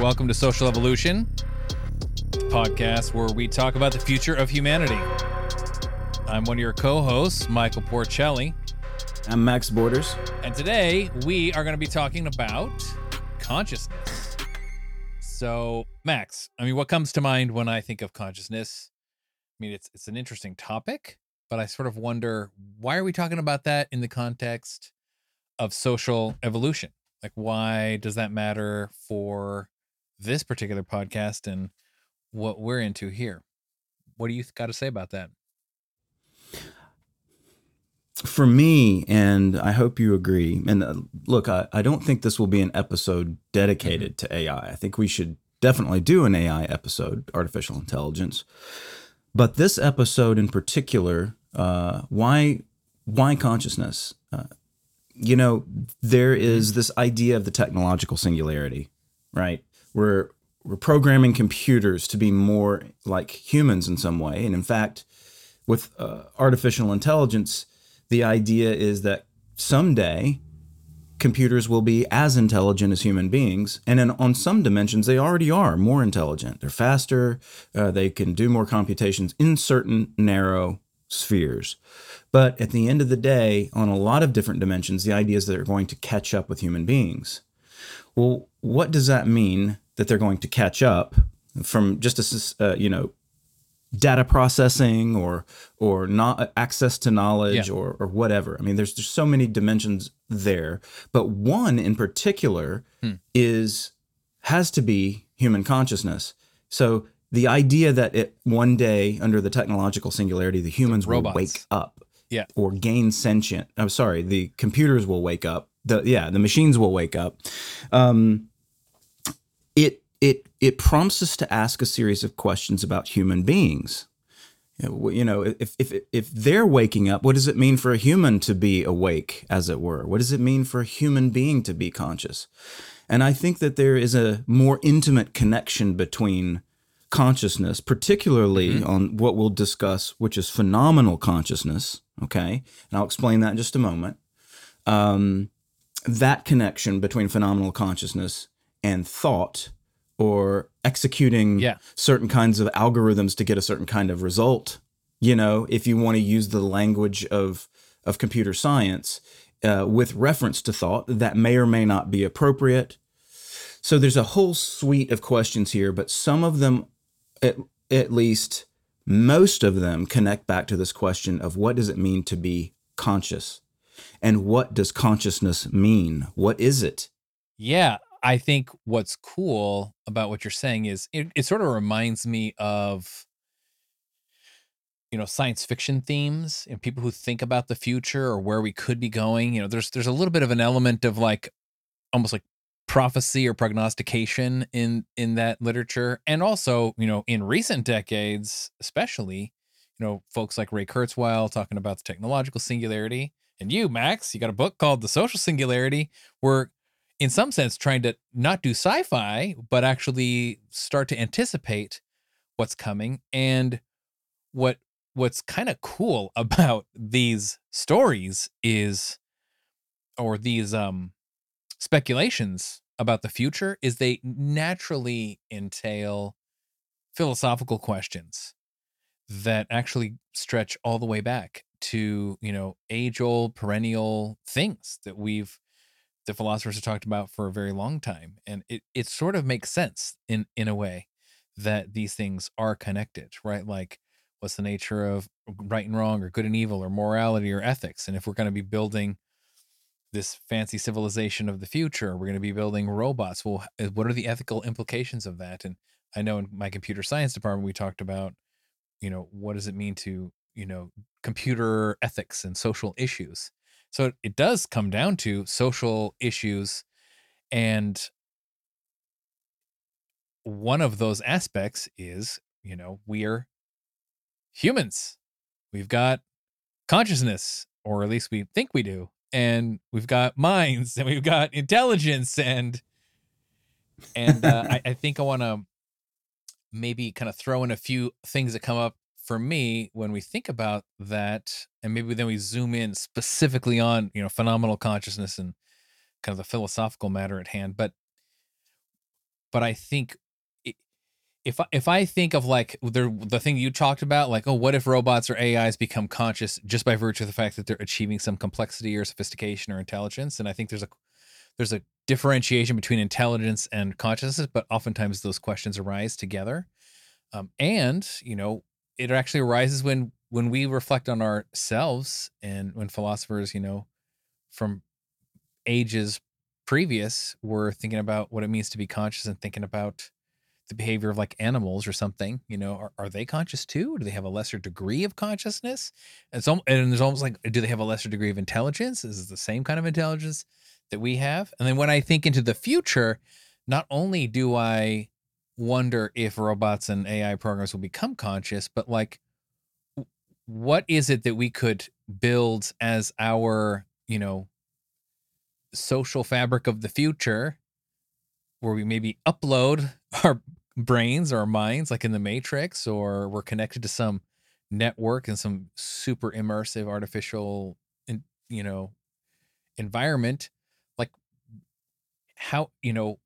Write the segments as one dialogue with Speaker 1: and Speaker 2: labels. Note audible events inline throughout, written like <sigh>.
Speaker 1: welcome to Social Evolution, the podcast where we talk about the future of humanity. I'm one of your co hosts, Michael Porcelli,
Speaker 2: I'm Max Borders.
Speaker 1: and today we are going to be talking about consciousness. So, Max, I mean, what comes to mind when I think of consciousness? I mean, it's it's an interesting topic, but I sort of wonder why are we talking about that in the context of social evolution? Like, why does that matter for this particular podcast and what we're into here? What do you got to say about that?
Speaker 2: For me, and I hope you agree, and uh, look, I, I don't think this will be an episode dedicated to AI. I think we should definitely do an AI episode, artificial intelligence. But this episode in particular, uh, why why consciousness? Uh, you know, there is this idea of the technological singularity, right? We're we're programming computers to be more like humans in some way, and in fact, with uh, artificial intelligence, the idea is that someday computers will be as intelligent as human beings, and in, on some dimensions, they already are more intelligent. They're faster. Uh, they can do more computations in certain narrow spheres. But at the end of the day, on a lot of different dimensions, the idea is that they're going to catch up with human beings. Well, what does that mean that they're going to catch up from just a uh, you know data processing or or not access to knowledge
Speaker 1: Yeah.
Speaker 2: or or whatever? I mean, there's there's so many dimensions there, but one in particular
Speaker 1: Hmm.
Speaker 2: is has to be human consciousness. So the idea that it one day under the technological singularity, the humans will wake up,
Speaker 1: Yeah.
Speaker 2: or gain sentient. I'm sorry, the computers will wake up. The yeah, the machines will wake up. Um, it it prompts us to ask a series of questions about human beings. You know, You know, if if if they're waking up, what does it mean for a human to be awake, as it were? What does it mean for a human being to be conscious? And I think that there is a more intimate connection between consciousness, particularly on what we'll discuss, which is phenomenal consciousness. Okay. And I'll explain that in just a moment. Um, that connection between phenomenal consciousness and thought or executing
Speaker 1: Yeah.
Speaker 2: certain kinds of algorithms to get a certain kind of result. You know, if you want to use the language of, of computer science uh, with reference to thought, that may or may not be appropriate. So there's a whole suite of questions here, but some of them, at, at least most of them, connect back to this question of what does it mean to be conscious? And what does consciousness mean? What is it?
Speaker 1: Yeah, I think what's cool about what you're saying is it, it sort of reminds me of you know science fiction themes and people who think about the future or where we could be going. You know, there's there's a little bit of an element of like almost like prophecy or prognostication in in that literature and also you know in recent decades especially you know folks like ray kurzweil talking about the technological singularity and you max you got a book called the social singularity where in some sense trying to not do sci-fi but actually start to anticipate what's coming and what what's kind of cool <laughs> about these stories is or these um speculations about the future is they naturally entail philosophical questions that actually stretch all the way back to you know age old perennial things that we've the philosophers have talked about for a very long time and it it sort of makes sense in in a way that these things are connected right? Like what's the nature of right and wrong or good and evil or morality or ethics? And if we're going to be building this fancy civilization of the future we're going to be building robots. Well eh, what are the ethical implications of that? And i know in my computer science department we talked about you know what does it mean to you know computer ethics and social issues so it, does come down to social issues and one of those aspects is you know we're humans. We've got consciousness or at least we think we do and we've got minds and we've got intelligence and and uh, I, <laughs> I think i want to maybe kind of throw in a few things that come up for me when we think about that and maybe then we zoom in specifically on you know phenomenal consciousness and kind of the philosophical matter at hand but but I think if I, if I think of like the the thing you talked about, like oh, what if robots or AIs become conscious just by virtue of the fact that they're achieving some complexity or sophistication or intelligence? And I think there's a there's a differentiation between intelligence and consciousness, but oftentimes those questions arise together. Um, and you know, it actually arises when when we reflect on ourselves and when philosophers, you know, from ages previous were thinking about what it means to be conscious and thinking about the behavior of like animals or something you know are, are they conscious too? Do they have a lesser degree of consciousness? And so and there's almost like do they have a lesser degree of intelligence? Is it the same kind of intelligence that we have? And then when i think into the future not only do i wonder if robots and ai programs will become conscious but like what is it that we could build as our you know social fabric of the future where we maybe upload <laughs> our brains or our minds like in the matrix or we're connected to some network and some super immersive artificial you know environment? Like how you know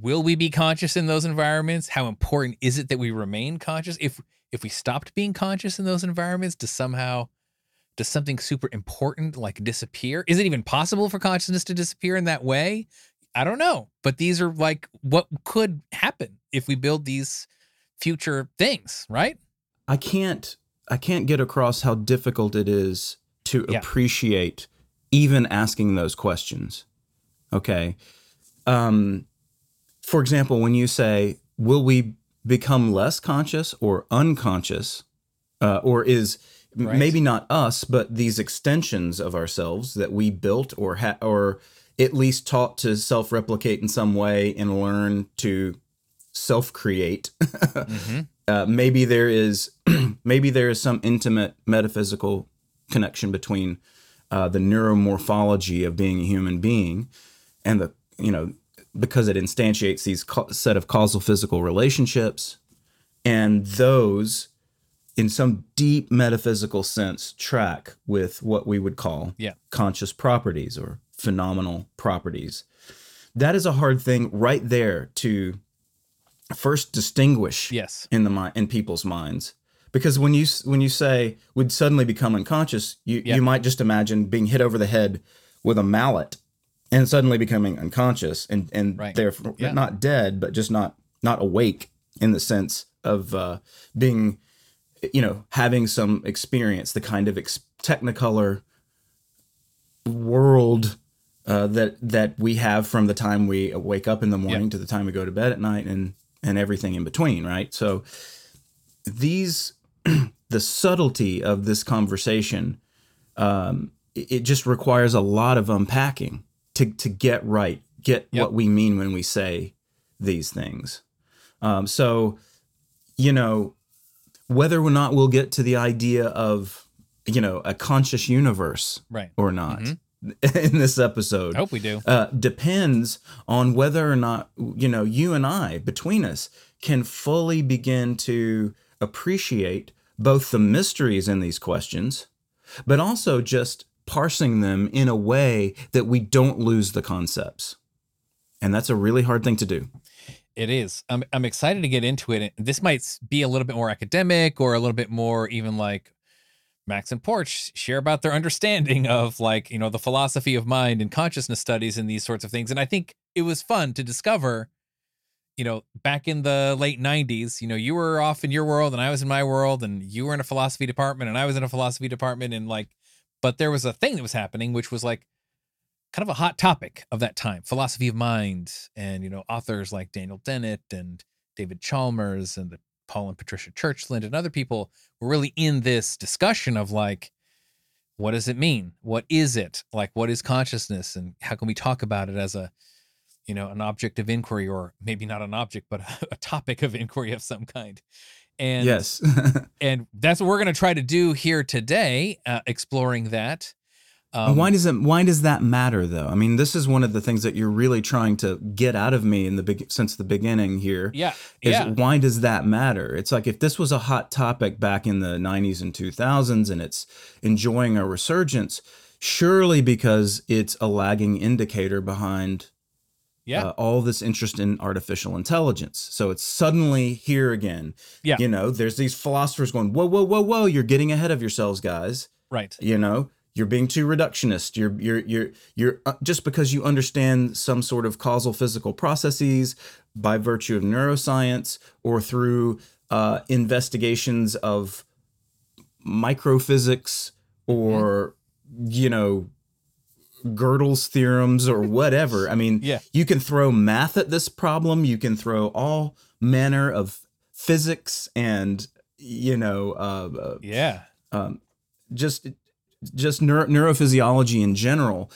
Speaker 1: will we be conscious in those environments how important is it that we remain conscious if if we stopped being conscious in those environments to somehow does something super important like disappear is it even possible for consciousness to disappear in that way I don't know, but these are like what could happen if we build these future things, right?
Speaker 2: I can't I can't get across how difficult it is to yeah. appreciate even asking those questions. Okay. Um for example, when you say will we become less conscious or unconscious uh, or is right. maybe not us but these extensions of ourselves that we built or ha- or at least taught to self replicate in some way and learn to self create. <laughs> mm-hmm. uh, maybe there is <clears throat> maybe there is some intimate metaphysical connection between uh, the neuromorphology of being a human being and the you know because it instantiates these set of causal physical relationships and those in some deep metaphysical sense track with what we would call
Speaker 1: yeah.
Speaker 2: conscious properties or phenomenal properties. That is a hard thing right there to first distinguish
Speaker 1: yes.
Speaker 2: in the mind in people's minds. Because when you when you say would suddenly become unconscious, you, you might just imagine being hit over the head with a mallet and suddenly becoming unconscious and and right. therefore yeah. not dead, but just not not awake in the sense of uh, being, you know, having some experience, the kind of ex- technicolor world uh, that that we have from the time we wake up in the morning to the time we go to bed at night and and everything in between right so these <clears throat> the subtlety of this conversation um, it, just requires a lot of unpacking to to get right get yep. what we mean when we say these things um, so you know whether or not we'll get to the idea of you know a conscious universe
Speaker 1: right
Speaker 2: or not mm-hmm <laughs> in this episode.
Speaker 1: I hope we do.
Speaker 2: Uh, depends on whether or not you know you and I between us can fully begin to appreciate both the mysteries in these questions, but also just parsing them in a way that we don't lose the concepts. And that's a really hard thing to do.
Speaker 1: It is. I'm I'm excited to get into it. This might be a little bit more academic or a little bit more even like Max and Porch share about their understanding <laughs> of like, you know, the philosophy of mind and consciousness studies and these sorts of things. And I think it was fun to discover, you know, back in the late 90s, you know, you were off in your world and I was in my world and you were in a philosophy department and I was in a philosophy department and like but there was a thing that was happening which was like kind of a hot topic of that time, philosophy of mind and you know, authors like Daniel Dennett and David Chalmers and the Paul and Patricia Churchland and other people were really in this discussion of like, what does it mean? What is it? Like, what is consciousness? And how can we talk about it as a, you know, an object of inquiry or maybe not an object, but a, <laughs> a topic of inquiry of some kind. And
Speaker 2: yes, <laughs>
Speaker 1: and that's what we're going to try to do here today, uh, exploring that.
Speaker 2: Um, why does it? Why does that matter, though? I mean, this is one of the things that you're really trying to get out of me in the big since the beginning here.
Speaker 1: Yeah,
Speaker 2: is
Speaker 1: yeah.
Speaker 2: why does that matter? It's like if this was a hot topic back in the '90s and 2000s, and it's enjoying a resurgence, surely because it's a lagging indicator behind
Speaker 1: Yeah.
Speaker 2: uh, all this interest in artificial intelligence. So it's suddenly here again.
Speaker 1: Yeah.
Speaker 2: You know, there's these philosophers going, whoa, whoa, whoa, whoa, you're getting ahead of yourselves, guys.
Speaker 1: Right.
Speaker 2: You know, you're being too reductionist. You're, you're, you're, you're uh, just because you understand some sort of causal physical processes by virtue of neuroscience or through uh, investigations of microphysics or, you know, Gödel's theorems or whatever. I mean,
Speaker 1: Yeah.
Speaker 2: you can throw math at this problem. You can throw all manner of physics and you know uh, uh,
Speaker 1: Yeah.
Speaker 2: um, just just neuro- neurophysiology in general.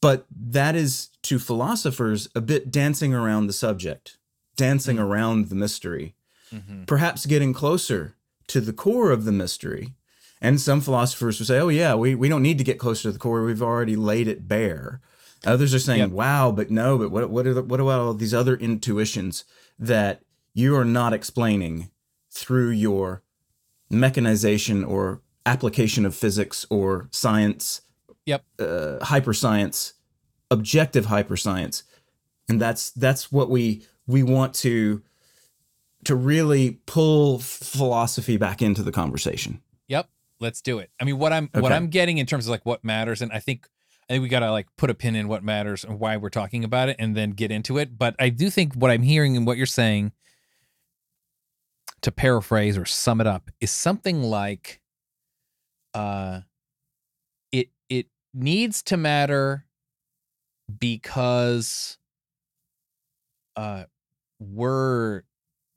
Speaker 2: But that is to philosophers a bit dancing around the subject, dancing around the mystery,
Speaker 1: hmm
Speaker 2: perhaps getting closer to the core of the mystery. And some philosophers would say, "Oh yeah, we, we don't need to get closer to the core. We've already laid it bare." Others are saying,
Speaker 1: Yep.
Speaker 2: "Wow, but no, but what what are the, what about all these other intuitions that you are not explaining through your mechanization or application of physics or science,
Speaker 1: Yep.
Speaker 2: uh, hyperscience, objective hyperscience, and that's that's what we we want to to really pull philosophy back into the conversation.
Speaker 1: Let's do it. I mean, what I'm what I'm getting in terms of like what matters, and I think I think we gotta like put a pin in what matters and why we're talking about it, and then get into it. But I do think what I'm hearing and what you're saying, to paraphrase or sum it up, is something like, uh, it it needs to matter because, uh, we're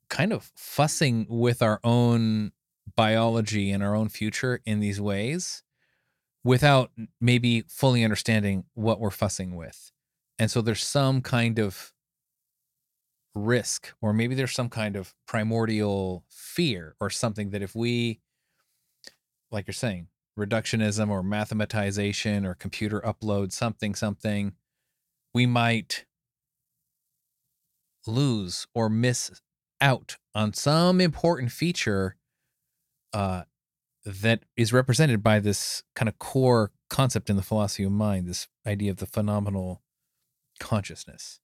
Speaker 1: kind of fussing with our own biology and our own future in these ways without maybe fully understanding what we're fussing with. And so there's some kind of risk, or maybe there's some kind of primordial fear or something that if we, like you're saying, reductionism or mathematization or computer upload, something, something, we might lose or miss out on some important feature uh, that is represented by this kind of core concept in the philosophy of mind, this idea of the phenomenal consciousness.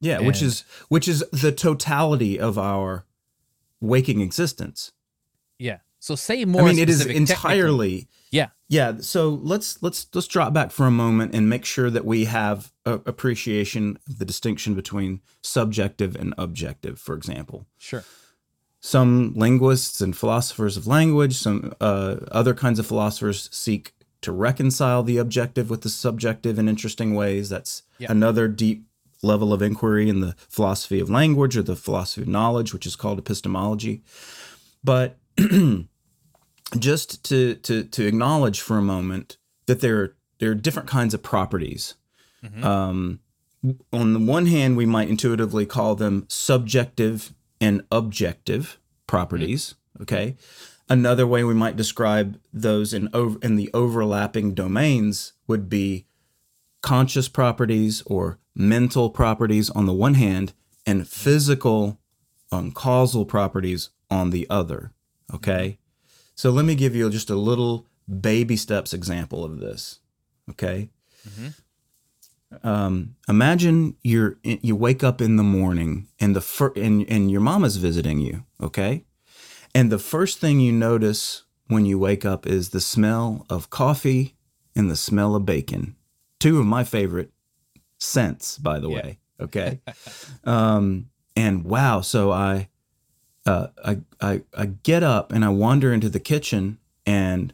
Speaker 2: Yeah, which is which is the totality of our waking existence.
Speaker 1: Yeah. So say more.
Speaker 2: I mean, it is entirely.
Speaker 1: Yeah.
Speaker 2: Yeah. So let's let's let's drop back for a moment and make sure that we have a appreciation of the distinction between subjective and objective. For example,
Speaker 1: Sure.
Speaker 2: Some linguists and philosophers of language, some uh, other kinds of philosophers seek to reconcile the objective with the subjective in interesting ways. That's
Speaker 1: Yeah.
Speaker 2: another deep level of inquiry in the philosophy of language or the philosophy of knowledge, which is called epistemology. But <clears throat> just to, to to acknowledge for a moment that there are, there are different kinds of properties.
Speaker 1: Mhm.
Speaker 2: Um, on the one hand, we might intuitively call them subjective and objective properties. Okay. Another way we might describe those in over in the overlapping domains would be conscious properties or mental properties on the one hand, and physical um, causal properties on the other. Okay. So let me give you just a little baby steps example of this. Okay.
Speaker 1: Mhm.
Speaker 2: Um, imagine you're you wake up in the morning and the fir- and and your mama's visiting you. Okay, and the first thing you notice when you wake up is the smell of coffee and the smell of bacon. Two of my favorite scents, by the
Speaker 1: Yeah.
Speaker 2: way. Okay. <laughs> um, and wow, so I, uh, I, I, I get up and I wander into the kitchen, and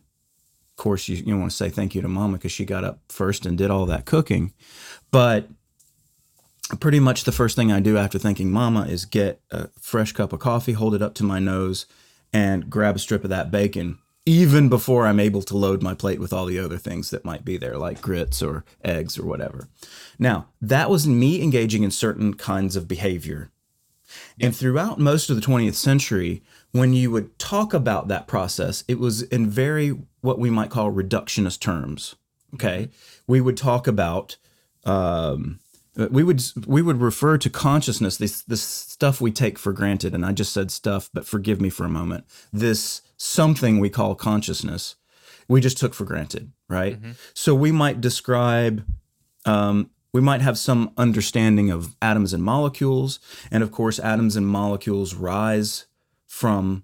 Speaker 2: of course, you, you want to say thank you to Mama because she got up first and did all that cooking. But pretty much the first thing I do after thanking Mama is get a fresh cup of coffee, hold it up to my nose, and grab a strip of that bacon. Even before I'm able to load my plate with all the other things that might be there, like grits or eggs or whatever. Now, that was me engaging in certain kinds of behavior. And throughout most of the 20th century, when you would talk about that process, it was in very what we might call reductionist terms. Okay. We would talk about, um, we would we would refer to consciousness, this this stuff we take for granted, and I just said stuff, but forgive me for a moment. This something we call consciousness, we just took for granted, right? So we might describe um, we might have some understanding of atoms and molecules, and of course, atoms and molecules rise from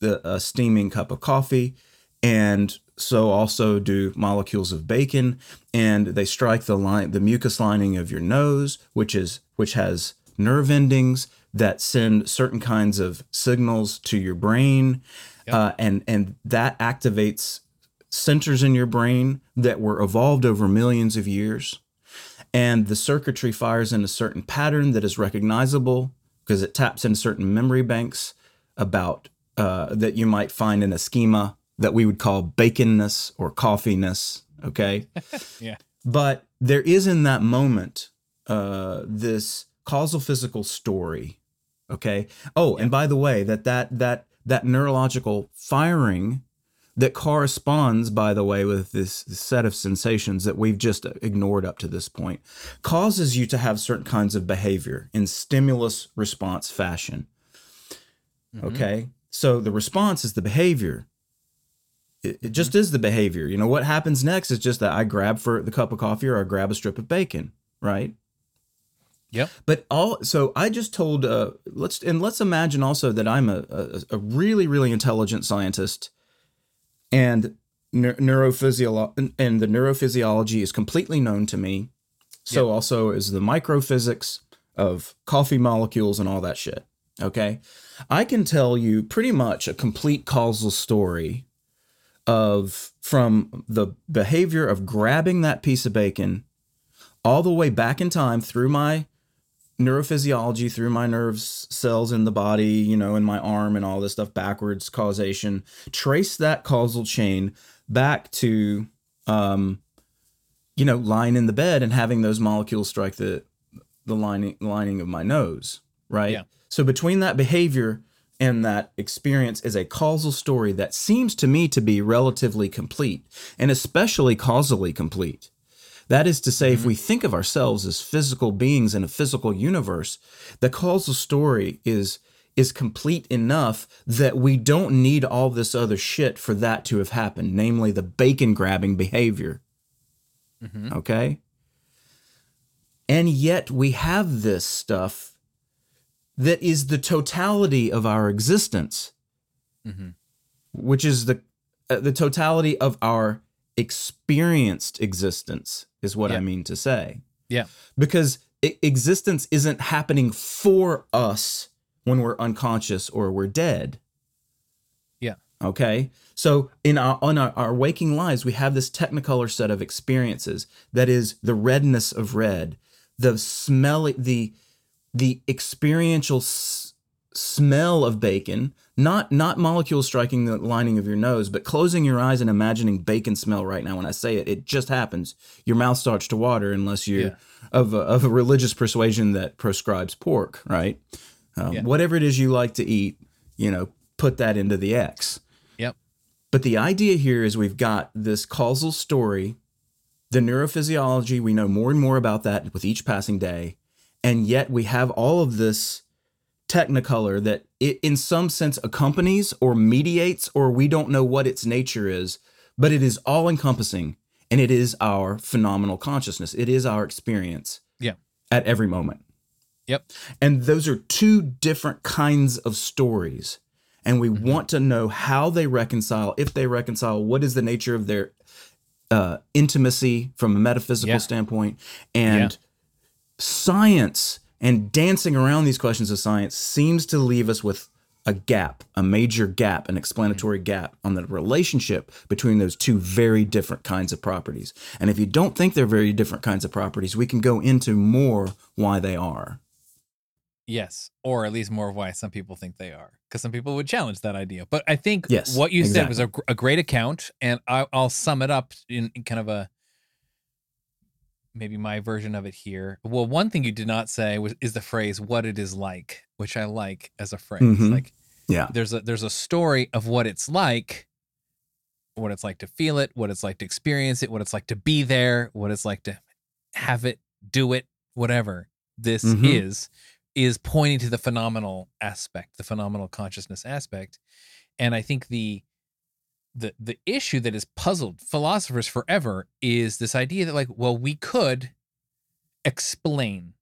Speaker 2: the a steaming cup of coffee, and so also do molecules of bacon, and they strike the line, the mucous lining of your nose, which is which has nerve endings that send certain kinds of signals to your brain, yep. uh, and and that activates centers in your brain that were evolved over millions of years. And the circuitry fires in a certain pattern that is recognizable because it taps into certain memory banks about uh, that you might find in a schema that we would call baconness or coffeeness. Okay. <laughs>
Speaker 1: yeah.
Speaker 2: But there is in that moment uh, this causal physical story. Okay. Oh, yeah. and by the way, that that that that neurological firing that corresponds, by the way, with this set of sensations that we've just ignored up to this point, causes you to have certain kinds of behavior in stimulus response fashion. Mm-hmm. Okay. So the response is the behavior. It, it just mm-hmm. is the behavior. You know, what happens next is just that I grab for the cup of coffee or I grab a strip of bacon, right?
Speaker 1: Yep.
Speaker 2: But all so I just told uh let's and let's imagine also that I'm a a, a really really intelligent scientist and neurophysiology and the neurophysiology is completely known to me. So yep. also is the microphysics of coffee molecules and all that shit. Okay. I can tell you pretty much a complete causal story of from the behavior of grabbing that piece of bacon all the way back in time through my neurophysiology through my nerves cells in the body, you know, in my arm and all this stuff backwards causation, trace that causal chain back to um you know, lying in the bed and having those molecules strike the the lining lining of my nose, right? Yeah. So between that behavior and that experience is a causal story that seems to me to be relatively complete and especially causally complete. That is to say, mm-hmm. if we think of ourselves as physical beings in a physical universe, the causal story is is complete enough that we don't need all this other shit for that to have happened, namely the bacon grabbing behavior. Mm-hmm. Okay? And yet we have this stuff that is the totality of our existence, mm-hmm. which is the uh, the totality of our experienced existence is what yeah. I mean to say.
Speaker 1: Yeah.
Speaker 2: Because existence isn't happening for us when we're unconscious or we're dead.
Speaker 1: Yeah.
Speaker 2: Okay. So in our on our, our waking lives, we have this technicolor set of experiences that is the redness of red, the smelly the the experiential s- smell of bacon, not not molecules striking the lining of your nose, but closing your eyes and imagining bacon smell right now. When I say it, it just happens. Your mouth starts to water unless you're yeah. of a, of a religious persuasion that prescribes pork, right? Um, yeah. Whatever it is you like to eat, you know, put that into the X.
Speaker 1: Yep.
Speaker 2: But the idea here is we've got this causal story, the neurophysiology. We know more and more about that with each passing day, and yet we have all of this technicolor that it in some sense accompanies or mediates or we don't know what its nature is but it is all encompassing and it is our phenomenal consciousness it is our experience
Speaker 1: yeah
Speaker 2: at every moment
Speaker 1: yep
Speaker 2: and those are two different kinds of stories and we mm-hmm. want to know how they reconcile if they reconcile what is the nature of their uh, intimacy from a metaphysical yeah. standpoint and yeah. Science and dancing around these questions of science seems to leave us with a gap, a major gap, an explanatory mm-hmm. gap on the relationship between those two very different kinds of properties. And if you don't think they're very different kinds of properties, we can go into more why they are.
Speaker 1: Yes, or at least more of why some people think they are, because some people would challenge that idea. But I think
Speaker 2: yes,
Speaker 1: what you exactly. said was a, a, great account, and I, will sum it up in, in kind of a maybe my version of it here. Well, one thing you did not say was is the phrase "what it is like," which I like as a phrase. Mm-hmm. Like,
Speaker 2: yeah,
Speaker 1: there's a there's a story of what it's like, what it's like to feel it, what it's like to experience it, what it's like to be there, what it's like to have it, do it, whatever this mm-hmm. is, is pointing to the phenomenal aspect, the phenomenal consciousness aspect, and I think the the the issue that has puzzled philosophers forever is this idea that like well we could explain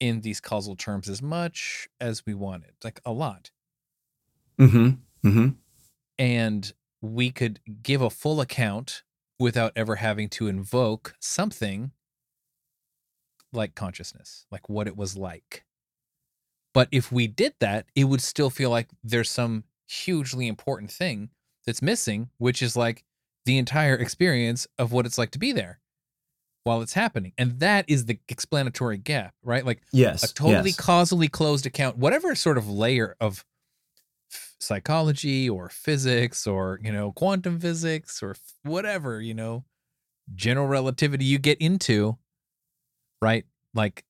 Speaker 1: in these causal terms as much as we wanted, like a lot.
Speaker 2: Mm-hmm. Mm-hmm.
Speaker 1: And we could give a full account without ever having to invoke something like consciousness, like what it was like. But if we did that, it would still feel like there's some hugely important thing that's missing, which is like the entire experience of what it's like to be there while it's happening. And that is the explanatory gap, right? Like
Speaker 2: Yes.
Speaker 1: a totally
Speaker 2: yes.
Speaker 1: causally closed account, whatever sort of layer of psychology or physics or, you know, quantum physics or whatever, you know, general relativity you get into, right? Like,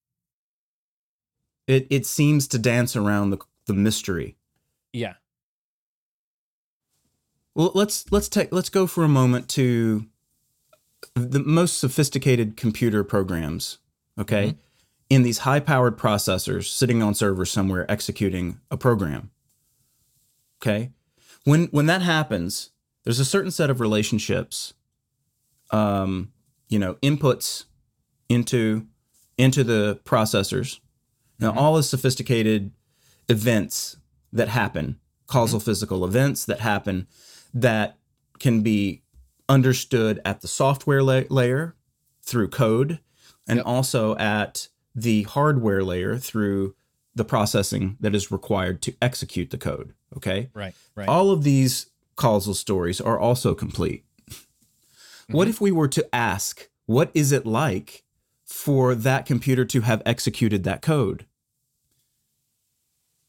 Speaker 2: It it seems to dance around the the mystery.
Speaker 1: yeah.
Speaker 2: Well, let's let's take let's go for a moment to the most sophisticated computer programs. Okay, mm-hmm. in these high-powered processors sitting on servers somewhere executing a program. Okay, when when that happens, there's a certain set of relationships. Um, you know, inputs into into the processors. Now, mm-hmm. all the sophisticated events that happen, causal mm-hmm. physical events that happen, that can be understood at the software la- layer through code and
Speaker 1: Yep.
Speaker 2: also at the hardware layer through the processing that is required to execute the code. Okay.
Speaker 1: Right. Right.
Speaker 2: All of these causal stories are also complete. Mm-hmm. What if we were to ask, what is it like for that computer to have executed that code?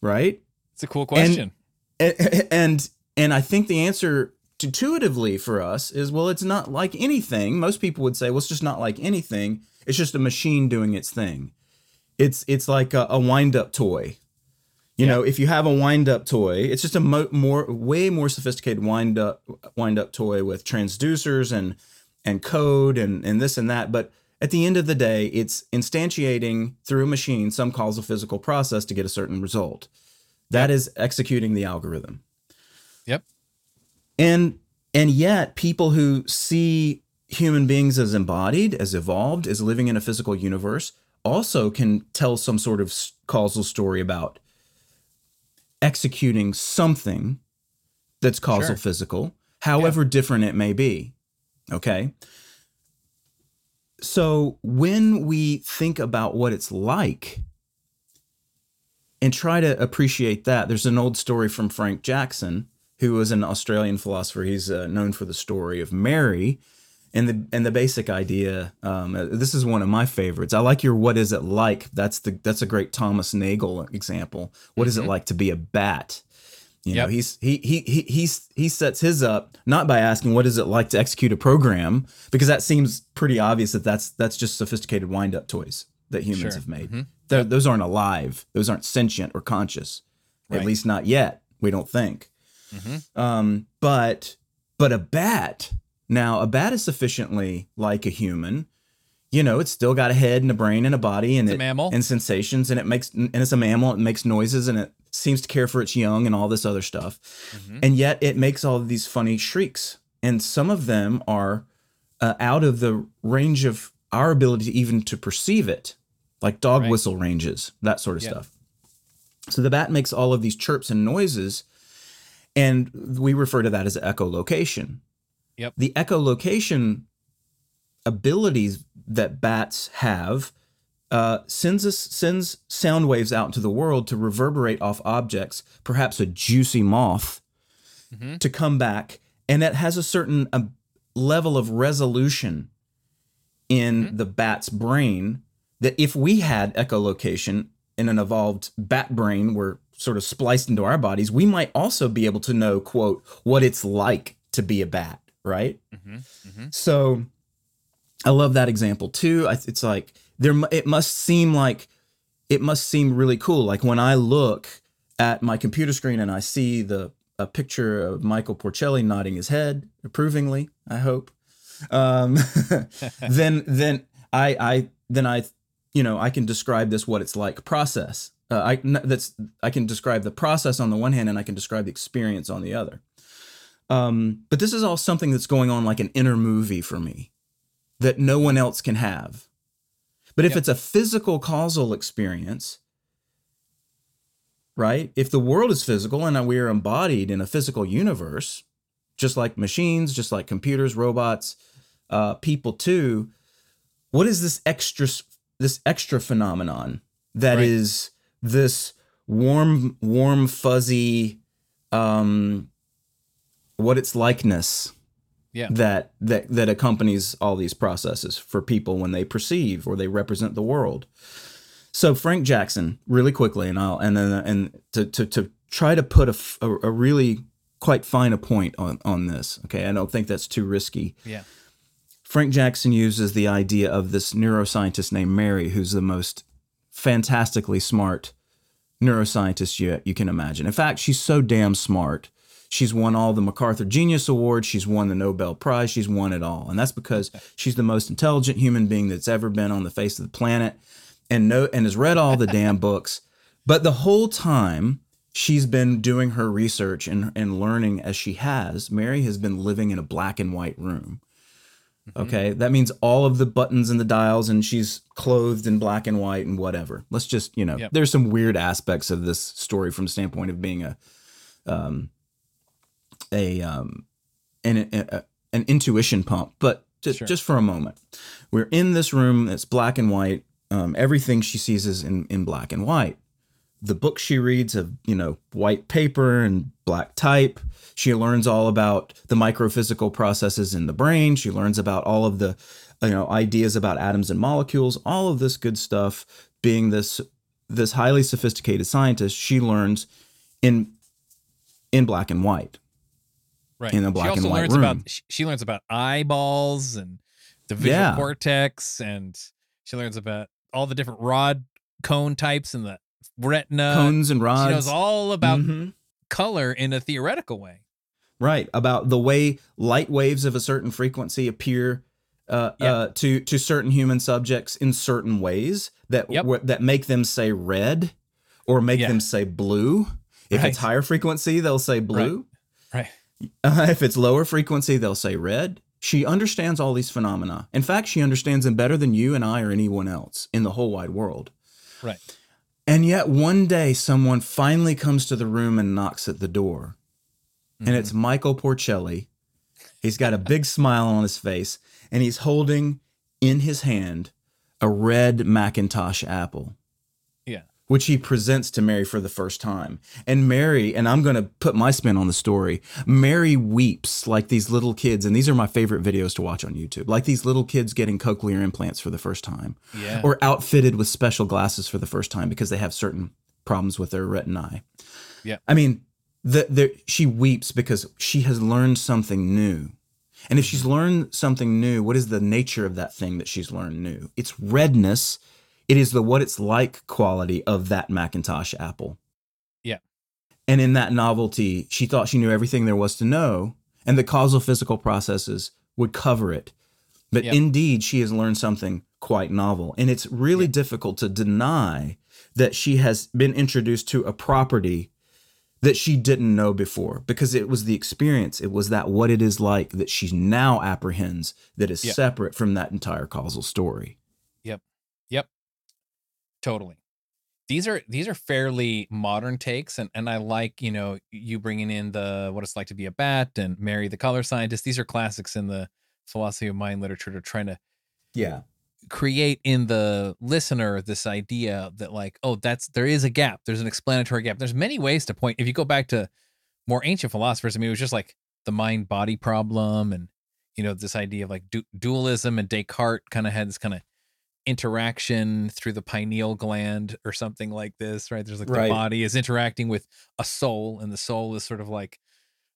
Speaker 2: Right?
Speaker 1: it's a cool question.
Speaker 2: and <laughs> and and I think the answer intuitively for us is well, it's not like anything. Most people would say, well, it's just not like anything. It's just a machine doing its thing. It's it's like a, a wind up toy. You know, if you have a wind up toy, it's just a mo- more way more sophisticated wind up wind up toy with transducers and and code and and this and that. But at the end of the day, it's instantiating through a machine some causal physical process to get a certain result. That is executing the algorithm.
Speaker 1: Yep.
Speaker 2: And and yet people who see human beings as embodied, as evolved, as living in a physical universe also can tell some sort of causal story about executing something that's causal
Speaker 1: Sure.
Speaker 2: physical, however different it may be. Okay? So when we think about what it's like and try to appreciate that, there's an old story from Frank Jackson, who was an Australian philosopher. He's uh, known for the story of Mary. And the and the basic idea, um, uh, this is one of my favorites. I like your "What is it like?" That's the that's a great Thomas Nagel example. What is it like to be a bat? You know, he's he he he he's he sets his up not by asking what is it like to execute a program because that seems pretty obvious that that's that's just sophisticated wind up toys that humans
Speaker 1: Sure.
Speaker 2: have made.
Speaker 1: Mhm.
Speaker 2: They're- Those aren't alive. Those aren't sentient or conscious. At least not yet. We don't think.
Speaker 1: Mhm.
Speaker 2: Um, but but a bat now a bat is sufficiently like a human. You know, it's still got a head and a brain and a body and
Speaker 1: It's a
Speaker 2: it-
Speaker 1: mammal.
Speaker 2: and sensations and it makes and it's a mammal. It makes noises and it seems to care for its young and all this other stuff.
Speaker 1: Mhm.
Speaker 2: And yet it makes all of these funny shrieks, and some of them are uh, out of the range of our ability to even to perceive it, like dog
Speaker 1: Right.
Speaker 2: whistle ranges, that sort of
Speaker 1: Yeah.
Speaker 2: stuff. So the bat makes all of these chirps and noises, and we refer to that as echolocation.
Speaker 1: Yep.
Speaker 2: The echolocation abilities that bats have uh, sends us sends sound waves out into the world to reverberate off objects, perhaps a juicy moth,
Speaker 1: mm-hmm.
Speaker 2: to come back, and that has a certain uh, level of resolution in the bat's brain that if we had echolocation in an evolved bat brain were sort of spliced into our bodies, we might also be able to know, quote, what it's like to be a bat, right?
Speaker 1: Mhm. Mhm.
Speaker 2: So I love that example too. It's like there, it must seem like it must seem really cool. Like when I look at my computer screen and I see the a picture of Michael Porcelli nodding his head approvingly, I hope. Um, <laughs> then then I I then I you know I can describe this what it's like process. Uh, I that's I can describe the process on the one hand and I can describe the experience on the other. Um, but this is all something that's going on like an inner movie for me that no one else can have. But if
Speaker 1: Yep.
Speaker 2: it's a physical causal experience, right? If the world is physical and we are embodied in a physical universe, just like machines, just like computers, robots, uh, people too, what is this extra this extra phenomenon that
Speaker 1: Right.
Speaker 2: is this warm, warm, fuzzy, um, what its likeness
Speaker 1: Yeah.
Speaker 2: that that that accompanies all these processes for people when they perceive or they represent the world. So Frank Jackson, really quickly, and I'll and then and to to to try to put a a really quite fine a point on on this. Okay, I don't think that's too risky.
Speaker 1: Yeah.
Speaker 2: Frank Jackson uses the idea of this neuroscientist named Mary, who's the most fantastically smart neuroscientist you, you can imagine. In fact, she's so damn smart. She's won all the MacArthur Genius Awards. She's won the Nobel Prize. She's won it all. And that's because she's the most intelligent human being that's ever been on the face of the planet and know and has read all the damn <laughs> books. But the whole time she's been doing her research and, and learning as she has, Mary has been living in a black and white room. Okay, that means all of the buttons and the dials, and she's clothed in black and white and whatever. Let's just, you know,
Speaker 1: Yep.
Speaker 2: there's some weird aspects of this story from the standpoint of being a, um, a, um, an, a, an intuition pump. But just,
Speaker 1: Sure.
Speaker 2: just for a moment, we're in this room that's black and white. Um, everything she sees is in, in black and white. The books she reads have, you know, white paper and black type. She learns all about the microphysical processes in the brain. She learns about all of the, you know, ideas about atoms and molecules. All of this good stuff. Being this this highly sophisticated scientist, she learns in in black and white.
Speaker 1: Right.
Speaker 2: in a black
Speaker 1: she
Speaker 2: and white
Speaker 1: learns
Speaker 2: room.
Speaker 1: about she, she learns about eyeballs and the visual
Speaker 2: Yeah.
Speaker 1: cortex and she learns about all the different rod cone types and the retina.
Speaker 2: Cones and rods.
Speaker 1: she knows all about
Speaker 2: Mhm.
Speaker 1: Color in a theoretical way.
Speaker 2: Right about the way light waves of a certain frequency appear uh,
Speaker 1: Yeah.
Speaker 2: uh, to to certain human subjects in certain ways that
Speaker 1: Yep.
Speaker 2: wh- that make them say red or make
Speaker 1: Yeah.
Speaker 2: them say blue. If it's higher frequency, they'll say blue.
Speaker 1: Right.
Speaker 2: Uh, if it's lower frequency, they'll say red. She understands all these phenomena. In fact, she understands them better than you and I or anyone else in the whole wide world.
Speaker 1: Right.
Speaker 2: And yet, one day, someone finally comes to the room and knocks at the door.
Speaker 1: Mm-hmm.
Speaker 2: And it's Michael Porcelli. He's got a big smile on his face, and he's holding in his hand a red McIntosh apple. Which he presents to Mary for the first time. And Mary, and I'm going to put my spin on the story, Mary weeps like these little kids. And these are my favorite videos to watch on YouTube, like these little kids getting cochlear implants for the first time
Speaker 1: Yeah.
Speaker 2: or outfitted with special glasses for the first time because they have certain problems with their retinae.
Speaker 1: Yeah.
Speaker 2: I mean, the, the she weeps because she has learned something new. And if she's learned something new, what is the nature of that thing that she's learned new? It's redness. It is the what it's like quality of that McIntosh apple.
Speaker 1: Yeah.
Speaker 2: And in that novelty, she thought she knew everything there was to know, and the causal physical processes would cover it. But
Speaker 1: Yep.
Speaker 2: indeed, she has learned something quite novel. And it's really difficult to deny that she has been introduced to a property that she didn't know before because it was the experience. It was that what it is like that she now apprehends that is
Speaker 1: Yep.
Speaker 2: separate from that entire causal story.
Speaker 1: Yep. Yep. Totally. These are these are fairly modern takes, and and I like you know you bringing in the what it's like to be a bat and Mary the color scientist. These are classics in the philosophy of mind literature. To trying to
Speaker 2: Yeah.
Speaker 1: create in the listener this idea that like oh that's there is a gap. There's an explanatory gap. There's many ways to point. If you go back to more ancient philosophers, I mean it was just like the mind body problem and you know this idea of like du- dualism and Descartes kind of had this kind of interaction through the pineal gland or something like this, right? There's like
Speaker 2: Right.
Speaker 1: the body is interacting with a soul, and the soul is sort of like,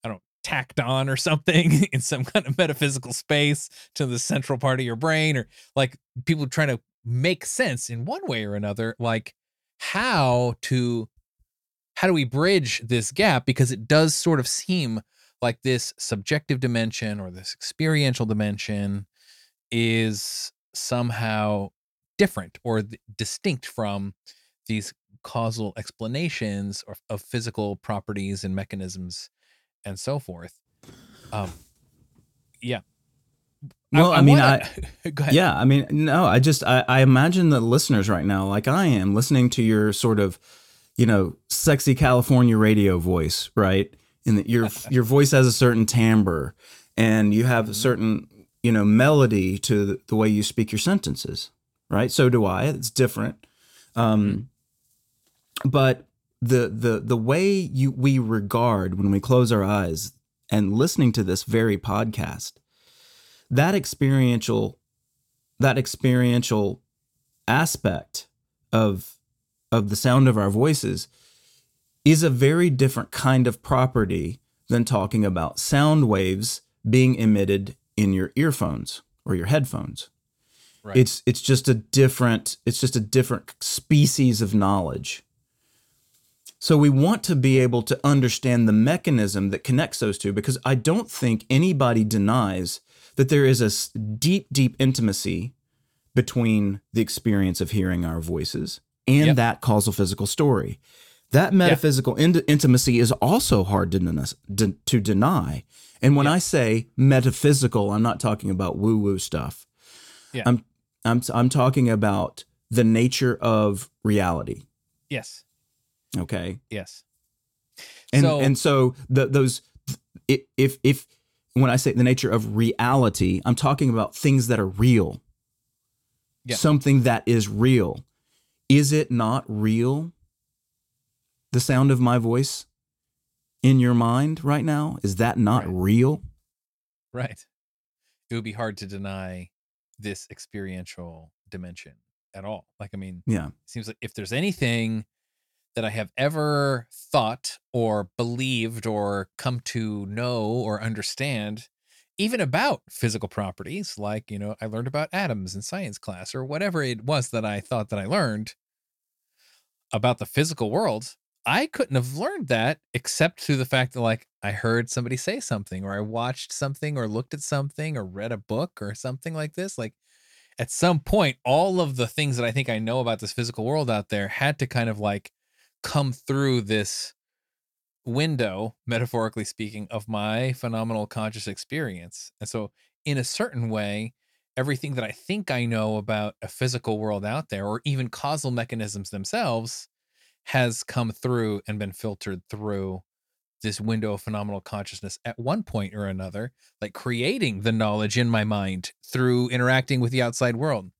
Speaker 1: I don't know, tacked on or something <laughs> in some kind of metaphysical space to the central part of your brain, or like people trying to make sense in one way or another, like how to how do we bridge this gap because it does sort of seem like this subjective dimension or this experiential dimension is somehow different or th- distinct from these causal explanations of, of physical properties and mechanisms and so forth um yeah
Speaker 2: Well, I, I mean, wanna,
Speaker 1: I <laughs> go ahead.
Speaker 2: Yeah, I mean, no, I just I, I imagine the listeners right now, like I am, listening to your sort of, you know, sexy California radio voice, right? And your <laughs> your voice has a certain timbre, and you have a mm-hmm. certain you know melody to the, the way you speak your sentences, right? So do I. It's different, um, mm-hmm. but the the the way you we regard when we close our eyes and listening to this very podcast that experiential that experiential aspect of of the sound of our voices is a very different kind of property than talking about sound waves being emitted in your earphones or your headphones. Right. It's it's just a different it's just a different species of knowledge. So we want to be able to understand the mechanism that connects those two because I don't think anybody denies that there is a deep, deep intimacy between the experience of hearing our voices and yep. that causal physical story. That metaphysical in- intimacy is also hard to, de- to deny. And when. I say metaphysical, I'm not talking about woo woo stuff. Yeah. I'm, I'm, I'm talking about the nature of reality.
Speaker 1: Yes.
Speaker 2: Okay.
Speaker 1: Yes.
Speaker 2: And so, and so the, those if if when I say the nature of reality, I'm talking about things that are real. Yeah. Something that is real. Is it not real? The sound of my voice in your mind right now, is that not right. real?
Speaker 1: Right. It would be hard to deny this experiential dimension at all. Like, I mean,
Speaker 2: yeah, it
Speaker 1: seems like if there's anything that I have ever thought or believed or come to know or understand, even about physical properties. Like, you know, I learned about atoms in science class or whatever it was that I thought that I learned about the physical world. I couldn't have learned that except through the fact that, like, I heard somebody say something or I watched something or looked at something or read a book or something like this. Like, at some point, all of the things that I think I know about this physical world out there had to kind of like come through this window, metaphorically speaking, of my phenomenal conscious experience. And so, in a certain way, everything that I think I know about a physical world out there, or even causal mechanisms themselves, has come through and been filtered through this window of phenomenal consciousness at one point or another, like creating the knowledge in my mind through interacting with the outside world.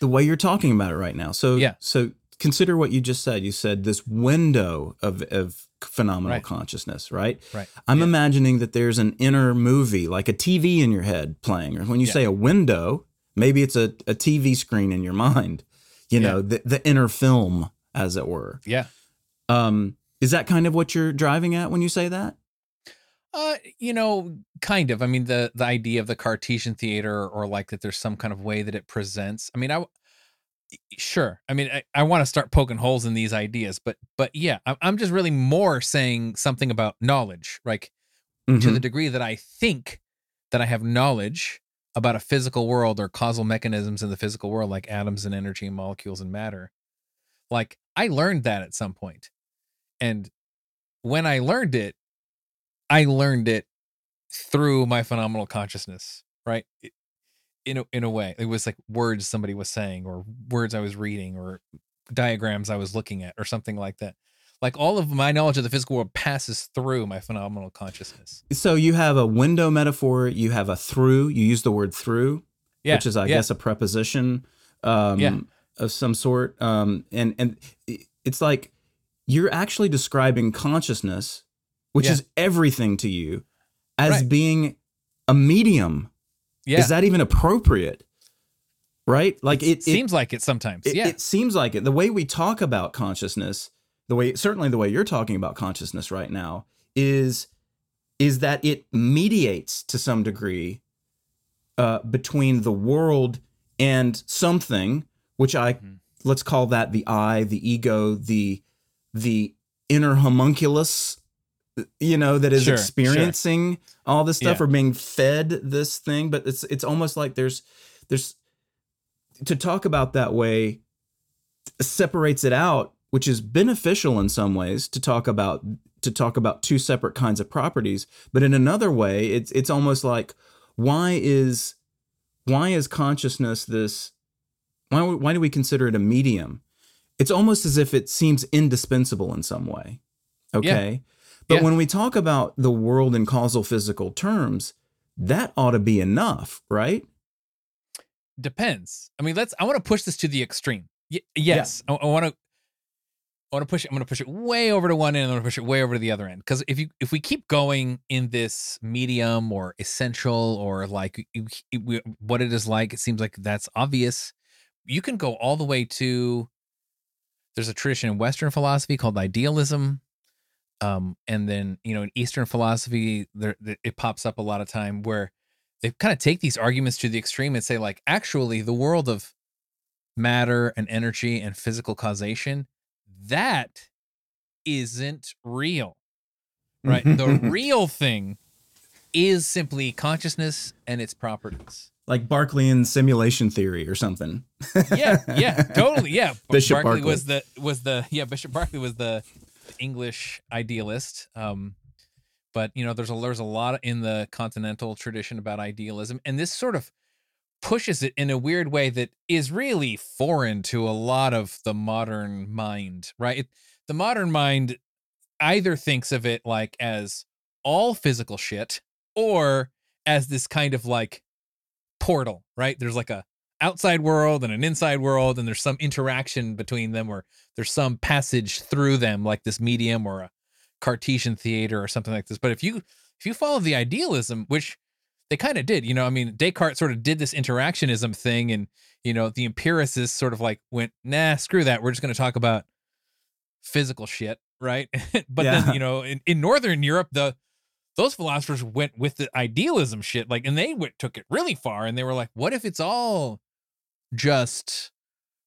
Speaker 2: The way you're talking about it right now. So, yeah. So, consider what you just said. You said this window of, of phenomenal right. consciousness, right?
Speaker 1: Right.
Speaker 2: I'm yeah. imagining that there's an inner movie, like a TV in your head playing. Or when you yeah. say a window, maybe it's a, a TV screen in your mind, you know, the, the inner film, as it were.
Speaker 1: Yeah.
Speaker 2: Um, is that kind of what you're driving at when you say that?
Speaker 1: Uh, you know, kind of. I mean, the the idea of the Cartesian theater, or like that, there's some kind of way that it presents. I mean, I sure i mean i, I want to start poking holes in these ideas but but yeah i'm just really more saying something about knowledge like mm-hmm. to the mm-hmm. degree that i think that i have knowledge about a physical world or causal mechanisms in the physical world like atoms and energy and molecules and matter like i learned that at some point and when i learned it i learned it through my phenomenal consciousness right it, in a, in a way it was like words somebody was saying or words i was reading or diagrams i was looking at or something like that like all of my knowledge of the physical world passes through my phenomenal consciousness
Speaker 2: so you have a window metaphor you have a through you use the word through yeah, which is i yeah. guess a preposition um, yeah. Of some sort um, and and it's like you're actually describing consciousness which yeah. is everything to you as right. being a medium yeah. Is that even appropriate? Right? Like it, it
Speaker 1: seems like it sometimes.
Speaker 2: It,
Speaker 1: yeah.
Speaker 2: It seems like it. The way we talk about consciousness, the way certainly the way you're talking about consciousness right now is is that it mediates to some degree uh, between the world and something, which I mm-hmm. let's call that the I, the ego, the the inner homunculus you know that is sure, experiencing sure. all this stuff yeah. or being fed this thing but it's it's almost like there's there's to talk about that way separates it out which is beneficial in some ways to talk about to talk about two separate kinds of properties but in another way it's it's almost like why is why is consciousness this? Why, why do we consider it a medium? It's almost as if it seems indispensable in some way. Okay. But
Speaker 1: Yeah.
Speaker 2: when we talk about the world in causal physical terms, that ought to be enough, right?
Speaker 1: depends. I mean, let's. I want to push this to the extreme. Y- yes, I, want to. I want to push it. I'm going to push it way over to one end. I'm going to push it way over to the other end. Because if you if we keep going in this medium or essential or like you- what it is like, it seems like that's obvious. You can go all the way to. There's a tradition in Western philosophy called idealism, um, and then you know in Eastern philosophy, there it pops up a lot of time where they kind of take these arguments to the extreme and say like actually the world of matter and energy and physical causation that isn't real right the <laughs> real thing is simply consciousness and its properties
Speaker 2: like Berkeleyan simulation theory or something.
Speaker 1: yeah yeah <laughs> totally yeah
Speaker 2: Bishop
Speaker 1: Berkeley
Speaker 2: Berkeley.
Speaker 1: was the was the yeah bishop Berkeley was the english idealist um but you know there's a there's a lot in the continental tradition about idealism and this sort of pushes it in a weird way that is really foreign to a lot of the modern mind right it, the modern mind either thinks of it like as all physical shit or as this kind of like portal right? There's like a outside world and an inside world and there's some interaction between them or there's some passage through them like this medium or a cartesian theater or something like this. But if you if you follow the idealism which they kind of did you know i mean descartes sort of did this interactionism thing and you know the empiricists sort of like went nah screw that. We're just going to talk about physical shit right? <laughs> But
Speaker 2: Yeah.
Speaker 1: then you know in, in northern europe the those philosophers went with the idealism shit like and they went took it really far and they were like what if it's all just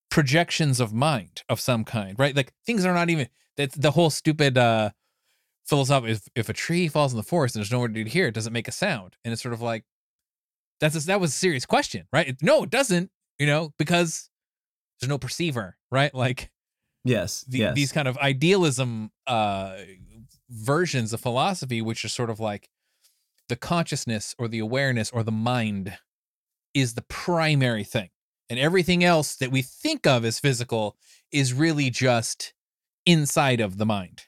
Speaker 1: projections of mind of some kind right like things are not even that's the whole stupid uh philosophy if, if a tree falls in the forest and there's nowhere to hear it does it make a sound and it's sort of like that's a, that was a serious question right It- no it doesn't you know because there's no perceiver right like
Speaker 2: Yes.
Speaker 1: the,
Speaker 2: yes.
Speaker 1: these kind of idealism uh versions of philosophy which are sort of like the consciousness or the awareness or the mind is the primary thing and everything else that we think of as physical is really just inside of the mind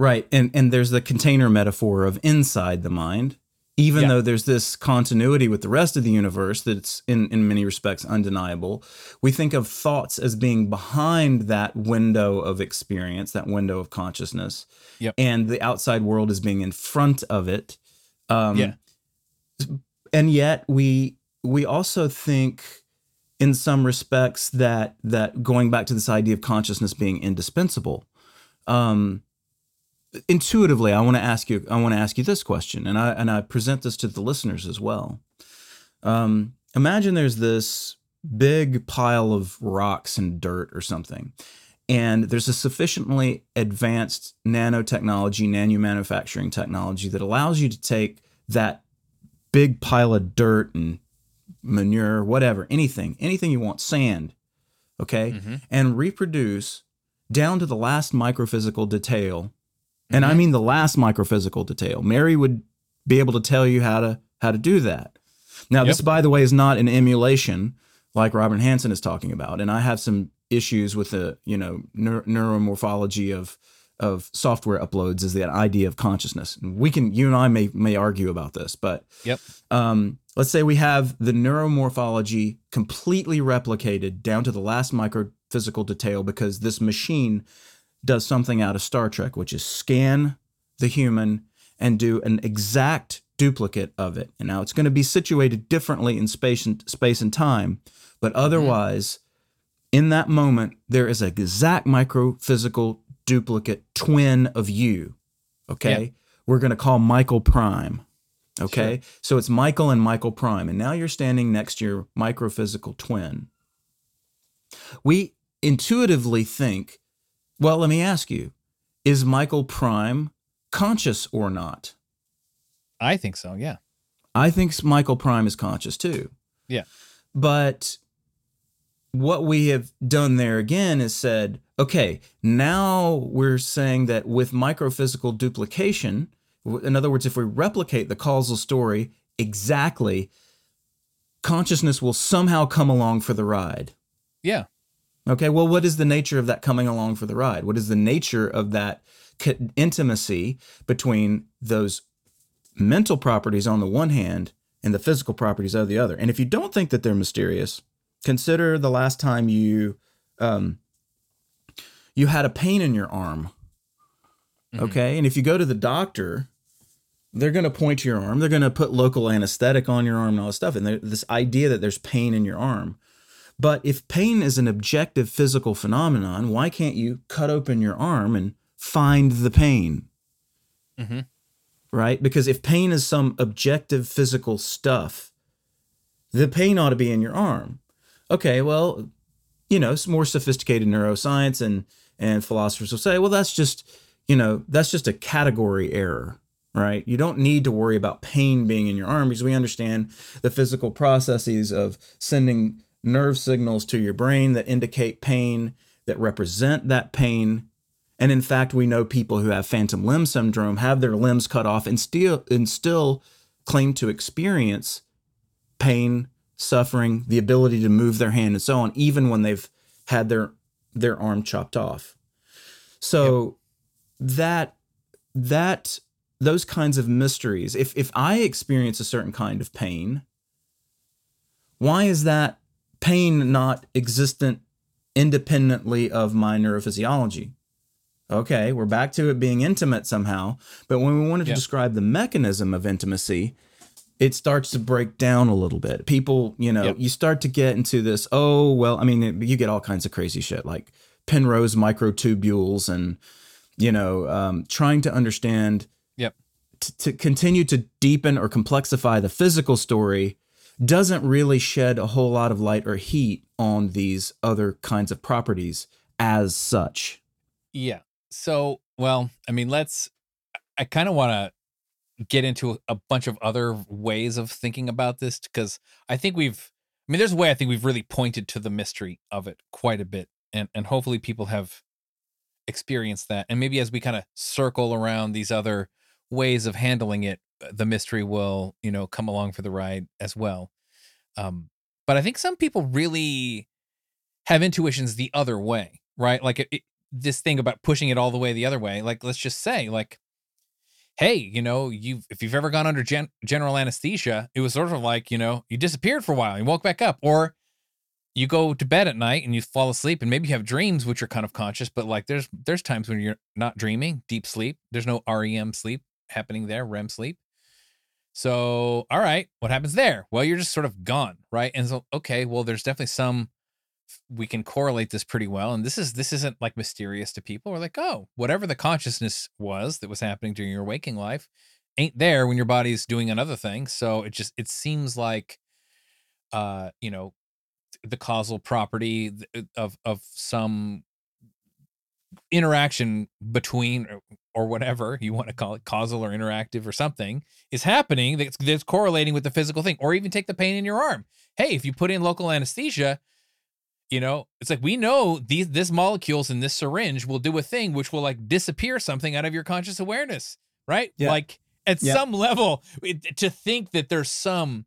Speaker 2: Right. And and there's the container metaphor of inside the mind, even
Speaker 1: Yeah.
Speaker 2: though there's this continuity with the rest of the universe that's in, in many respects undeniable. We think of thoughts as being behind that window of experience, that window of consciousness.
Speaker 1: Yep.
Speaker 2: And the outside world as being in front of it. Um,
Speaker 1: Yeah.
Speaker 2: And yet we we also think in some respects that that going back to this idea of consciousness being indispensable. Um, intuitively i want to ask you i want to ask you this question and i and i present this to the listeners as well um, imagine there's this big pile of rocks and dirt or something and there's a sufficiently advanced nanotechnology nanomanufacturing technology that allows you to take that big pile of dirt and manure whatever anything anything you want sand okay
Speaker 1: Mhm.
Speaker 2: and reproduce down to the last microphysical detail and
Speaker 1: Mm-hmm.
Speaker 2: I mean the last microphysical detail. Mary would be able to tell you how to how to do that. Now, this, by the way, is not an emulation like Robin Hanson is talking about, and I have some issues with the you know neur- neuromorphology of of software uploads is the idea of consciousness. And we can you and I may may argue about this, but
Speaker 1: Yep.
Speaker 2: um, let's say we have the neuromorphology completely replicated down to the last microphysical detail because this machine does something out of Star Trek, which is scan the human and do an exact duplicate of it. And now it's going to be situated differently in space and space and time, but mm-hmm. otherwise, in that moment, there is an exact microphysical duplicate twin of you. Okay, we're going to call Michael Prime. Okay, so it's Michael and Michael Prime, and now you're standing next to your microphysical twin. We intuitively think well, let me ask you is Michael Prime conscious or not?
Speaker 1: i think so yeah
Speaker 2: I think Michael Prime is conscious too.
Speaker 1: Yeah.
Speaker 2: But what we have done there again is said, okay, now we're saying that with microphysical duplication, in other words, if we replicate the causal story exactly, consciousness will somehow come along for the ride.
Speaker 1: Yeah.
Speaker 2: Okay, well, what is the nature of that coming along for the ride? What is the nature of that intimacy between those mental properties on the one hand and the physical properties of the other? And if you don't think that they're mysterious, consider the last time you um, you had a pain in your arm. Mm-hmm. Okay, and if you go to the doctor, they're going to point to your arm. They're going to put local anesthetic on your arm and all this stuff. And this idea that there's pain in your arm. But if pain is an objective physical phenomenon, why can't you cut open your arm and find the pain? Mm-hmm. Right? Because if pain is some objective physical stuff, the pain ought to be in your arm. Okay, well, you know, more sophisticated neuroscience and and philosophers will say, well, that's just, you know, that's just a category error right? You don't need to worry about pain being in your arm because we understand the physical processes of sending nerve signals to your brain that indicate pain, that represent that pain. And in fact, we know people who have phantom limb syndrome have their limbs cut off and still and still claim to experience pain, suffering, the ability to move their hand and so on, even when they've had their their arm chopped off. So yep. that that those kinds of mysteries. If if I experience a certain kind of pain, why is that pain not existent independently of my neurophysiology? Okay, we're back to it being intimate somehow. But when we wanted to describe the mechanism of intimacy, it starts to break down a little bit. People, you know, yep. you start to get into this, oh, well, I mean, you get all kinds of crazy shit like Penrose microtubules and, you know, um, trying to understand to continue to deepen or complexify the physical story doesn't really shed a whole lot of light or heat on these other kinds of properties as such.
Speaker 1: Yeah. So, well, I mean, let's, I kind of want to get into a bunch of other ways of thinking about this because I think we've, I mean, there's a way I think we've really pointed to the mystery of it quite a bit. And, and hopefully people have experienced that. And maybe as we kind of circle around these other ways of handling it, the mystery will, you know, come along for the ride as well. Um, but I think some people really have intuitions the other way, right? Like it, it, this thing about pushing it all the way the other way. Like, let's just say, like, hey, you know, you've if you've ever gone under gen- general anesthesia, it was sort of like, you know, you disappeared for a while, you woke back up, or you go to bed at night and you fall asleep and maybe you have dreams which are kind of conscious but like there's there's times when you're not dreaming deep sleep there's no rem sleep happening there, REM sleep. So, all right, what happens there? Well, you're just sort of gone, right? And so, okay, well, there's definitely some we can correlate this pretty well. And this is this isn't like mysterious to people. We're like, oh, whatever the consciousness was that was happening during your waking life ain't there when your body's doing another thing. So it just it seems like uh, you know, the causal property of of some interaction between or whatever you want to call it causal or interactive or something is happening that's, that's correlating with the physical thing or even take the pain in your arm hey if you put in local anesthesia you know it's like we know these this molecules in this syringe will do a thing which will like disappear something out of your conscious awareness right yeah. like at yeah. some level it, to think that there's some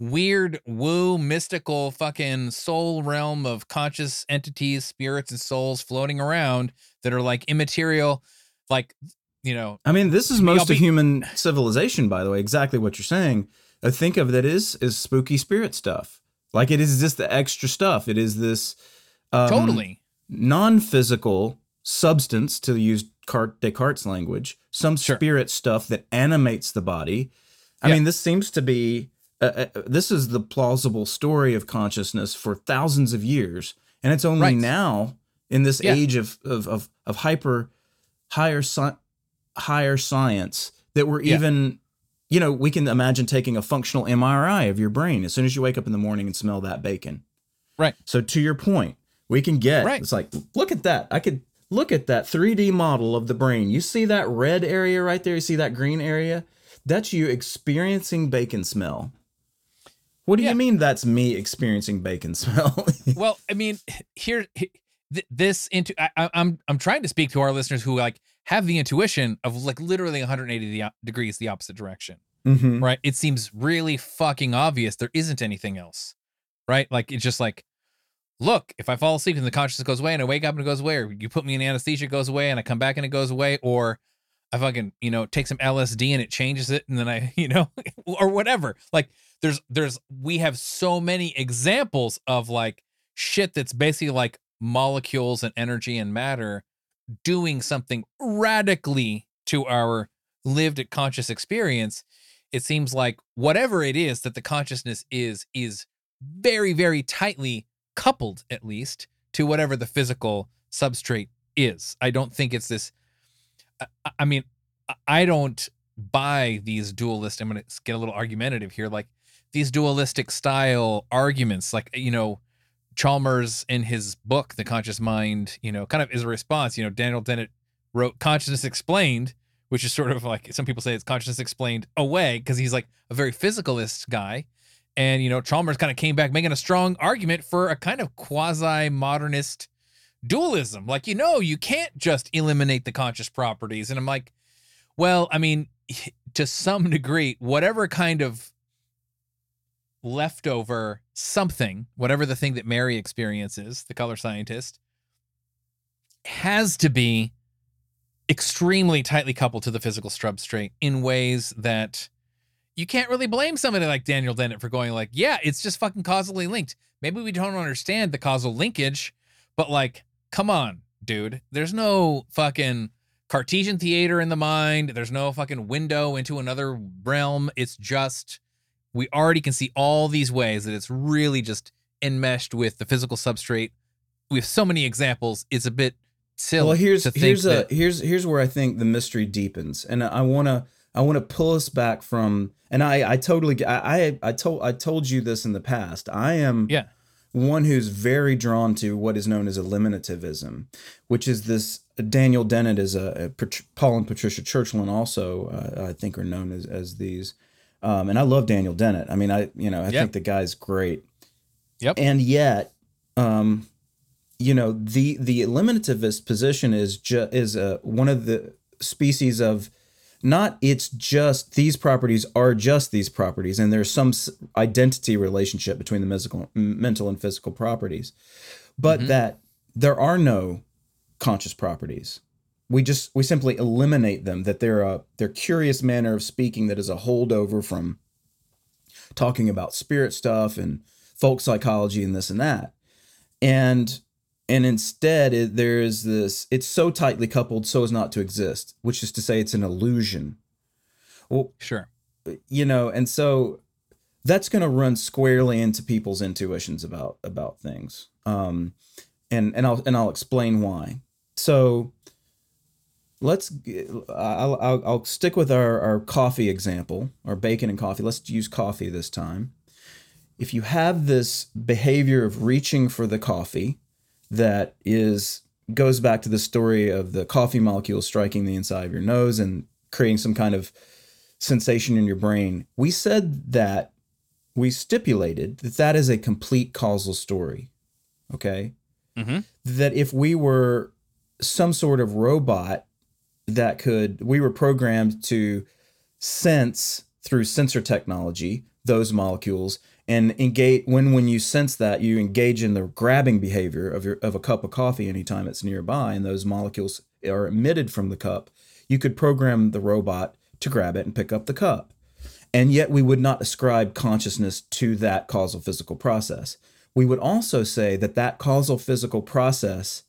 Speaker 1: weird woo mystical fucking soul realm of conscious entities spirits and souls floating around that are like immaterial like you know
Speaker 2: i mean this is most be- of human civilization by the way exactly what you're saying. I think of that is is spooky spirit stuff. Like it is just the extra stuff. It is this
Speaker 1: um, totally.
Speaker 2: non-physical substance to use Cart- descartes language some sure. spirit stuff that animates the body. I yeah. mean this seems to be uh, uh, this is the plausible story of consciousness for thousands of years, and it's only right. now in this yeah. age of, of of of, hyper higher sci- higher science that we're yeah. even you know we can imagine taking a functional MRI of your brain as soon as you wake up in the morning and smell that bacon.
Speaker 1: Right.
Speaker 2: So to your point, we can get right. it's like look at that. I could look at that 3D model of the brain. You see that red area right there? You see that green area? That's you experiencing bacon smell. What do yeah. you mean that's me experiencing bacon smell? <laughs>
Speaker 1: well, I mean, here, this into I, am I'm, I'm trying to speak to our listeners who like have the intuition of like literally 180 degrees the opposite direction.
Speaker 2: Mhm.
Speaker 1: right? It seems really fucking obvious there isn't anything else, right? Like it's just like, look, if I fall asleep and the consciousness goes away and I wake up and it goes away, or you put me in anesthesia, it goes away, and I come back and it goes away, or I fucking, you know, take some LSD and it changes it, and then I, <laughs> you know, or whatever. Like there's there's we have so many examples of like shit that's basically like molecules and energy and matter doing something radically to our lived conscious experience. It seems like whatever it is that the consciousness is is very very tightly coupled at least to whatever the physical substrate is. I don't think it's this i, I mean I- don't buy these dualist i'm going to get a little argumentative here like these dualistic style arguments like you know chalmers in his book the conscious mind you know kind of is a response you know daniel dennett wrote consciousness explained which is sort of like some people say it's consciousness explained away because he's like a very physicalist guy. And, you know, Chalmers kind of came back making a strong argument for a kind of quasi modernist dualism. Like, you know, you can't just eliminate the conscious properties. And I'm like, well, I mean, to some degree, whatever kind of leftover something, whatever the thing that Mary experiences, the color scientist, has to be extremely tightly coupled to the physical substrate in ways that you can't really blame somebody like Daniel Dennett for going like, yeah, it's just fucking causally linked. Maybe we don't understand the causal linkage, but like, come on, dude. There's no fucking Cartesian theater in the mind. There's no fucking window into another realm. It's just we already can see all these ways that it's really just enmeshed with the physical substrate. We have so many examples. It's a bit silly.
Speaker 2: Well, here's
Speaker 1: to think
Speaker 2: here's a here's here's where I think the mystery deepens, and I want to I want to pull us back from. And I I totally I I, I told I told you this in the past. I am
Speaker 1: yeah.
Speaker 2: one who's very drawn to what is known as eliminativism, which is this. Daniel Dennett is a, a Paul and Patricia Churchland also uh, I think are known as as these, um, and I love Daniel Dennett. I mean I you know I
Speaker 1: Yep.
Speaker 2: think the guy's great.
Speaker 1: Yep.
Speaker 2: And yet, um, you know the the eliminativist position is just is uh, one of the species of not it's just these properties are just these properties and there's some identity relationship between the physical mental and physical properties but
Speaker 1: Mhm.
Speaker 2: that there are no conscious properties we just we simply eliminate them that they're a they're curious manner of speaking that is a holdover from talking about spirit stuff and folk psychology and this and that. And and instead it, there is this it's so tightly coupled so as not to exist which is to say it's an illusion. Well
Speaker 1: Sure.
Speaker 2: you know and so that's going to run squarely into people's intuitions about about things. Um and and I'll and I'll explain why. So let's I'll, I'll, I'll stick with our, our coffee example our bacon and coffee. Let's use coffee this time. If you have this behavior of reaching for the coffee that is goes back to the story of the coffee molecule striking the inside of your nose and creating some kind of sensation in your brain we said that we stipulated that that is a complete causal story okay?
Speaker 1: Mm-hmm.
Speaker 2: that if we were some sort of robot that could we were programmed to sense through sensor technology those molecules and engage when when you sense that you engage in the grabbing behavior of your of a cup of coffee anytime it's nearby and those molecules are emitted from the cup you could program the robot to grab it and pick up the cup. And yet we would not ascribe consciousness to that causal physical process. We would also say that that causal physical process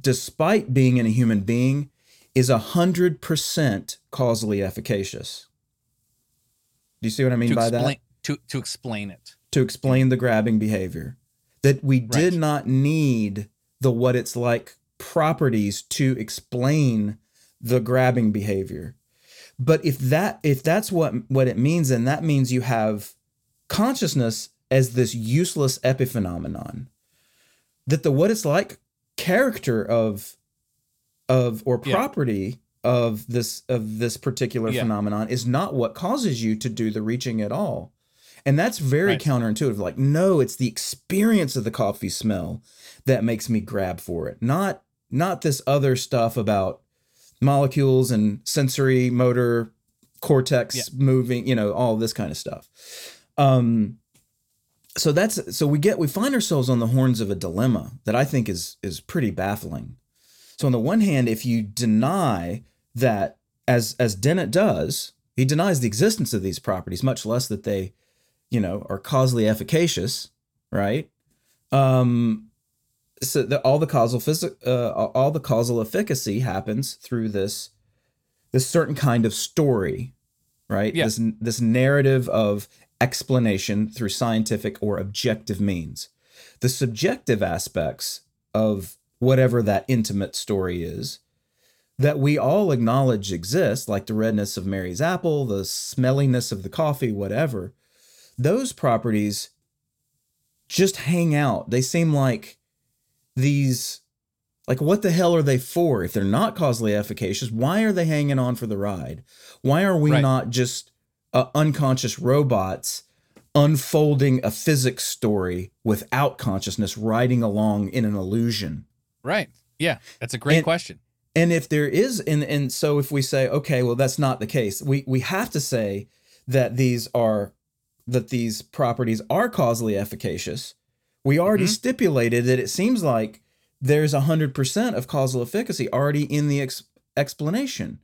Speaker 2: despite being in a human being is 100% causally efficacious. Do you see what i mean
Speaker 1: To
Speaker 2: by
Speaker 1: explain
Speaker 2: that
Speaker 1: to to explain it.
Speaker 2: to explain the grabbing behavior. That we did not need the what it's like properties to explain the grabbing behavior. But if that if that's what what it means then that means you have consciousness as this useless epiphenomenon. That the what it's like character of of or
Speaker 1: Yeah.
Speaker 2: property of this of this particular
Speaker 1: Yeah.
Speaker 2: phenomenon is not what causes you to do the reaching at all and that's very
Speaker 1: Right.
Speaker 2: counterintuitive like no it's the experience of the coffee smell that makes me grab for it not not this other stuff about molecules and sensory motor cortex
Speaker 1: Yeah.
Speaker 2: moving, you know, all this kind of stuff. Um, so that's so we get we find ourselves on the horns of a dilemma that I think is is pretty baffling. So on the one hand, if you deny that as as Dennett does, he denies the existence of these properties, much less that they, you know, are causally efficacious, right? Um, so the, all the causal physi- uh, all the causal efficacy happens through this this certain kind of story, right?
Speaker 1: Yeah.
Speaker 2: This this narrative of explanation through scientific or objective means. The subjective aspects of whatever that intimate story is that we all acknowledge exists, like the redness of Mary's apple, the smelliness of the coffee, whatever, those properties just hang out. They seem like these, like, what the hell are they for? If they're not causally efficacious, why are they hanging on for the ride? Why are we
Speaker 1: Right.
Speaker 2: not just uh, unconscious robots unfolding a physics story without consciousness, riding along in an illusion?
Speaker 1: Right. Yeah. That's a great
Speaker 2: And-
Speaker 1: question.
Speaker 2: And if there is, and and so if we say, okay, well, that's not the case, we we have to say that these are that these properties are causally efficacious. We already
Speaker 1: Mhm.
Speaker 2: stipulated that it seems like there's a hundred percent of causal efficacy already in the ex- explanation.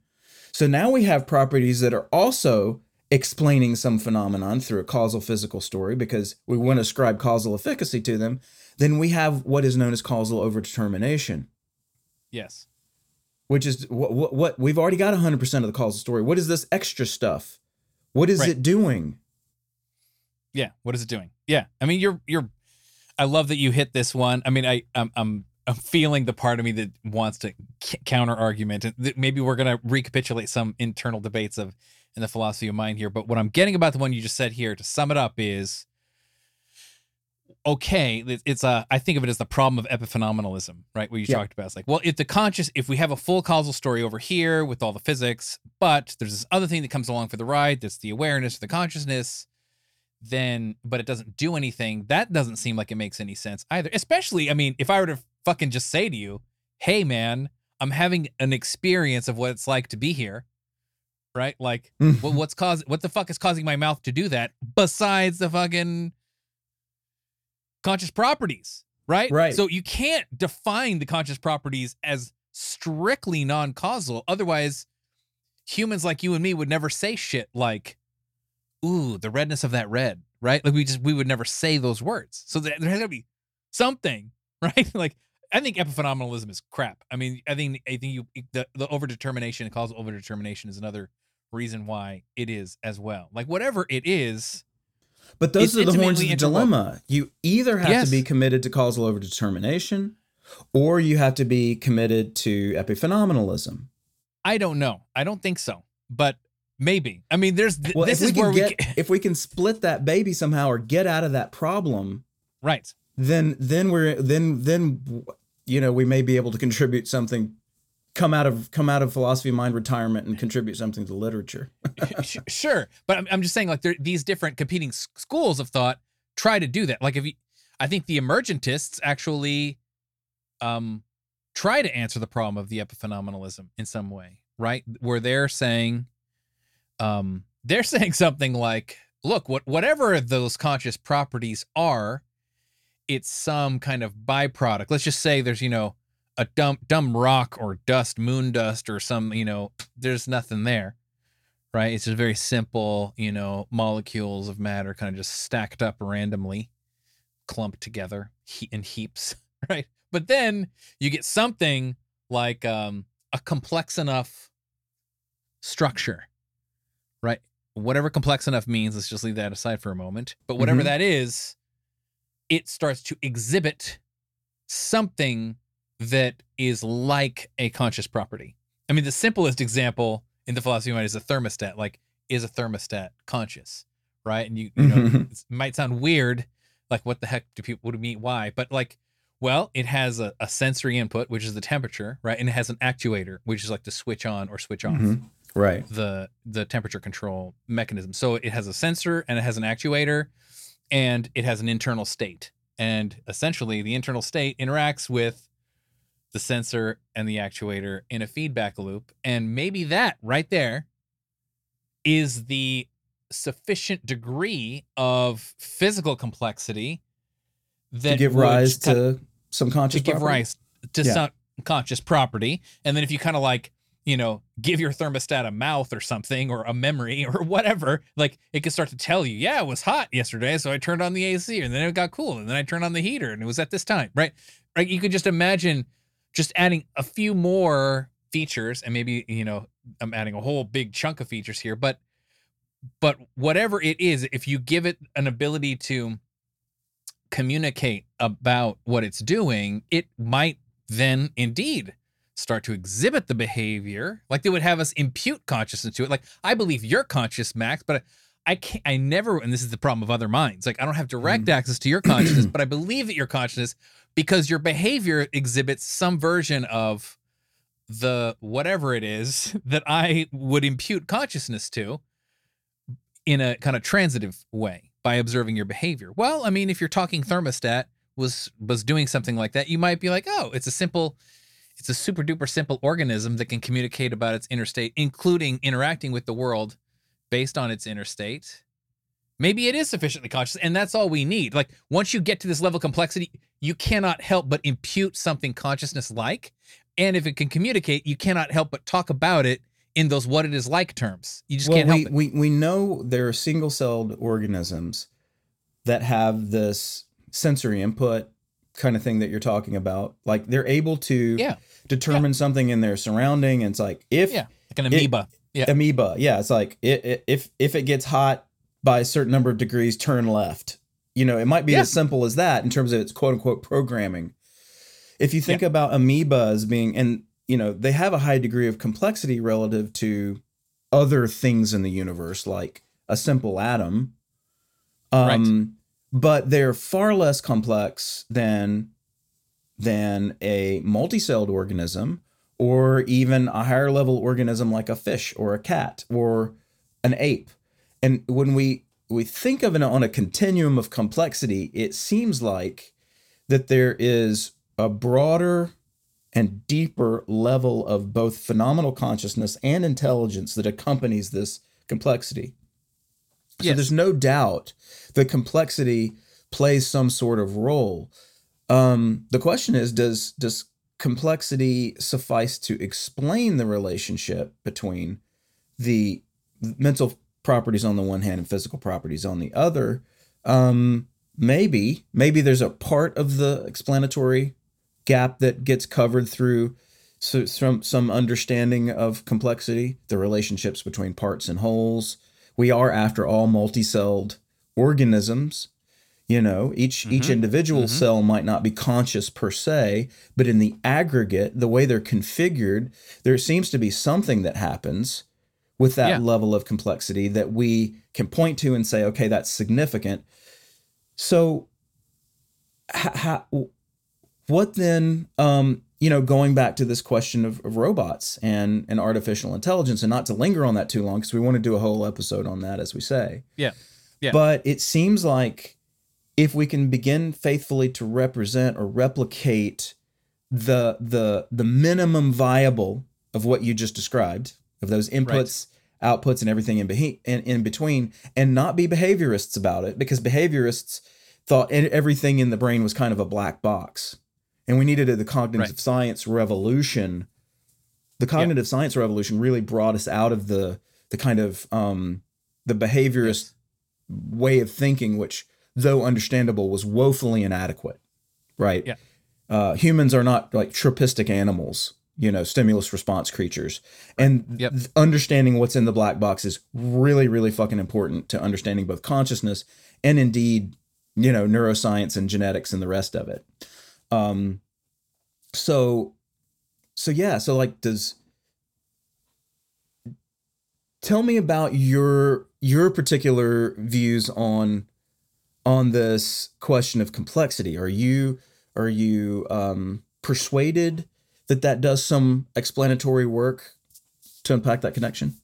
Speaker 2: So now we have properties that are also explaining some phenomenon through a causal physical story because we want to ascribe causal efficacy to them. Then we have what is known as causal overdetermination
Speaker 1: Yes.
Speaker 2: which is what, what, what we've already got 100% of the causal story. What is this extra stuff? What is
Speaker 1: Right.
Speaker 2: it doing?
Speaker 1: Yeah. What is it doing? Yeah. I mean, you're you're. I love that you hit this one. I mean, I I'm I'm I'm feeling the part of me that wants to c- counter argument. and Maybe we're gonna recapitulate some internal debates of in the philosophy of mind here. But what I'm getting about the one you just said here to sum it up is okay. it- It's a I think of it as the problem of epiphenomenalism, right? What you
Speaker 2: Yeah.
Speaker 1: talked about. It's like, well, if the conscious, if we have a full causal story over here with all the physics, but there's this other thing that comes along for the ride, that's the awareness, the consciousness then but it doesn't do anything that doesn't seem like it makes any sense either especially i mean if i were to fucking just say to you hey man i'm having an experience of what it's like to be here right like mm-hmm. what, what's cause what the fuck is causing my mouth to do that besides the fucking conscious properties right?
Speaker 2: Right.
Speaker 1: so you can't define the conscious properties as strictly non-causal. Otherwise humans like you and me would never say shit like ooh the redness of that red right? Like we just we would never say those words. So there, has to be something <laughs> right? Like i think epiphenomenalism is crap. I mean i think i think you the, the overdetermination causal overdetermination is another reason why it is as well. Like whatever it is
Speaker 2: But those
Speaker 1: It's
Speaker 2: are the horns of the dilemma. You either have
Speaker 1: Yes.
Speaker 2: to be committed to causal overdetermination or you have to be committed to epiphenomenalism.
Speaker 1: i don't know i don't think so but maybe i mean there's th-
Speaker 2: Well,
Speaker 1: this
Speaker 2: if
Speaker 1: is
Speaker 2: we
Speaker 1: where
Speaker 2: can
Speaker 1: we
Speaker 2: get <laughs> if we can split that baby somehow or get out of that problem,
Speaker 1: right
Speaker 2: then then we're then then you know we may be able to contribute something come out of come out of philosophy of mind retirement and contribute something to literature. <laughs>
Speaker 1: Sure but I'm, I'm just saying like these different competing schools of thought try to do that. Like if you i think the emergentists actually um try to answer the problem of the epiphenomenalism in some way right? Where they're saying um they're <laughs> saying something like look what whatever those conscious properties are it's some kind of byproduct. Let's just say there's you know a dumb dumb rock or dust moon dust or some you know there's nothing there right? It's just very simple, you know, molecules of matter kind of just stacked up randomly, clumped together he- in heaps, <laughs> right? But then you get something like um, a complex enough structure, right? Whatever complex enough means, let's just leave that aside for a moment. But whatever
Speaker 2: Mhm.
Speaker 1: that is, it starts to exhibit something that is like a conscious property. I mean, the simplest example in the philosophy of mind is a thermostat. Like, is a thermostat conscious, right? And you, you know,
Speaker 2: Mhm.
Speaker 1: it might sound weird, like what the heck do people what do you mean why? But like, well, it has a, a sensory input, which is the temperature, right? And it has an actuator, which is like to switch on or switch off
Speaker 2: Mhm. right
Speaker 1: the the temperature control mechanism. So it has a sensor and it has an actuator and it has an internal state. And essentially the internal state interacts with the sensor and the actuator in a feedback loop and maybe that right there is the sufficient degree of physical complexity that
Speaker 2: to give rise
Speaker 1: cut-
Speaker 2: to some conscious
Speaker 1: to give
Speaker 2: property?
Speaker 1: rise to
Speaker 2: Yeah.
Speaker 1: some conscious property. And then if you kind of like, you know, give your thermostat a mouth or something or a memory <laughs> or whatever, like it can start to tell you, yeah, it was hot yesterday, so I turned on the AC and then it got cool and then I turned on the heater and it was at this time, right? Right? You could just imagine just adding a few more features and maybe, you know, I'm adding a whole big chunk of features here, but but whatever it is, if you give it an ability to communicate about what it's doing, it might then indeed start to exhibit the behavior like they would have us impute consciousness to it like i believe you're conscious max but i can't i never and this is the problem of other minds like i don't have direct
Speaker 2: Mm.
Speaker 1: access to your consciousness <clears throat> but i believe that your consciousness because your behavior exhibits some version of the whatever it is <laughs> that i would impute consciousness to in a kind of transitive way by observing your behavior well i mean if you're talking thermostat was was doing something like that you might be like oh it's a simple it's a super duper simple organism that can communicate about its interstate, including interacting with the world based on its interstate. Maybe it is sufficiently conscious, and that's all we need. Like once you get to this level of complexity, you cannot help but impute something consciousness like. And if it can communicate, you cannot help but talk about it in those what it is like terms. You just
Speaker 2: well,
Speaker 1: can't
Speaker 2: we,
Speaker 1: help it.
Speaker 2: we we know there are single celled organisms that have this sensory input kind of thing that you're talking about. Like they're able to
Speaker 1: Yeah.
Speaker 2: determine something in their surrounding. And it's like if
Speaker 1: Yeah. Like an amoeba. yeah.
Speaker 2: amoeba, yeah, it's like it, it, if if it gets hot by a certain number of degrees, turn left. You know, it might be
Speaker 1: Yeah.
Speaker 2: as simple as that in terms of its quote unquote programming. If you think about amoebas being, and you know, they have a high degree of complexity relative to other things in the universe, like a simple atom. Um, but they're far less complex than than a multicelled organism or even a higher level organism like a fish or a cat or an ape. And when we we think of it on a continuum of complexity, it seems like that there is a broader and deeper level of both phenomenal consciousness and intelligence that accompanies this complexity. So
Speaker 1: Yes.
Speaker 2: there's no doubt that complexity plays some sort of role. Um, the question is, does does complexity suffice to explain the relationship between the mental properties on the one hand and physical properties on the other? Um, maybe, maybe there's a part of the explanatory gap that gets covered through so, some some understanding of complexity, the relationships between parts and wholes. We are, after all, multi-celled organisms. You know, each each
Speaker 1: Mhm.
Speaker 2: individual
Speaker 1: Mhm.
Speaker 2: cell might not be conscious per se, but in the aggregate, the way they're configured, there seems to be something that happens with that
Speaker 1: Yeah.
Speaker 2: level of complexity that we can point to and say, okay, that's significant. So, ha, ha, what then? Um, you know, going back to this question of, of robots and and artificial intelligence, and not to linger on that too long because we want to do a whole episode on that, as we say.
Speaker 1: Yeah. Yeah.
Speaker 2: But it seems like if we can begin faithfully to represent or replicate the the the minimum viable of what you just described of those inputs outputs and everything in, behe- in in between and not be behaviorists about it because behaviorists thought everything in the brain was kind of a black box. And we needed a, the cognitive
Speaker 1: Right.
Speaker 2: science revolution. The cognitive science revolution really brought us out of the the kind of um the behaviorist way of thinking which though understandable was woefully inadequate right?
Speaker 1: Yeah.
Speaker 2: uh, humans are not like tropistic animals you know stimulus response creatures. And
Speaker 1: Yep.
Speaker 2: understanding what's in the black box is really really fucking important to understanding both consciousness and indeed you know neuroscience and genetics and the rest of it. Um so so yeah so like does tell me about your your particular views on on this question of complexity. Are you are you um persuaded that that does some explanatory work to unpack that connection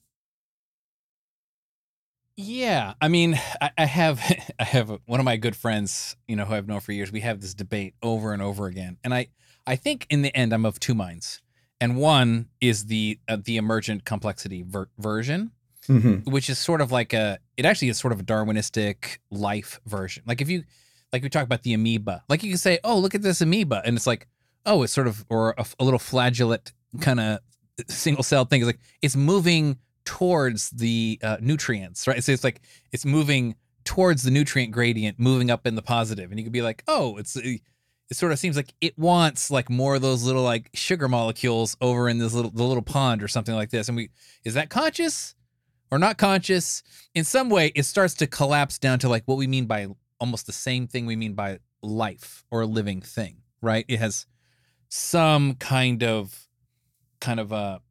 Speaker 1: Yeah, I mean, I, I have <laughs> I have one of my good friends, you know, who I've known for years. We have this debate over and over again, and I I think in the end I'm of two minds, and one is the uh, the emergent complexity ver- version,
Speaker 2: Mhm.
Speaker 1: which is sort of like a it actually is sort of a darwinistic life version like if you like we talk about the amoeba like you can say oh look at this amoeba and it's like oh it's sort of or a, a little flagellate kind of single cell thing. It's like it's moving towards the uh, nutrients right? So it's like it's moving towards the nutrient gradient moving up in the positive. And you could be like oh it's it sort of seems like it wants like more of those little like sugar molecules over in this little the little pond or something like this. And we is that conscious or not conscious? In some way it starts to collapse down to like what we mean by almost the same thing we mean by life or a living thing right? It has some kind of kind of a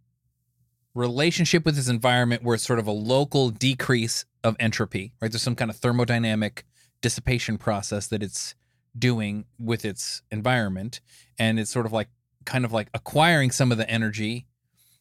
Speaker 1: relationship with its environment where it's sort of a local decrease of entropy right? There's some kind of thermodynamic dissipation process that it's doing with its environment. And it's sort of like kind of like acquiring some of the energy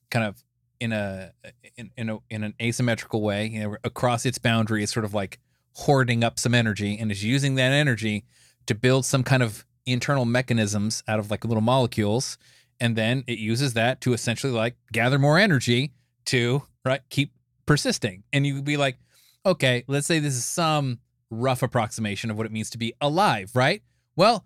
Speaker 1: kind of in a in, in a in an asymmetrical way you know across its boundary it's sort of like hoarding up some energy and is using that energy to build some kind of internal mechanisms out of like little molecules and then it uses that to essentially like gather more energy to right keep persisting. And you would be like okay let's say this is some rough approximation of what it means to be alive right? Well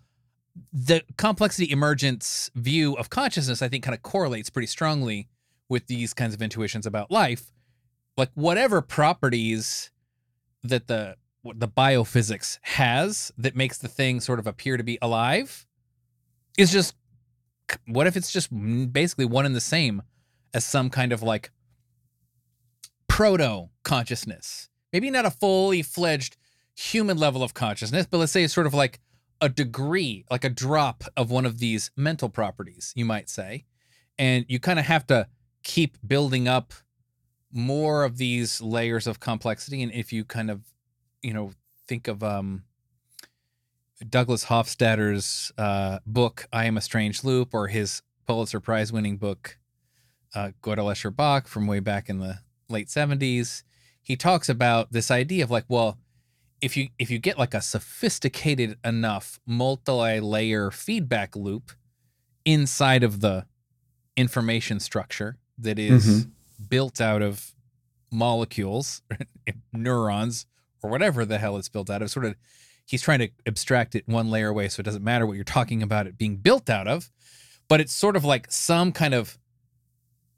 Speaker 1: the complexity emergence view of consciousness i think kind of correlates pretty strongly with these kinds of intuitions about life. Like whatever properties that the what the biophysics has that makes the thing sort of appear to be alive is just what if it's just basically one and the same as some kind of like proto consciousness maybe not a fully fledged human level of consciousness but let's say it's sort of like a degree like a drop of one of these mental properties you might say. And you kind of have to keep building up more of these layers of complexity and if you kind of you know think of um Douglas Hofstadter's uh, book "I Am a Strange Loop" or his Pulitzer Prize winning book uh, Gödel Escher Bach from way back in the late seventies, he talks about this idea of like, well, if you if you get like a sophisticated enough multi-layer feedback loop inside of the information structure that is built out of molecules, <laughs> neurons, or whatever the hell it's built out of, sort of he's trying to abstract it one layer away so it doesn't matter what you're talking about it being built out of but it's sort of like some kind of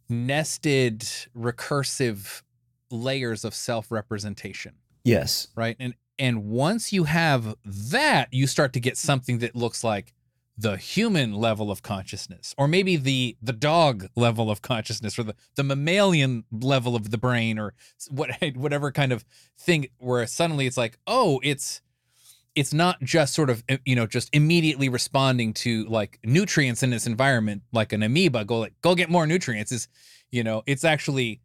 Speaker 1: nested recursive layers of self-representation
Speaker 2: Yes.
Speaker 1: right and and once you have that you start to get something that looks like the human level of consciousness or maybe the the dog level of consciousness or the the mammalian level of the brain or what <laughs> whatever kind of thing where suddenly it's like oh it's it's not just sort of you know just immediately responding to like nutrients in its environment like an amoeba go like go get more nutrients is you know it's actually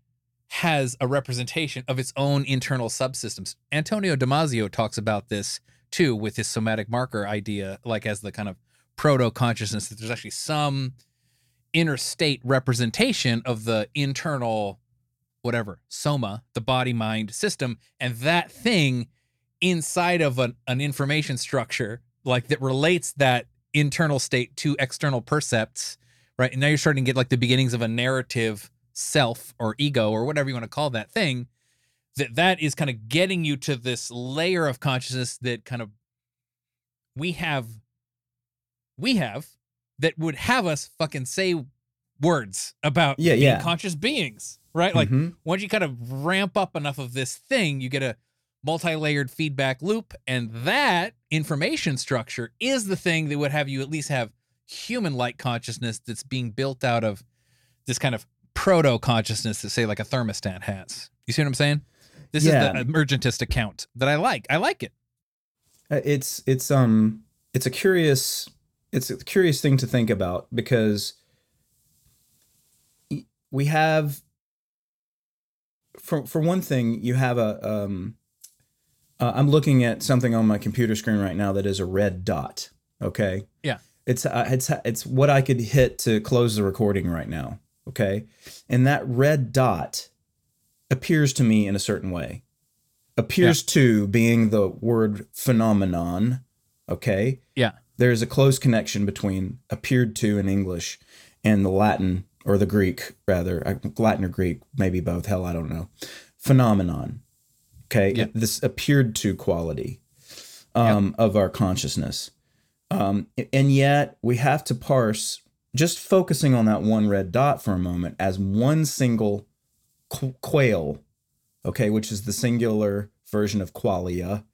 Speaker 1: has a representation of its own internal subsystems. Antonio damasio talks about this too with his somatic marker idea like as the kind of proto consciousness that there's actually some interstate representation of the internal whatever soma the body mind system and that thing inside of an, an information structure like that relates that internal state to external percepts right? And now you're starting to get like the beginnings of a narrative self or ego or whatever you want to call that thing that that is kind of getting you to this layer of consciousness that kind of we have we have that would have us fucking say words about
Speaker 2: Yeah,
Speaker 1: being
Speaker 2: yeah.
Speaker 1: conscious beings right like
Speaker 2: Mhm.
Speaker 1: once you kind of ramp up enough of this thing you get a multi-layered feedback loop and that information structure is the thing that would have you at least have human-like consciousness that's being built out of this kind of proto consciousness that say like a thermostat has you see what i'm saying this
Speaker 2: Yeah.
Speaker 1: is the emergentist account that i like i like it
Speaker 2: Uh, it's it's um it's a curious it's a curious thing to think about because we have for for one thing you have a um uh, I'm looking at something on my computer screen right now that is a red dot okay?
Speaker 1: Yeah.
Speaker 2: it's uh, it's it's what I could hit to close the recording right now okay? And that red dot appears to me in a certain way. Appears to being the word phenomenon okay?
Speaker 1: Yeah
Speaker 2: there's a close connection between appeared to in english and the latin or the greek rather latin or greek maybe both hell i don't know phenomenon. Okay,
Speaker 1: Yeah.
Speaker 2: this appeared to quality um, of our consciousness, um, and yet we have to parse. Just focusing on that one red dot for a moment as one single qu- quale, okay, which is the singular version of qualia.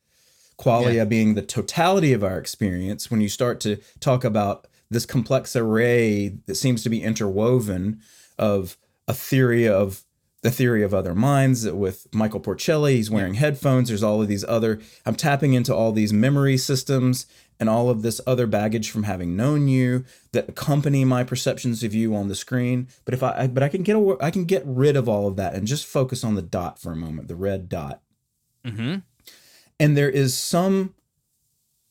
Speaker 2: Qualia
Speaker 1: Yeah.
Speaker 2: being the totality of our experience. When you start to talk about this complex array that seems to be interwoven of a theory of the theory of other minds with Michael Porcelli, he's wearing headphones. There's all of these other, I'm tapping into all these memory systems and all of this other baggage from having known you that accompany my perceptions of you on the screen. But if I, I but I can get I can get rid of all of that and just focus on the dot for a moment, the red dot
Speaker 1: Mm-hmm.
Speaker 2: And there is some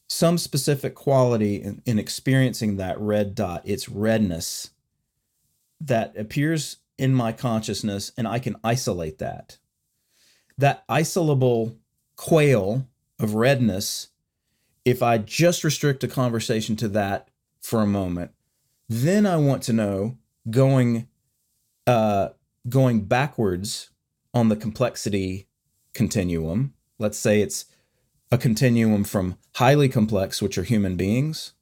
Speaker 2: some specific quality in, in experiencing that red dot its redness that appears in my consciousness and i can isolate that. That isolable quale of redness if i just restrict a conversation to that for a moment then i want to know going uh going backwards on the complexity continuum. Let's say it's a continuum from highly complex which are human beings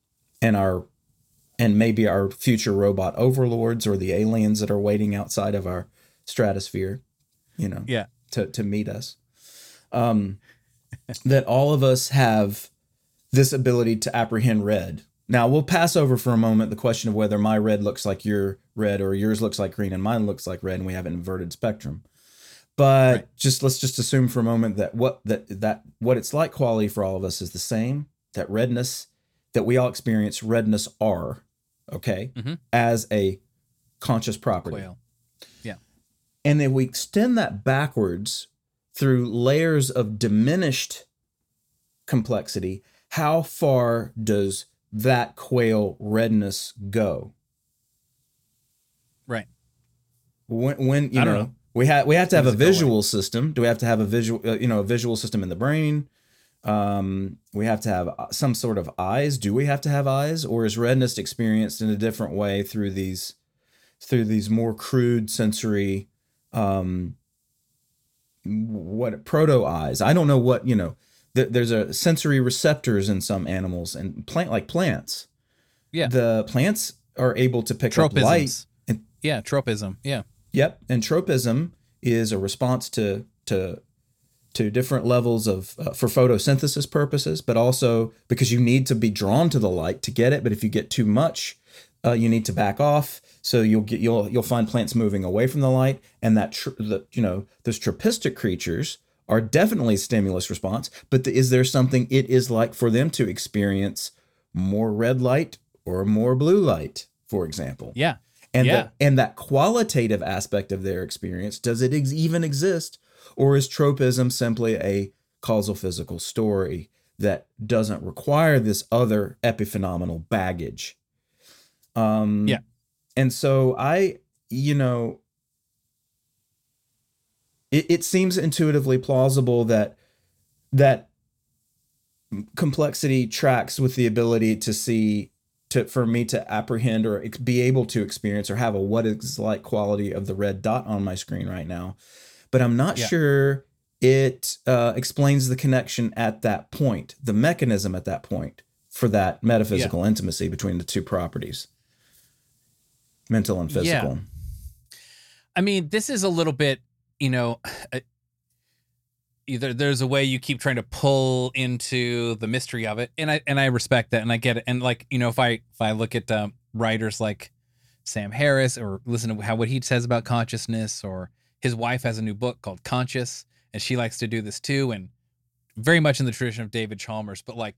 Speaker 2: and our and maybe our future robot overlords or the aliens that are waiting outside of our stratosphere you know
Speaker 1: Yeah.
Speaker 2: to, to meet us. Um, <laughs> that all of us have this ability to apprehend red. Now we'll pass over for a moment the question of whether my red looks like your red or yours looks like green and mine looks like red and we have an inverted spectrum but
Speaker 1: Right.
Speaker 2: just let's just assume for a moment that what that that what it's like quality for all of us is the same that redness that we all experience redness are okay
Speaker 1: Mhm.
Speaker 2: as a conscious property
Speaker 1: Quale.
Speaker 2: Yeah, and then we extend that backwards through layers of diminished complexity how far does that quale redness go
Speaker 1: Right.
Speaker 2: when when you
Speaker 1: I
Speaker 2: know,
Speaker 1: know.
Speaker 2: We have we have to have a
Speaker 1: does it go, like-
Speaker 2: visual system. Do we have to have a visual uh, you know a visual system in the brain? Um we have to have uh, some sort of eyes. Do we have to have eyes? Or is redness experienced in a different way through these through these more crude sensory um what proto eyes? I don't know what you know th- there's a sensory receptors in some animals and plant like plants.
Speaker 1: Yeah.
Speaker 2: the plants are able to pick up light and-
Speaker 1: yeah, tropism. Yeah.
Speaker 2: Yep, and tropism is a response to to to different levels of uh, for photosynthesis purposes, but also because you need to be drawn to the light to get it. But if you get too much, uh, you need to back off. So you'll get you'll you'll find plants moving away from the light, and that tr- the you know those tropistic creatures are definitely stimulus response. But the, is there something it is like for them to experience more red light or more blue light, for example?
Speaker 1: Yeah.
Speaker 2: And
Speaker 1: Yeah.
Speaker 2: the, and that qualitative aspect of their experience does it ex- even exist or is tropism simply a causal physical story that doesn't require this other epiphenomenal baggage um
Speaker 1: Yeah.
Speaker 2: and so i you know it, it seems intuitively plausible that that complexity tracks with the ability to see to for me to apprehend or ex- be able to experience or have a what is like quality of the red dot on my screen right now but i'm not
Speaker 1: Yeah.
Speaker 2: sure it uh, explains the connection at that point the mechanism at that point for that metaphysical intimacy between the two properties mental and
Speaker 1: Yeah.
Speaker 2: physical
Speaker 1: I mean, this is a little bit, you know, <sighs> uh, either there's a way you keep trying to pull into the mystery of it, and I and I respect that, and I get it, and like you know, if I if I look at um, writers like Sam Harris or listen to how what he says about consciousness, or his wife has a new book called Conscious, and she likes to do this too, and very much in the tradition of David Chalmers, but like,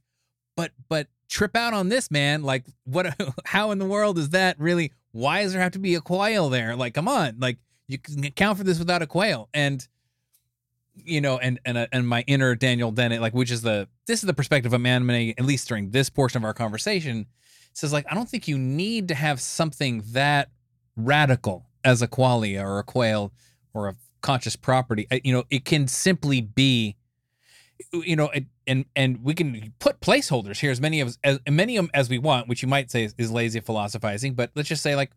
Speaker 1: but but trip out on this man, like what? <laughs> How in the world is that really? Why does there have to be a quale there? Like, come on, like you can account for this without a quale, and you know, and and uh, and my inner Daniel Dennett, like, which is the this is the perspective of man, at least during this portion of our conversation, says like, I don't think you need to have something that radical as a qualia or a quale or a conscious property. Uh, You know, it can simply be, you know, it, and and we can put placeholders here as many of as many of them as we want, which you might say is, is lazy philosophizing. But let's just say like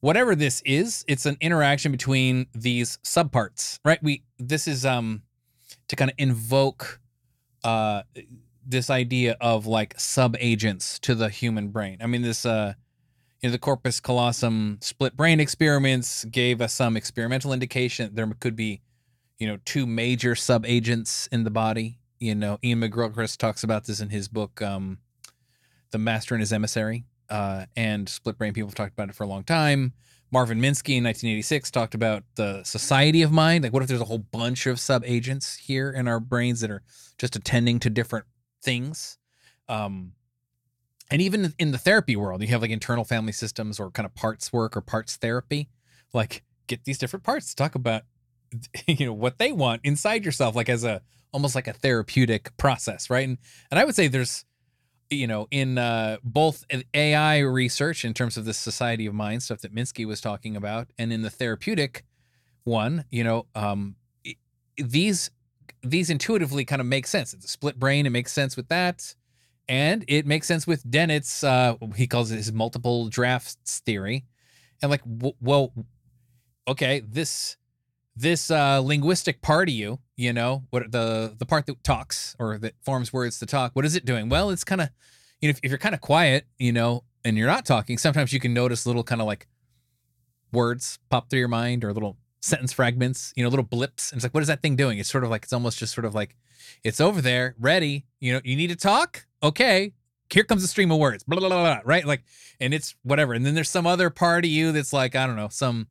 Speaker 1: whatever this is, it's an interaction between these subparts, right? We this is um to kind of invoke uh this idea of like sub agents to the human brain. I mean, this uh you know the corpus callosum split brain experiments gave us some experimental indication there could be you know two major sub agents in the body you know ian mcgilchrist talks about this in his book um the master and his emissary uh and split brain people have talked about it for a long time. Marvin minsky in 1986 talked about the society of mind. Like what if there's a whole bunch of sub agents here in our brains that are just attending to different things? Um and even in the therapy world you have like internal family systems or kind of parts work or parts therapy. Like get these different parts to talk about <laughs> you know what they want inside yourself like as a almost like a therapeutic process right? And and i would say there's you know in uh both ai research in terms of the society of mind stuff that minsky was talking about and in the therapeutic one you know um these these intuitively kind of make sense it's a split brain it makes sense with that and it makes sense with Dennett's. Uh, he calls it his multiple drafts theory, and like, w- well, okay, this this uh, linguistic part of you, you know, what the the part that talks or that forms words to talk, what is it doing? Well, it's kind of, you know, if, if you're kind of quiet, you know, and you're not talking, sometimes you can notice little kind of like words pop through your mind or little sentence fragments, you know, little blips. And it's like, what is that thing doing? It's sort of like it's almost just sort of like it's over there, ready. You know, you need to talk okay, here comes a stream of words, blah, blah, blah, blah, right? Like, and it's whatever. And then there's some other part of you that's like, I don't know, some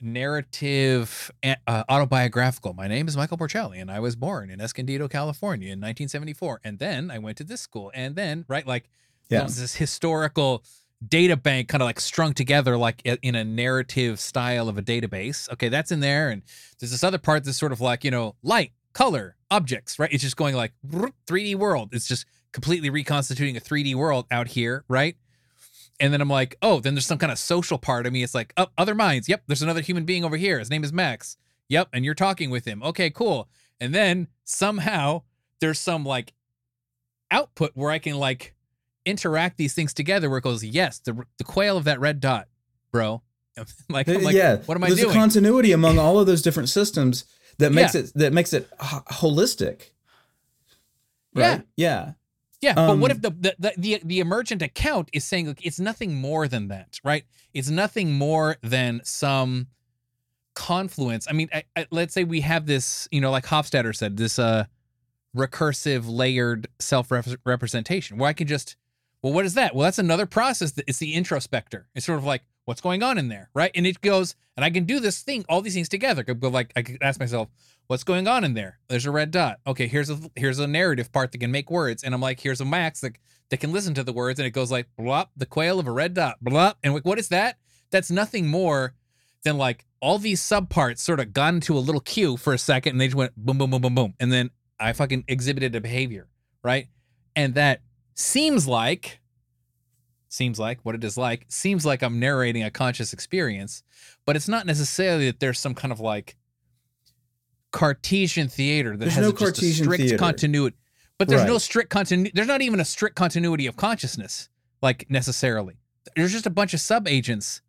Speaker 1: narrative uh, autobiographical. My name is Michael Porcelli and I was born in Escondido, California in 1974. And then I went to this school. And then, right, like, yeah. this historical data bank kind of like strung together like in a narrative style of a database. Okay, that's in there. And there's this other part that's sort of like, you know, light, color, objects, right? It's just going like 3D world. It's just completely reconstituting a 3D world out here, right? And then I'm like, oh, then there's some kind of social part of me. It's like, oh, other minds. Yep, there's another human being over here. His name is Max. Yep, and you're talking with him. Okay, cool. And then somehow there's some like output where I can like interact these things together where it goes, yes, the the quale of that red dot, bro. <laughs> like, like, yeah, what am I
Speaker 2: there's
Speaker 1: doing?
Speaker 2: There's a continuity among <laughs> all of those different systems that makes yeah. it that makes it holistic.
Speaker 1: Right?
Speaker 2: Yeah. Yeah.
Speaker 1: Yeah, um, but what if the, the the the emergent account is saying like it's nothing more than that, right? It's nothing more than some confluence. I mean, I, I, let's say we have this, you know, like Hofstadter said, this uh recursive layered self representation where I can just, well, what is that? Well, that's another process. That it's the introspector. It's sort of like what's going on in there, right? And it goes, and I can do this thing, all these things together. But like, I could ask myself, what's going on in there? There's a red dot. Okay, here's a here's a narrative part that can make words, and I'm like, here's a max that that can listen to the words, and it goes like, blah, the quale of a red dot, blah, and like, what is that? That's nothing more than like all these subparts sort of got into a little queue for a second, and they just went boom, boom, boom, boom, boom, and then I fucking exhibited a behavior, right? And that seems like seems like what it is like seems like i'm narrating a conscious experience but it's not necessarily that there's some kind of like cartesian theater that there's has no a, cartesian strict theater. continuity but there's right. no strict continuity there's not even a strict continuity of consciousness like necessarily there's just a bunch of sub agents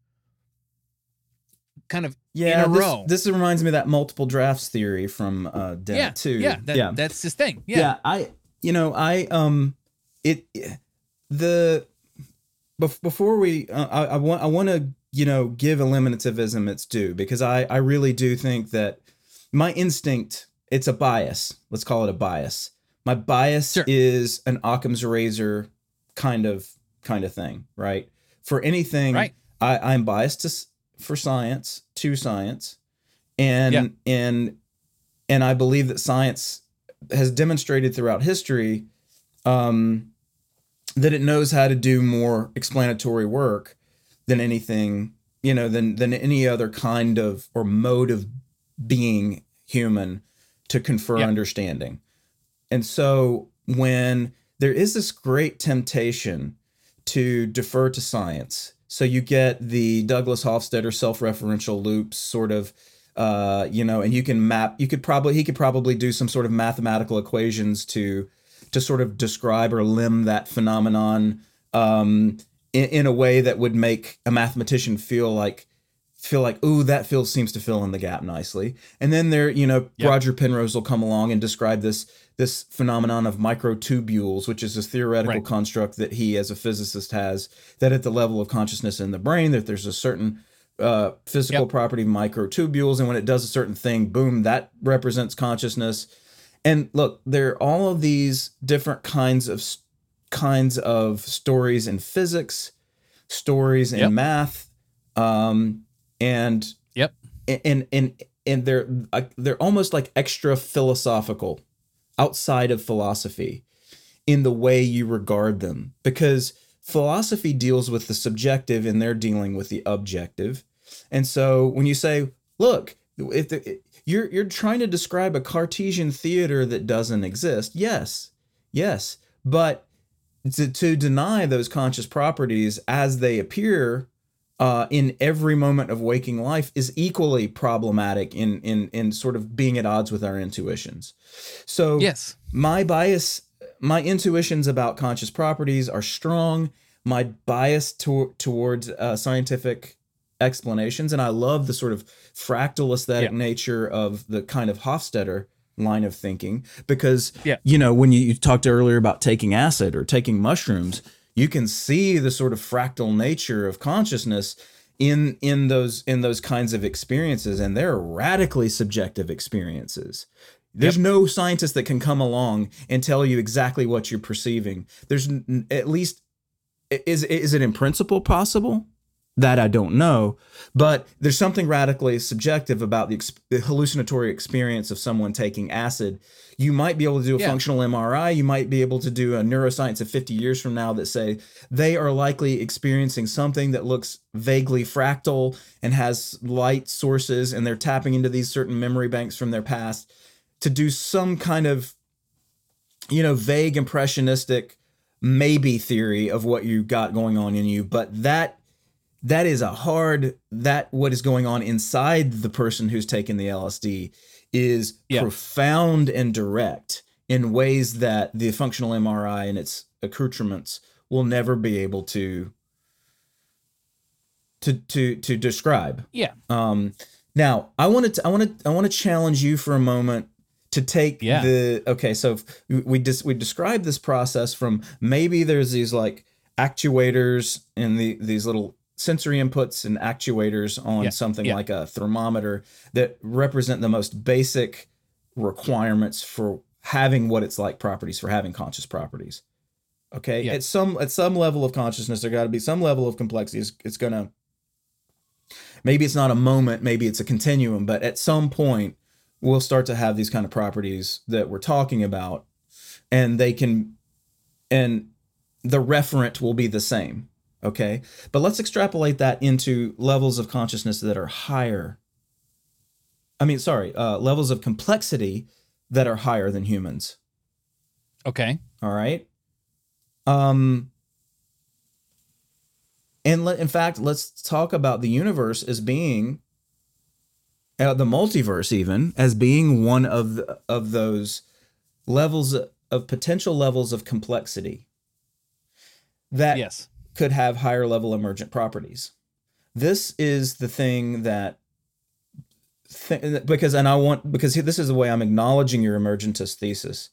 Speaker 1: kind of yeah, in a
Speaker 2: this,
Speaker 1: row.
Speaker 2: This reminds me of that multiple drafts theory from uh Dennett
Speaker 1: yeah,
Speaker 2: too.
Speaker 1: Yeah, that, yeah, that's his thing. Yeah. yeah,
Speaker 2: I you know I um it the before we, uh, I, I want I want to you know give eliminativism its due because I I really do think that my instinct it's a bias. Let's call it a bias. My bias sure. is an Occam's razor kind of kind of thing, right? For anything,
Speaker 1: right.
Speaker 2: I, I'm biased to for science to science, and yeah. and and I believe that science has demonstrated throughout history um, that it knows how to do more explanatory work than anything you know than than any other kind of or mode of being human to confer yep. understanding and so when there is this great temptation to defer to science so you get the douglas hofstadter self-referential loops sort of uh, you know and you can map you could probably he could probably do some sort of mathematical equations to to sort of describe or limn that phenomenon. Um, in, in a way that would make a mathematician feel like feel like ooh that field seems to fill in the gap nicely and then there you know
Speaker 1: Yep.
Speaker 2: roger penrose will come along and describe this this phenomenon of microtubules which is a theoretical
Speaker 1: Right.
Speaker 2: construct that he as a physicist has that at the level of consciousness in the brain that there's a certain uh, physical
Speaker 1: Yep.
Speaker 2: property of microtubules and when it does a certain thing boom that represents consciousness and look there are all of these different kinds of kinds of stories in physics stories in
Speaker 1: Yep.
Speaker 2: math um and
Speaker 1: Yep.
Speaker 2: and and and they're they're almost like extra philosophical outside of philosophy in the way you regard them. Because philosophy deals with the subjective and they're dealing with the objective. And so when you say look if the, you're you're trying to describe a cartesian theater that doesn't exist yes yes. But to, to deny those conscious properties as they appear uh, in every moment of waking life is equally problematic in in in sort of being at odds with our intuitions. So
Speaker 1: Yes.
Speaker 2: my bias, my intuitions about conscious properties are strong. My bias to, towards uh, scientific explanations, and I love the sort of fractal aesthetic
Speaker 1: Yeah.
Speaker 2: nature of the kind of Hofstadter line of thinking because
Speaker 1: Yeah.
Speaker 2: you know when you, you talked earlier about taking acid or taking mushrooms you can see the sort of fractal nature of consciousness in in those in those kinds of experiences and they're radically subjective experiences. There's no scientist that can come along and tell you exactly what you're perceiving. There's at least is is it in principle possible that I don't know, but there's something radically subjective about the, ex- the hallucinatory experience of someone taking acid. You might be able to do a
Speaker 1: Yeah.
Speaker 2: functional MRI. You might be able to do a neuroscience of 50 years from now that say they are likely experiencing something that looks vaguely fractal and has light sources, and they're tapping into these certain memory banks from their past to do some kind of, you know, vague impressionistic maybe theory of what you got going on in you. But that that is a hard that what is going on inside the person who's taken the LSD is
Speaker 1: Yeah.
Speaker 2: profound and direct in ways that the functional MRI and its accoutrements will never be able to to to to describe.
Speaker 1: Yeah.
Speaker 2: Um, now I want to I want to I want to challenge you for a moment to take
Speaker 1: Yeah.
Speaker 2: the okay. So if we we just we described this process from maybe there's these like actuators and the these little sensory inputs and actuators on
Speaker 1: Yeah,
Speaker 2: something
Speaker 1: yeah.
Speaker 2: like a thermometer that represent the most basic requirements for having what it's like properties for having conscious properties okay
Speaker 1: Yeah.
Speaker 2: at some at some level of consciousness there got to be some level of complexity it's, it's gonna maybe it's not a moment maybe it's a continuum but at some point we'll start to have these kind of properties that we're talking about and they can and the referent will be the same okay but let's extrapolate that into levels of consciousness that are higher i mean sorry uh, levels of complexity that are higher than humans
Speaker 1: Okay.
Speaker 2: all right. Um and let, in fact, let's talk about the universe as being uh, the multiverse even as being one of the, of those levels of potential levels of complexity that
Speaker 1: Yes.
Speaker 2: Could have higher level emergent properties. This is the thing that th- because and I want because this is the way I'm acknowledging your emergentist thesis.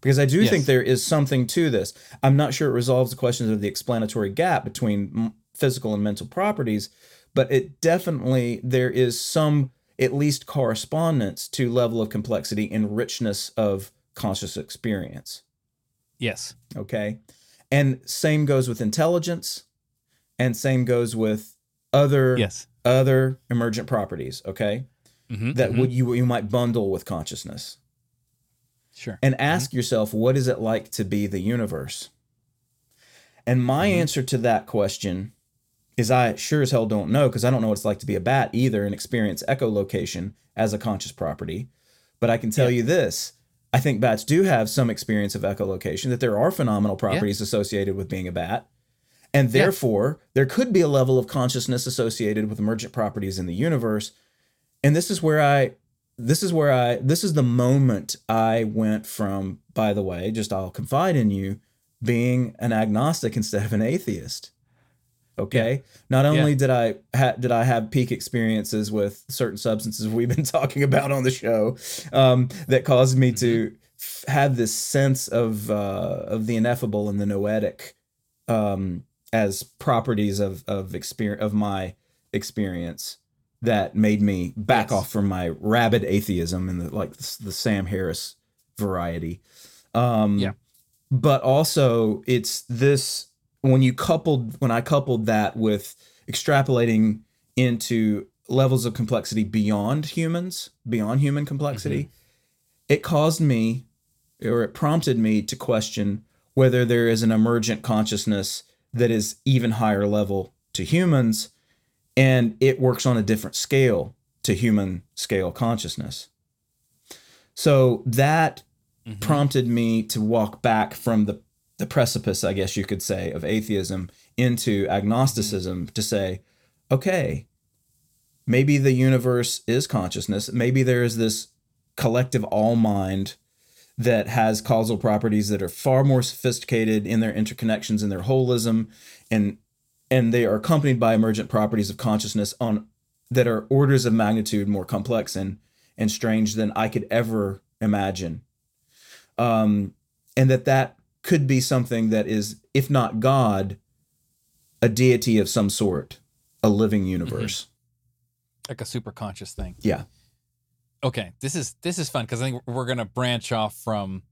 Speaker 2: Because I do
Speaker 1: Yes.
Speaker 2: think there is something to this. I'm not sure it resolves the questions of the explanatory gap between physical and mental properties, but it definitely there is some at least correspondence to level of complexity and richness of conscious experience.
Speaker 1: Yes.
Speaker 2: Okay. And same goes with intelligence and same goes with other
Speaker 1: Yes.
Speaker 2: other emergent properties, okay?
Speaker 1: Mhm,
Speaker 2: That
Speaker 1: mhm.
Speaker 2: would you you might bundle with consciousness.
Speaker 1: Sure.
Speaker 2: And ask yourself what is it like to be the universe? And my
Speaker 1: Mhm.
Speaker 2: answer to that question is I sure as hell don't know because I don't know what it's like to be a bat either and experience echolocation as a conscious property. But I can tell
Speaker 1: Yeah.
Speaker 2: you this I think bats do have some experience of echolocation, that there are phenomenal properties associated with being a bat. And
Speaker 1: Yeah.
Speaker 2: therefore, there could be a level of consciousness associated with emergent properties in the universe. And this is where I this is where I this is the moment I went from, by the way, just I'll confide in you, being an agnostic instead of an atheist. Okay. Not only did I ha- did I have peak experiences with certain substances we've been <laughs> talking about on the show um, that caused me to f- have this sense of uh, of the ineffable and the noetic um, as properties of of experience of my experience that made me back
Speaker 1: Yes.
Speaker 2: off from my rabid atheism and the like the, the Sam Harris variety. Um,
Speaker 1: Yeah.
Speaker 2: But also, it's this when you coupled when I coupled that with extrapolating into levels of complexity beyond humans, beyond human complexity, it caused me or it prompted me to question whether there is an emergent consciousness that is even higher level to humans and it works on a different scale to human scale consciousness. So that
Speaker 1: Mhm.
Speaker 2: prompted me to walk back from the the precipice, I guess you could say, of atheism into agnosticism to say, okay, maybe the universe is consciousness. Maybe there is this collective all mind that has causal properties that are far more sophisticated in their interconnections and their holism and and they are accompanied by emergent properties of consciousness on that are orders of magnitude more complex and and strange than I could ever imagine. Um, and that that could be something that is, if not God, a deity of some sort, a living universe.
Speaker 1: like a super conscious thing.
Speaker 2: Yeah.
Speaker 1: Okay, this is this is fun because I think we're gonna branch off from,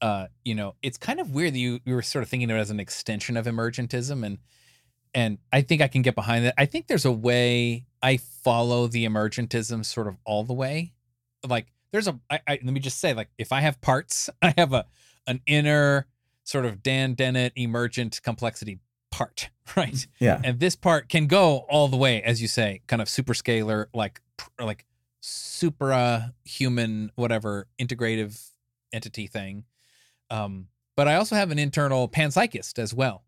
Speaker 1: uh, you know, it's kind of weird that you you were sort of thinking of it as an extension of emergentism, and and I think I can get behind that. I think there's a way I follow the emergentism sort of all the way. Like there's a I, I let me just say like if I have parts, <laughs> I have a an inner sort of Dan Dennett emergent complexity part, <laughs> right?
Speaker 2: Yeah.
Speaker 1: and this part can go all the way as you say kind of super scalar like like supra human whatever integrative entity thing um but i also have an internal panpsychist as well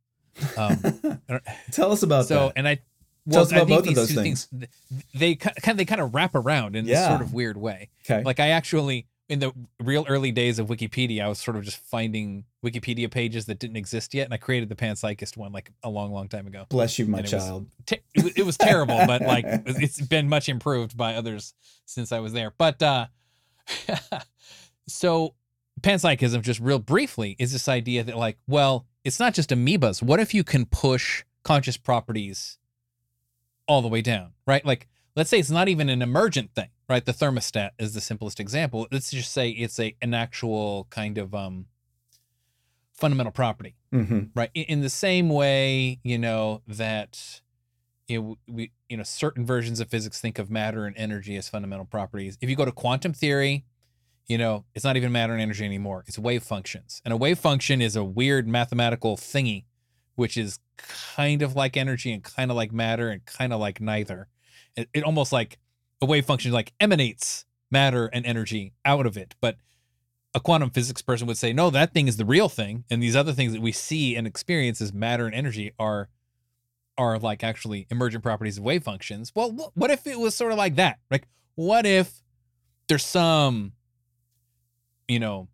Speaker 1: um <laughs>
Speaker 2: Tell us about
Speaker 1: so
Speaker 2: that.
Speaker 1: and i
Speaker 2: Tell
Speaker 1: well
Speaker 2: us about
Speaker 1: I think
Speaker 2: both of
Speaker 1: these
Speaker 2: those
Speaker 1: two
Speaker 2: things.
Speaker 1: th- they kind of they kind of wrap around in this
Speaker 2: Yeah.
Speaker 1: sort of weird way
Speaker 2: Okay.
Speaker 1: like i actually in the real early days of wikipedia i was sort of just finding wikipedia pages that didn't exist yet and i created the panpsychist one like a long long time ago
Speaker 2: Bless you, my
Speaker 1: it was-
Speaker 2: child.
Speaker 1: te- it, wa- it was terrible, but like <laughs> it's been much improved by others since I was there. But uh <laughs> so panpsychism, just real briefly, is this idea that like, well, it's not just amoebas. What if you can push conscious properties all the way down, right? Like, let's say it's not even an emergent thing, right? The thermostat is the simplest example. Let's just say it's a an actual kind of um fundamental property
Speaker 2: hmm
Speaker 1: right? In, in the same way you know that you know we you know certain versions of physics think of matter and energy as fundamental properties. If you go to quantum theory you know it's not even matter and energy anymore. It's wave functions. And a wave function is a weird mathematical thingy which is kind of like energy and kind of like matter and kind of like neither. It, it almost like a wave function like emanates matter and energy out of it but a quantum physics person would say, no, that thing is the real thing, and these other things that we see and experience as matter and energy are are like actually emergent properties of wave functions. Well, what if it was sort of like that? Like, what if there's some, you know,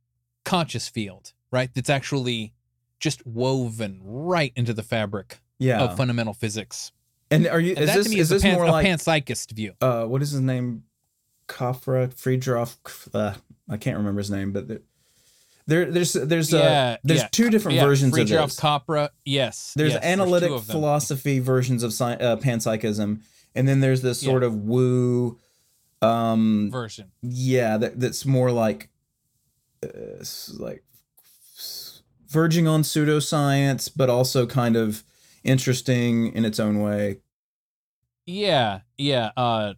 Speaker 1: conscious field, right? That's actually just woven right into the fabric
Speaker 2: Yeah.
Speaker 1: of fundamental physics.
Speaker 2: And are you?
Speaker 1: And
Speaker 2: Is
Speaker 1: that
Speaker 2: this
Speaker 1: to me
Speaker 2: is
Speaker 1: is a,
Speaker 2: this
Speaker 1: pan,
Speaker 2: more
Speaker 1: a
Speaker 2: like
Speaker 1: panpsychist view.
Speaker 2: uh what is his name? Capra Friedrich. Uh, I can't remember his name, but there, there there's there's uh,
Speaker 1: Yeah,
Speaker 2: there's
Speaker 1: yeah.
Speaker 2: two different
Speaker 1: yeah,
Speaker 2: versions
Speaker 1: Friedrich
Speaker 2: of this.
Speaker 1: Capra, yes.
Speaker 2: there's
Speaker 1: yes,
Speaker 2: analytic
Speaker 1: them.
Speaker 2: philosophy versions of sci- uh, panpsychism, and then there's this sort of woo. Um,
Speaker 1: version.
Speaker 2: yeah, that, that's more like, uh, like verging on pseudoscience, but also kind of interesting in its own way.
Speaker 1: Yeah, yeah. Uh,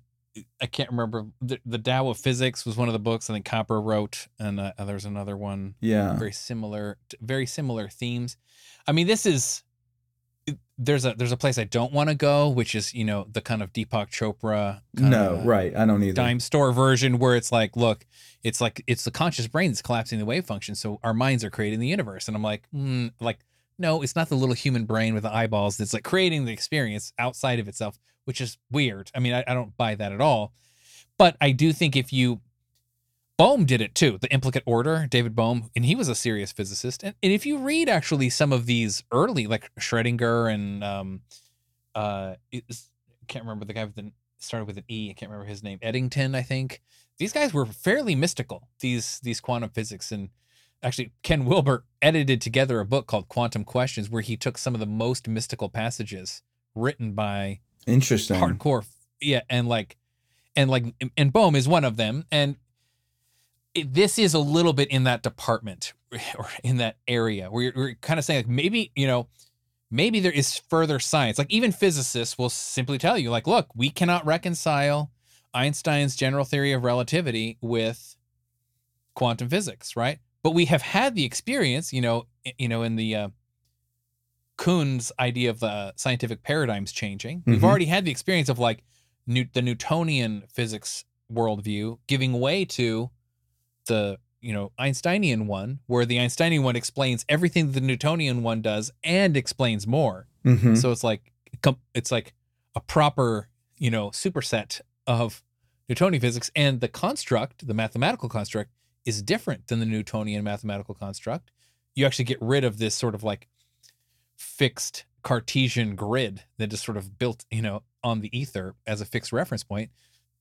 Speaker 1: I can't remember. The, the Tao of Physics was one of the books I think Capra wrote, and uh, there's another one
Speaker 2: Yeah,
Speaker 1: very similar, very similar themes. I mean, this is there's a there's a place I don't want to go, which is you know the kind of Deepak Chopra. Kind
Speaker 2: no,
Speaker 1: of,
Speaker 2: right. I don't either.
Speaker 1: Dime store version where it's like, look, it's like it's the conscious brain that's collapsing the wave function, so our minds are creating the universe, and I'm like, mm, like no, it's not the little human brain with the eyeballs that's like creating the experience outside of itself, which is weird. I mean, I, I don't buy that at all, but I do think if you Bohm did it too, the implicate order, David Bohm, and he was a serious physicist. And, and if you read actually some of these early, like Schrodinger and um, uh, I can't remember the guy with the started with an E. I can't remember his name. Eddington, I think. These guys were fairly mystical. These these quantum physics and actually Ken Wilber edited together a book called Quantum Questions where he took some of the most mystical passages written by
Speaker 2: interesting.
Speaker 1: hardcore yeah and like and like and Bohm is one of them and it, this is a little bit in that department <laughs> or in that area where you're, you're kind of saying like maybe you know maybe there is further science. Like even physicists will simply tell you like look we cannot reconcile Einstein's general theory of relativity with quantum physics right but we have had the experience you know you know in the uh, Kuhn's idea of the scientific paradigms changing we've
Speaker 2: Mhm.
Speaker 1: already had the experience of like New- the Newtonian physics worldview giving way to the you know Einsteinian one, where the Einsteinian one explains everything the Newtonian one does and explains more.
Speaker 2: Mhm.
Speaker 1: So it's like it's like a proper you know superset of Newtonian physics, and the construct, the mathematical construct, is different than the Newtonian mathematical construct. You actually get rid of this sort of like fixed Cartesian grid that is sort of built, you know, on the ether as a fixed reference point.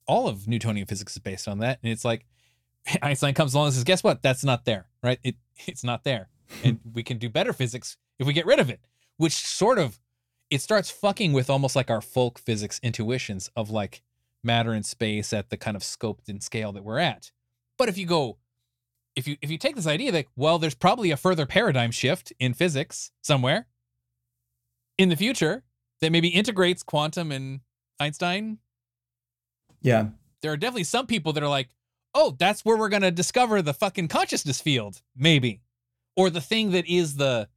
Speaker 1: All of Newtonian physics is based on that, and it's like <laughs> Einstein comes along and says, "Guess what? That's not there, right? It <laughs> it's not there, <laughs> and we can do better physics if we get rid of it." Which sort of it starts fucking with almost like our folk physics intuitions of like matter and space at the kind of scope and scale that we're at. But if you go, if you if you take this idea that well, there's probably a further paradigm shift in physics somewhere in the future that maybe integrates quantum and Einstein
Speaker 2: yeah
Speaker 1: there are definitely some people that are like, oh, that's where we're gonna discover the fucking consciousness field, maybe, or the thing that is the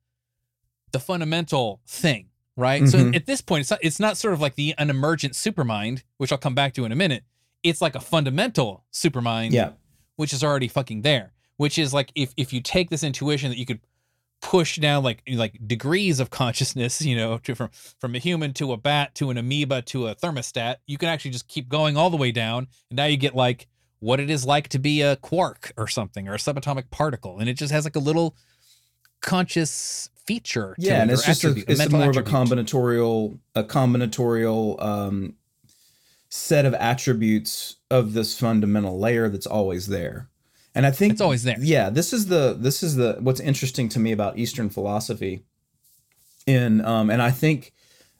Speaker 1: the fundamental thing, right? So
Speaker 2: Mhm.
Speaker 1: at this point, it's not, it's not sort of like the an emergent supermind, which I'll come back to in a minute. It's like a fundamental supermind,
Speaker 2: yeah
Speaker 1: which is already fucking there. Which is like if if you take this intuition that you could push down like like degrees of consciousness, you know, to from from a human to a bat to an amoeba to a thermostat, you can actually just keep going all the way down, and now you get like what it is like to be a quark or something or a subatomic particle, and it just has like a little conscious feature. to
Speaker 2: yeah
Speaker 1: it
Speaker 2: and it's just a, it's
Speaker 1: mental
Speaker 2: more of a combinatorial a combinatorial um set of attributes of this fundamental layer that's always there and i think
Speaker 1: It's always there.
Speaker 2: yeah this is the this is the what's interesting to me about eastern philosophy in um and i think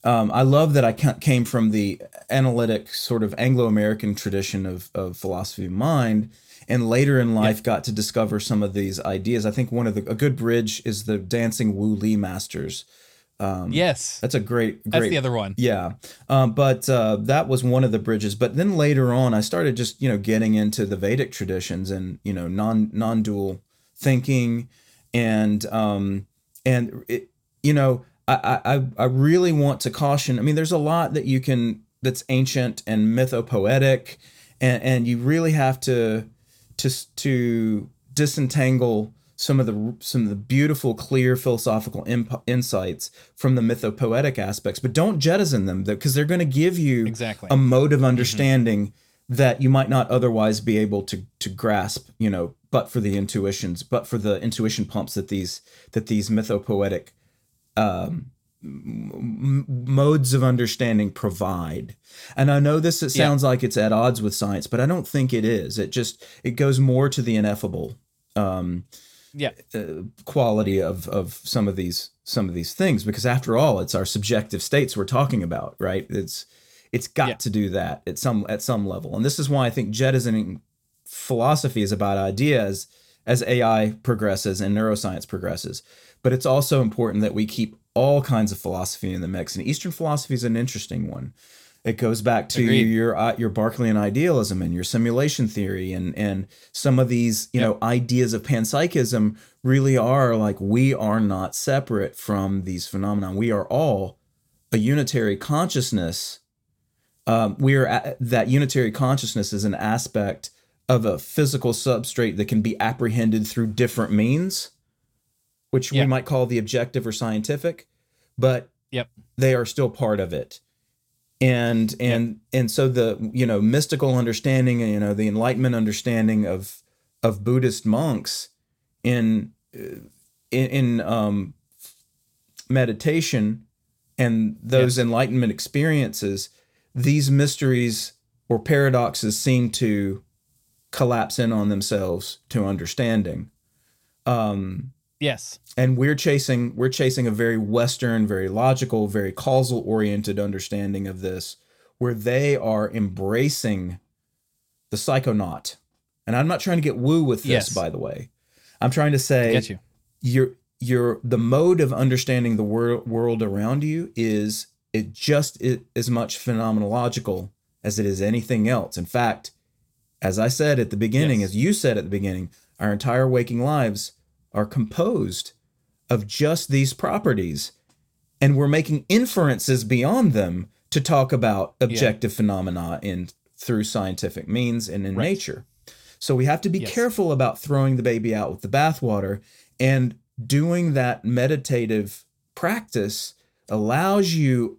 Speaker 2: um, I love that I came from the analytic sort of Anglo-American tradition of, of philosophy of mind, and later in life got to discover some of these ideas. I think one of the a good bridge is the Dancing Wu Li Masters. Um,
Speaker 1: Yes,
Speaker 2: that's a great,
Speaker 1: that's
Speaker 2: great
Speaker 1: the other one.
Speaker 2: yeah, um, but uh, that was one of the bridges. But then later on, I started just you know getting into the Vedic traditions and you know non non dual thinking, and um, and it, you know I, I I really want to caution. I mean, there's a lot that you can that's ancient and mythopoetic, and and you really have to to to disentangle some of the some of the beautiful, clear philosophical imp- insights from the mythopoetic aspects, but don't jettison them because they're going to give you
Speaker 1: Exactly.
Speaker 2: a mode of understanding that you might not otherwise be able to to grasp. You know, but for the intuitions, but for the intuition pumps that these that these mythopoetic um, m- modes of understanding provide. And I know this it
Speaker 1: Yeah.
Speaker 2: sounds like it's at odds with science, but I don't think it is. It just it goes more to the ineffable um,
Speaker 1: yeah,
Speaker 2: uh, quality of of some of these some of these things because after all, it's our subjective states we're talking about, right? It's it's got
Speaker 1: Yeah.
Speaker 2: to do that at some at some level, and this is why I think jettisoning philosophy is about ideas as AI progresses and neuroscience progresses. But it's also important that we keep all kinds of philosophy in the mix. And Eastern philosophy is an interesting one. It goes back to
Speaker 1: Agreed.
Speaker 2: your uh, your Berkeleyan idealism and your simulation theory and and some of these you know ideas of panpsychism really are like we are not separate from these phenomena. We are all a unitary consciousness. Um, we are a- that unitary consciousness is an aspect of a physical substrate that can be apprehended through different means, which
Speaker 1: Yeah.
Speaker 2: we might call the objective or scientific, but
Speaker 1: Yep.
Speaker 2: they are still part of it. And and and so the you know mystical understanding, you know the enlightenment understanding of of Buddhist monks in uh, in, in um, meditation and those enlightenment experiences, these mysteries or paradoxes seem to collapse in on themselves to understanding. Um,
Speaker 1: Yes.
Speaker 2: and we're chasing we're chasing a very western very logical very causal oriented understanding of this where they are embracing the psychonaut and i'm not trying to get woo with this
Speaker 1: Yes.
Speaker 2: by the way i'm trying to say
Speaker 1: Get you.
Speaker 2: your your the mode of understanding the wor- world around you is it just i- as much phenomenological as it is anything else in fact as i said at the beginning
Speaker 1: Yes.
Speaker 2: as you said at the beginning our entire waking lives are composed of just these properties and we're making inferences beyond them to talk about objective phenomena in through scientific means and in
Speaker 1: Right.
Speaker 2: nature so we have to be
Speaker 1: Yes.
Speaker 2: careful about throwing the baby out with the bathwater and doing that meditative practice allows you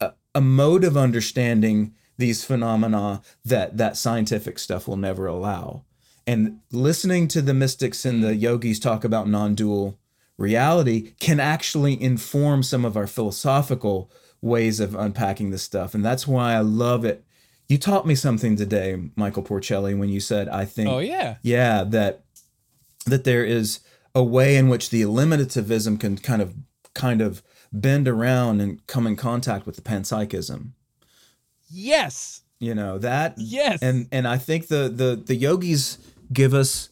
Speaker 2: a, a mode of understanding these phenomena that that scientific stuff will never allow and listening to the mystics and the yogis talk about non-dual reality can actually inform some of our philosophical ways of unpacking this stuff and that's why i love it you taught me something today michael porcelli when you said i think
Speaker 1: Oh yeah.
Speaker 2: yeah that that there is a way in which the eliminativism can kind of kind of bend around and come in contact with the panpsychism
Speaker 1: Yes.
Speaker 2: you know that
Speaker 1: Yes.
Speaker 2: and and i think the the the yogis give us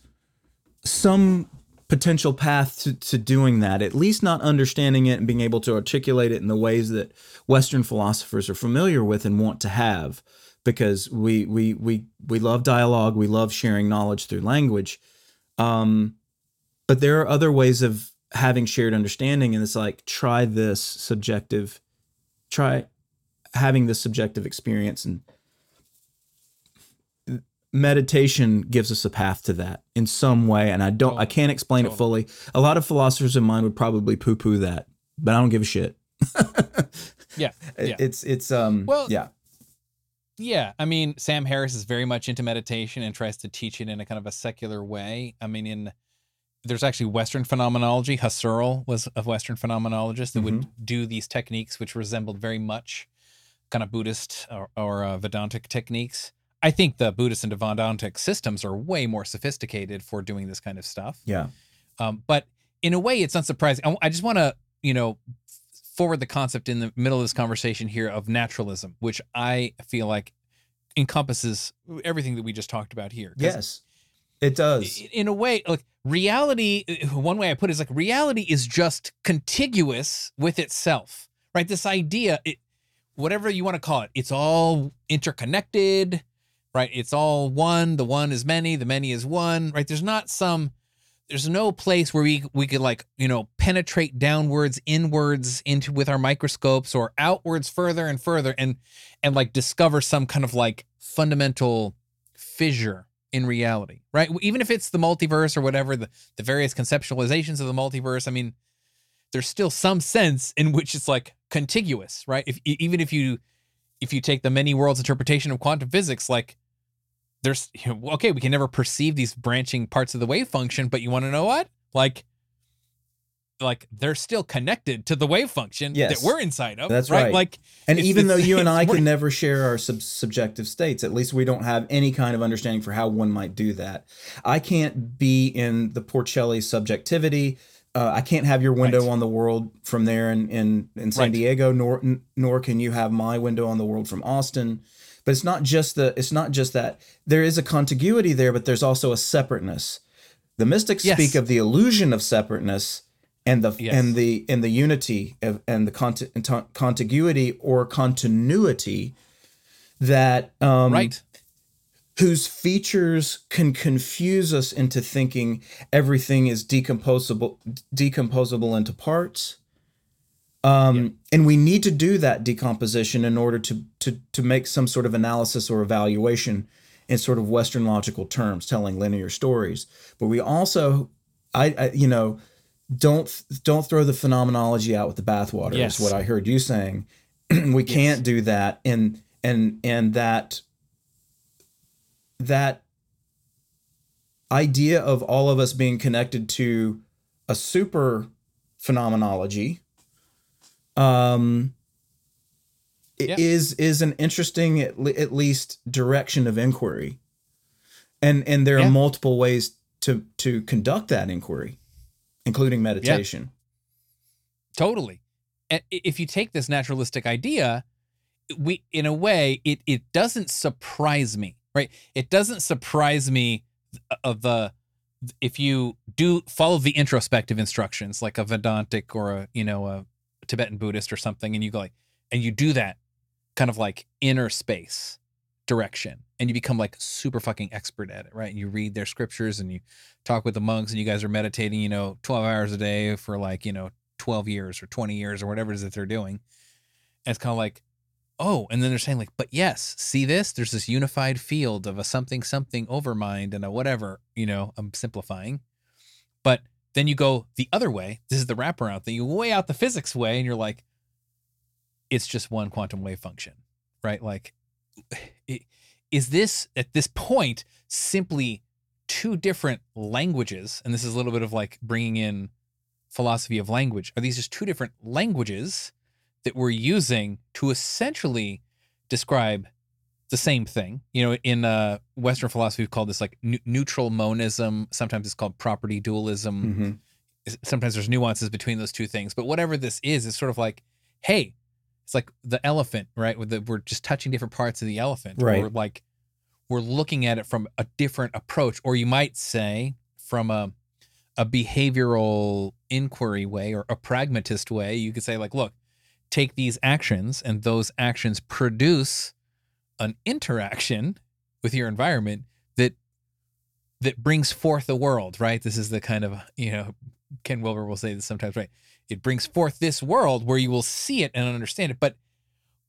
Speaker 2: some potential path to, to doing that at least not understanding it and being able to articulate it in the ways that western philosophers are familiar with and want to have. Because we we we we love dialogue we love sharing knowledge through language. Um but there are other ways of having shared understanding and it's like try this subjective try having this subjective experience and meditation gives us a path to that in some way and i don't i can't explain it fully a lot of philosophers of mine would probably poo-poo that but i don't give a shit <laughs>
Speaker 1: yeah. <laughs> Yeah.
Speaker 2: it's it's um
Speaker 1: Well-
Speaker 2: yeah
Speaker 1: Yeah, I mean, Sam Harris is very much into meditation and tries to teach it in a kind of a secular way. I mean, in there's actually Western phenomenology. Husserl was a Western phenomenologist that would do these techniques, which resembled very much kind of Buddhist or, or uh, Vedantic techniques. I think the Buddhist and Vedantic systems are way more sophisticated for doing this kind of stuff.
Speaker 2: yeah
Speaker 1: Um, but in a way, it's not surprising. I, I just want to, you know, forward the concept in the middle of this conversation here of naturalism, which I feel like encompasses everything that we just talked about here.
Speaker 2: yes it does
Speaker 1: In a way, like reality, one way I put it is like reality is just contiguous with itself, right? This idea, it, whatever you want to call it, it's all interconnected, right? It's all one. The one is many. The many is one, right? There's not some there's no place where we we could like you know penetrate downwards inwards into with our microscopes or outwards further and further and and like discover some kind of like fundamental fissure in reality right even if it's the multiverse or whatever the the various conceptualizations of the multiverse i mean there's still some sense in which it's like contiguous right if even if you if you take the many worlds interpretation of quantum physics like there's you <laughs> know, okay we can never perceive these branching parts of the wave function but you want to know what like like they're still connected to the wave function
Speaker 2: Yes.
Speaker 1: that we're inside of
Speaker 2: That's right.
Speaker 1: like
Speaker 2: And even though you and I can never share our sub- subjective states, at least we don't have any kind of understanding for how one might do that. I can't be in the Porcelli subjectivity. Uh, I can't have your window
Speaker 1: Right.
Speaker 2: on the world from there in in, in San
Speaker 1: Right.
Speaker 2: Diego, nor nor can you have my window on the world from Austin. But it's not just the it's not just that there is a contiguity there, but there's also a separateness. The mystics
Speaker 1: Yes.
Speaker 2: speak of the illusion of separateness and the
Speaker 1: Yes.
Speaker 2: and the and the unity of, and the cont- contiguity or continuity that um,
Speaker 1: right
Speaker 2: whose features can confuse us into thinking everything is decomposable decomposable into parts um, and we need to do that decomposition in order to, to to make some sort of analysis or evaluation in sort of western logical terms telling linear stories. But we also i, I you know don't don't throw the phenomenology out with the bathwater
Speaker 1: Yes.
Speaker 2: is what i heard you saying. <clears throat> We can't do that and and and that that idea of all of us being connected to a super phenomenology um,
Speaker 1: Yeah.
Speaker 2: is is an interesting at, le- at least direction of inquiry, and and there are multiple ways to to conduct that inquiry, including meditation.
Speaker 1: Totally. And if you take this naturalistic idea, we in a way it it doesn't surprise me, right? It doesn't surprise me of the if you do follow the introspective instructions like a Vedantic or a you know a Tibetan Buddhist or something, and you go like and you do that kind of like inner space direction and you become like super fucking expert at it right? And you read their scriptures and you talk with the monks and you guys are meditating you know 12 hours a day for like you know 12 years or 20 years or whatever it is that they're doing. And it's kind of like oh and then they're saying like but yes see this? There's this unified field of a something something overmind and a whatever you know i'm simplifying. But then you go the other way. This is the wraparound thing. You weigh out the physics way and you're like it's just one quantum wave function right? Like is this at this point simply two different languages? And this is a little bit of like bringing in philosophy of language. Are these just two different languages that we're using to essentially describe the same thing. You know in uh western philosophy we've called this like nu- neutral monism. Sometimes it's called property dualism.
Speaker 2: Mhm.
Speaker 1: sometimes there's nuances between those two things. But whatever this is it's sort of like hey it's like the elephant right? With the we're just touching different parts of the elephant.
Speaker 2: Right.
Speaker 1: We're like we're looking at it from a different approach. Or you might say from a a behavioral inquiry way or a pragmatist way you could say like look take these actions and those actions produce an interaction with your environment that that brings forth the world right? This is the kind of you know ken wilber will say this sometimes right? It brings forth this world where you will see it and understand it. But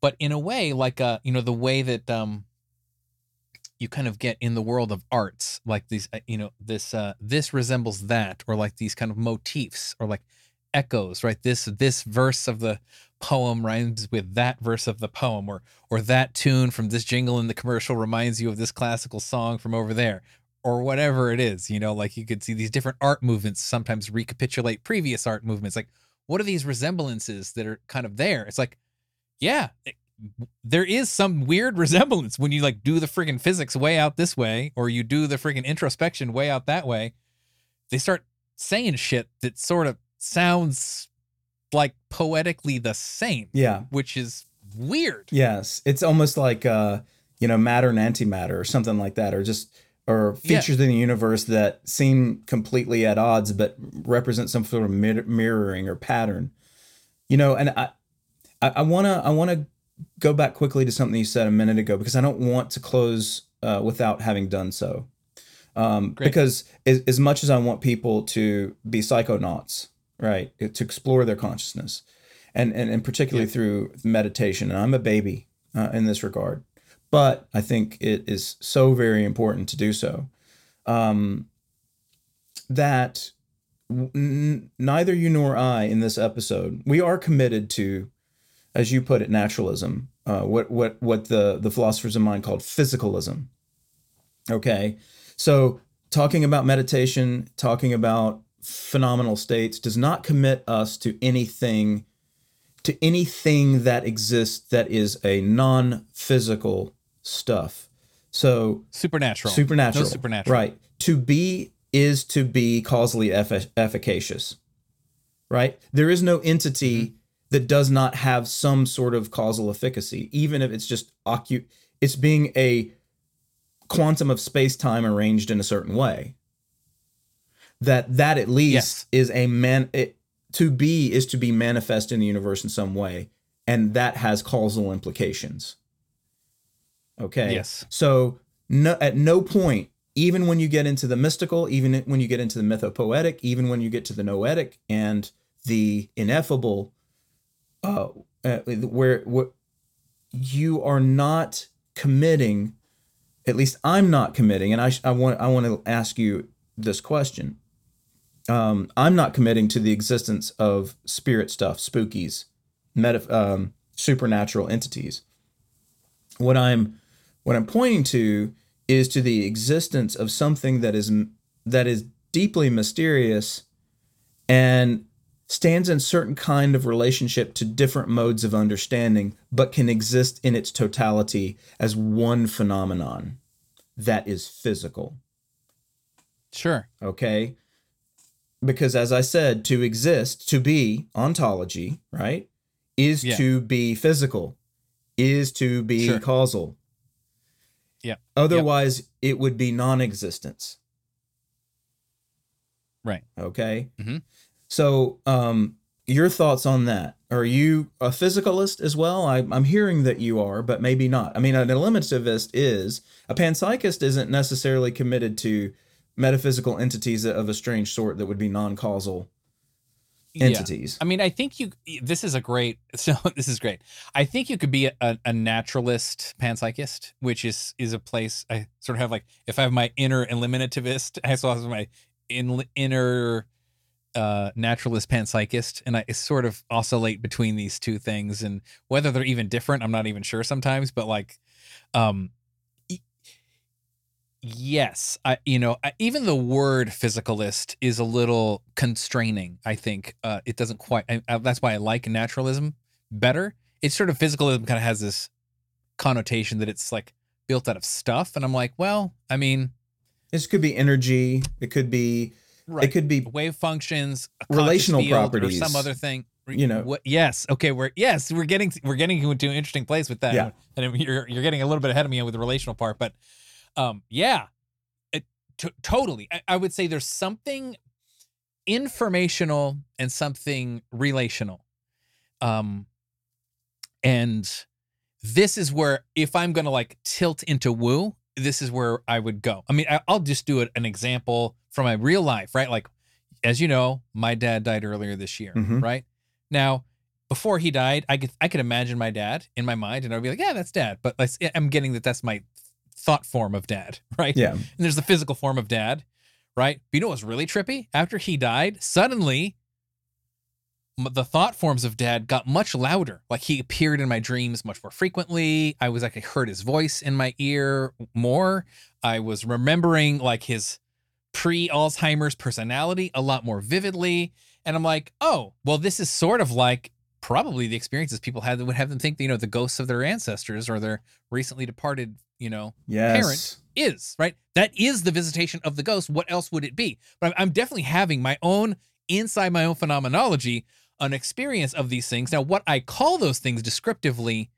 Speaker 1: but in a way like uh you know the way that um you kind of get in the world of arts like these uh, you know this uh this resembles that or like these kind of motifs or like echoes right? This this verse of the poem rhymes with that verse of the poem or or that tune from this jingle in the commercial reminds you of this classical song from over there or whatever it is you know like you could see these different art movements sometimes recapitulate previous art movements. Like what are these resemblances that are kind of there? It's like yeah eh, it- there is some weird resemblance when you like do the friggin' physics way out this way or you do the friggin' introspection way out that way. They start saying shit that sort of sounds like poetically the same
Speaker 2: Yeah.
Speaker 1: which is weird
Speaker 2: Yes, it's almost like uh, you know, matter and antimatter or something like that, or just or
Speaker 1: Yeah.
Speaker 2: features in the universe that seem completely at odds but represent some sort of mir- mirroring or pattern. You know, and I, I, I wanna, I wanna go back quickly to something you said a minute ago because I don't want to close uh, without having done so. Um, because as, as much as I want people to be psychonauts, right, to explore their consciousness, and and, and particularly
Speaker 1: Yeah.
Speaker 2: through meditation. And I'm a baby uh, in this regard, but I think it is so very important to do so. Um, that n- neither you nor I in this episode we are committed to, as you put it, naturalism. Uh, what what what the the philosophers of mind called physicalism. Okay, so talking about meditation, talking about phenomenal states does not commit us to anything to anything that exists that is a non-physical stuff. So
Speaker 1: supernatural
Speaker 2: supernatural,
Speaker 1: no supernatural
Speaker 2: right? To be is to be causally effi- efficacious, right? There is no entity mm-hmm. that does not have some sort of causal efficacy, even if it's just occu- It's being a quantum of space time arranged in a certain way. That that at least
Speaker 1: Yes.
Speaker 2: is a man. It, to be is to be manifest in the universe in some way, and that has causal implications. Okay.
Speaker 1: Yes.
Speaker 2: So no, at no point, even when you get into the mystical, even when you get into the mythopoetic, even when you get to the noetic and the ineffable, uh, uh, where where you are not committing. At least I'm not committing, and I I want I want to ask you this question. Um, I'm not committing to the existence of spirit stuff, spookies, meta, um, supernatural entities. What I'm what I'm pointing to is to the existence of something that is that is deeply mysterious and stands in certain kind of relationship to different modes of understanding, but can exist in its totality as one phenomenon that is physical.
Speaker 1: Sure.
Speaker 2: Okay. Because as I said, to exist, to be ontology, right, is
Speaker 1: Yeah.
Speaker 2: to be physical, is to be
Speaker 1: Sure.
Speaker 2: causal.
Speaker 1: Yeah.
Speaker 2: Otherwise, it would be non existence.
Speaker 1: Right.
Speaker 2: Okay.
Speaker 1: Mhm.
Speaker 2: So, um, your thoughts on that? Are you a physicalist as well? I, I'm hearing that you are, but maybe not. I mean, an eliminativist is a panpsychist isn't necessarily committed to metaphysical entities of a strange sort that would be non-causal
Speaker 1: Yeah.
Speaker 2: entities.
Speaker 1: I mean, I think you. This is a great. <laughs> So this is great. I think you could be a, a naturalist panpsychist, which is is a place I sort of have like if I have my inner eliminativist, I also have my in, inner uh, naturalist panpsychist, and I sort of oscillate between these two things, and whether they're even different, I'm not even sure sometimes. But like, um, yes, I you know even the word physicalist is a little constraining. I think uh, it doesn't quite. I, I, that's why I like naturalism better. It's sort of physicalism kind of has this connotation that it's like built out of stuff, and I'm like, well, I mean,
Speaker 2: This could be energy. It could be.
Speaker 1: right.
Speaker 2: It could be.
Speaker 1: wave functions,
Speaker 2: Relational properties.
Speaker 1: or some other thing.
Speaker 2: You know.
Speaker 1: What? Yes. Okay. We're yes, we're getting we're getting into an interesting place with that.
Speaker 2: Yeah.
Speaker 1: And you're you're getting a little bit ahead of me with the relational part, but um, yeah, it, t- totally. I, I would say there's something informational and something relational. Um, and this is where if I'm gonna like tilt into woo, this is where I would go. I mean, I, I'll just do it an example from my real life, right? Like, as you know, my dad died earlier this year,
Speaker 2: Mhm.
Speaker 1: right? Now, before he died, I could I could imagine my dad in my mind, and I'd be like, yeah, that's dad. But like, I'm getting that that's my thought form of dad, <laughs> right?
Speaker 2: Yeah.
Speaker 1: And there's the physical form of dad, right? But you know what's really trippy? After he died, suddenly the thought forms of dad got much louder. Like he appeared in my dreams much more frequently. I was like, I heard his voice in my ear more. I was remembering like his pre Alzheimer's personality a lot more vividly. And I'm like, oh, well, this is sort of like probably the experiences people had that would have them think, you know, the ghosts of their ancestors or their recently departed, you know,
Speaker 2: Yes.
Speaker 1: Parent. is, right? That is the visitation of the ghost. What else would it be? But I'm, I'm definitely having my own, inside my own phenomenology, an experience of these things. Now, what I call those things descriptively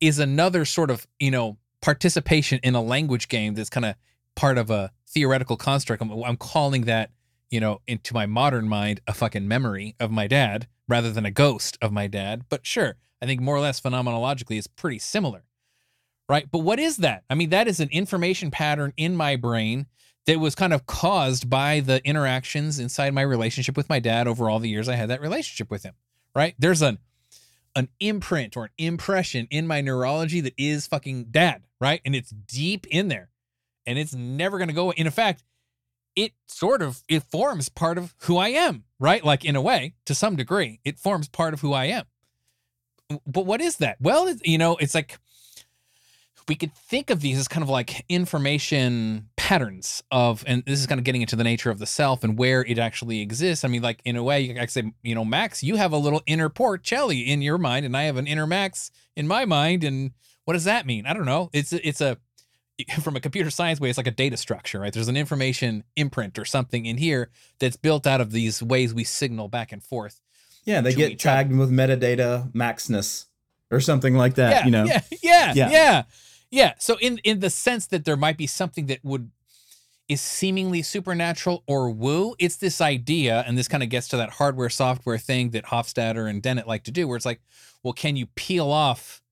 Speaker 1: is another sort of, you know, participation in a language game that's kind of part of a theoretical construct. I'm, I'm calling that, you know, into my modern mind, a fucking memory of my dad rather than a ghost of my dad. But sure, I think more or less phenomenologically it's pretty similar right? But what is that? I mean, that is an information pattern in my brain that was kind of caused by the interactions inside my relationship with my dad over all the years I had that relationship with him, right? There's an an imprint or an impression in my neurology that is fucking dad, right? And it's deep in there. And it's never going to go in fact, it sort of it forms part of who I am, right? Like in a way, to some degree, it forms part of who I am. But what is that? Well, you know, it's like we could think of these as kind of like information patterns of, and this is kind of getting into the nature of the self and where it actually exists. I mean, like in a way, I could say, you know, Max, you have a little inner Porcelli in your mind, and I have an inner Max in my mind. And what does that mean? I don't know. It's a, it's a <laughs> from a computer science way, it's like a data structure, right? There's an information imprint or something in here that's built out of these ways we signal back and forth.
Speaker 2: Yeah, they get
Speaker 1: each other.
Speaker 2: tagged with metadata maxness or something like that.
Speaker 1: yeah,
Speaker 2: you know.
Speaker 1: yeah, yeah,
Speaker 2: Yeah.
Speaker 1: yeah, yeah, So in in the sense that there might be something that would is seemingly supernatural or woo, it's this idea, and this kind of gets to that hardware software thing that Hofstadter and Dennett like to do, where it's like, well, can you peel off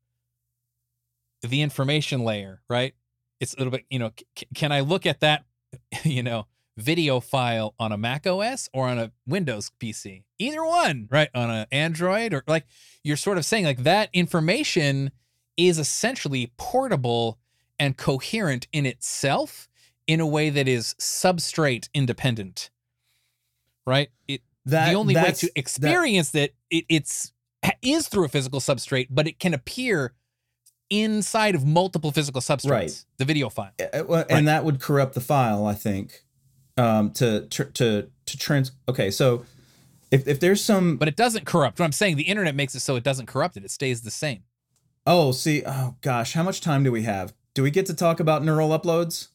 Speaker 1: the information layer, right? It's a little bit, you know, c- can I look at that, <laughs> you know, video file on a Mac OS or on a Windows PC? Either one, right? On an Android or like you're sort of saying like that information is essentially portable and coherent in itself in a way that is substrate independent. Right? It
Speaker 2: That
Speaker 1: the only way to experience that, it, it's is through a physical substrate, but it can appear inside of multiple physical substrates.
Speaker 2: Right.
Speaker 1: The video file.
Speaker 2: Uh, well,
Speaker 1: Right.
Speaker 2: and that would corrupt the file i think um to tr- to to trans okay so if if there's some
Speaker 1: but it doesn't corrupt. What I'm saying, the internet makes it so it doesn't corrupt it. It stays the same.
Speaker 2: Oh, see, oh gosh, how much time do we have? Do we get to talk about neural uploads?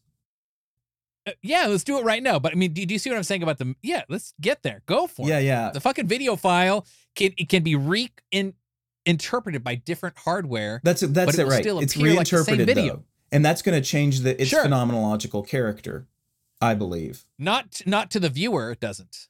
Speaker 1: Uh, yeah, let's do it right now. But I mean, do, do you see what I'm saying about the? Yeah, let's get there. Go for
Speaker 2: Yeah,
Speaker 1: it.
Speaker 2: yeah. Yeah.
Speaker 1: The fucking video file can it can be re in, interpreted by different hardware.
Speaker 2: That's it. That's
Speaker 1: it
Speaker 2: it, right.
Speaker 1: still
Speaker 2: it's
Speaker 1: appear like the same
Speaker 2: reinterpreted
Speaker 1: video.
Speaker 2: though, and that's going to change the its
Speaker 1: Sure.
Speaker 2: phenomenological character, I believe.
Speaker 1: Not not to the viewer, it doesn't.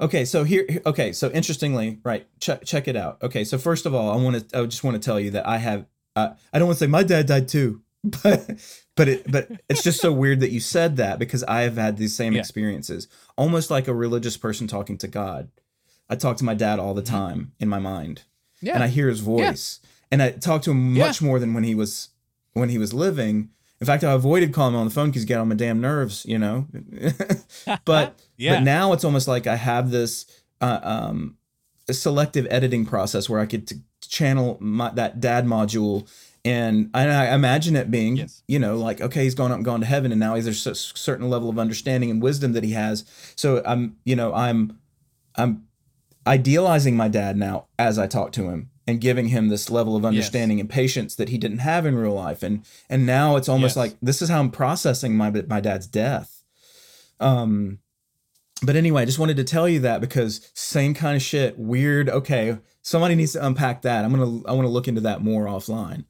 Speaker 2: Okay, so here, okay, so interestingly, right? Check check it out. Okay, so first of all, I want to, I just want to tell you that I have, uh, I don't want to say my dad died too, <laughs> but but it but it's just so weird that you said that because I have had these same
Speaker 1: Yeah.
Speaker 2: experiences, almost like a religious person talking to God. I talk to my dad all the time in my mind.
Speaker 1: Mm-hmm. Yeah.
Speaker 2: and I hear his voice, and I talk to him
Speaker 1: Yeah.
Speaker 2: much more than when he was when he was living. In fact, I avoided calling him on the phone because he got on my damn nerves, you know. <laughs> <laughs> but
Speaker 1: Yeah.
Speaker 2: but now it's almost like I have this uh, um, selective editing process where I could t- channel my, that dad module. And I, I imagine it being,
Speaker 1: Yes.
Speaker 2: you know, like okay, he's gone up and gone to heaven, and now he's there's a certain level of understanding and wisdom that he has. So I'm, you know, I'm, I'm idealizing my dad now as I talk to him and giving him this level of understanding and patience that he didn't have in real life. And and now it's almost
Speaker 1: Yes.
Speaker 2: like this is how I'm processing my my dad's death. Um but anyway, I just wanted to tell you that because same kind of shit, weird. Okay, somebody needs to unpack that. I'm gonna I want to look into that more offline.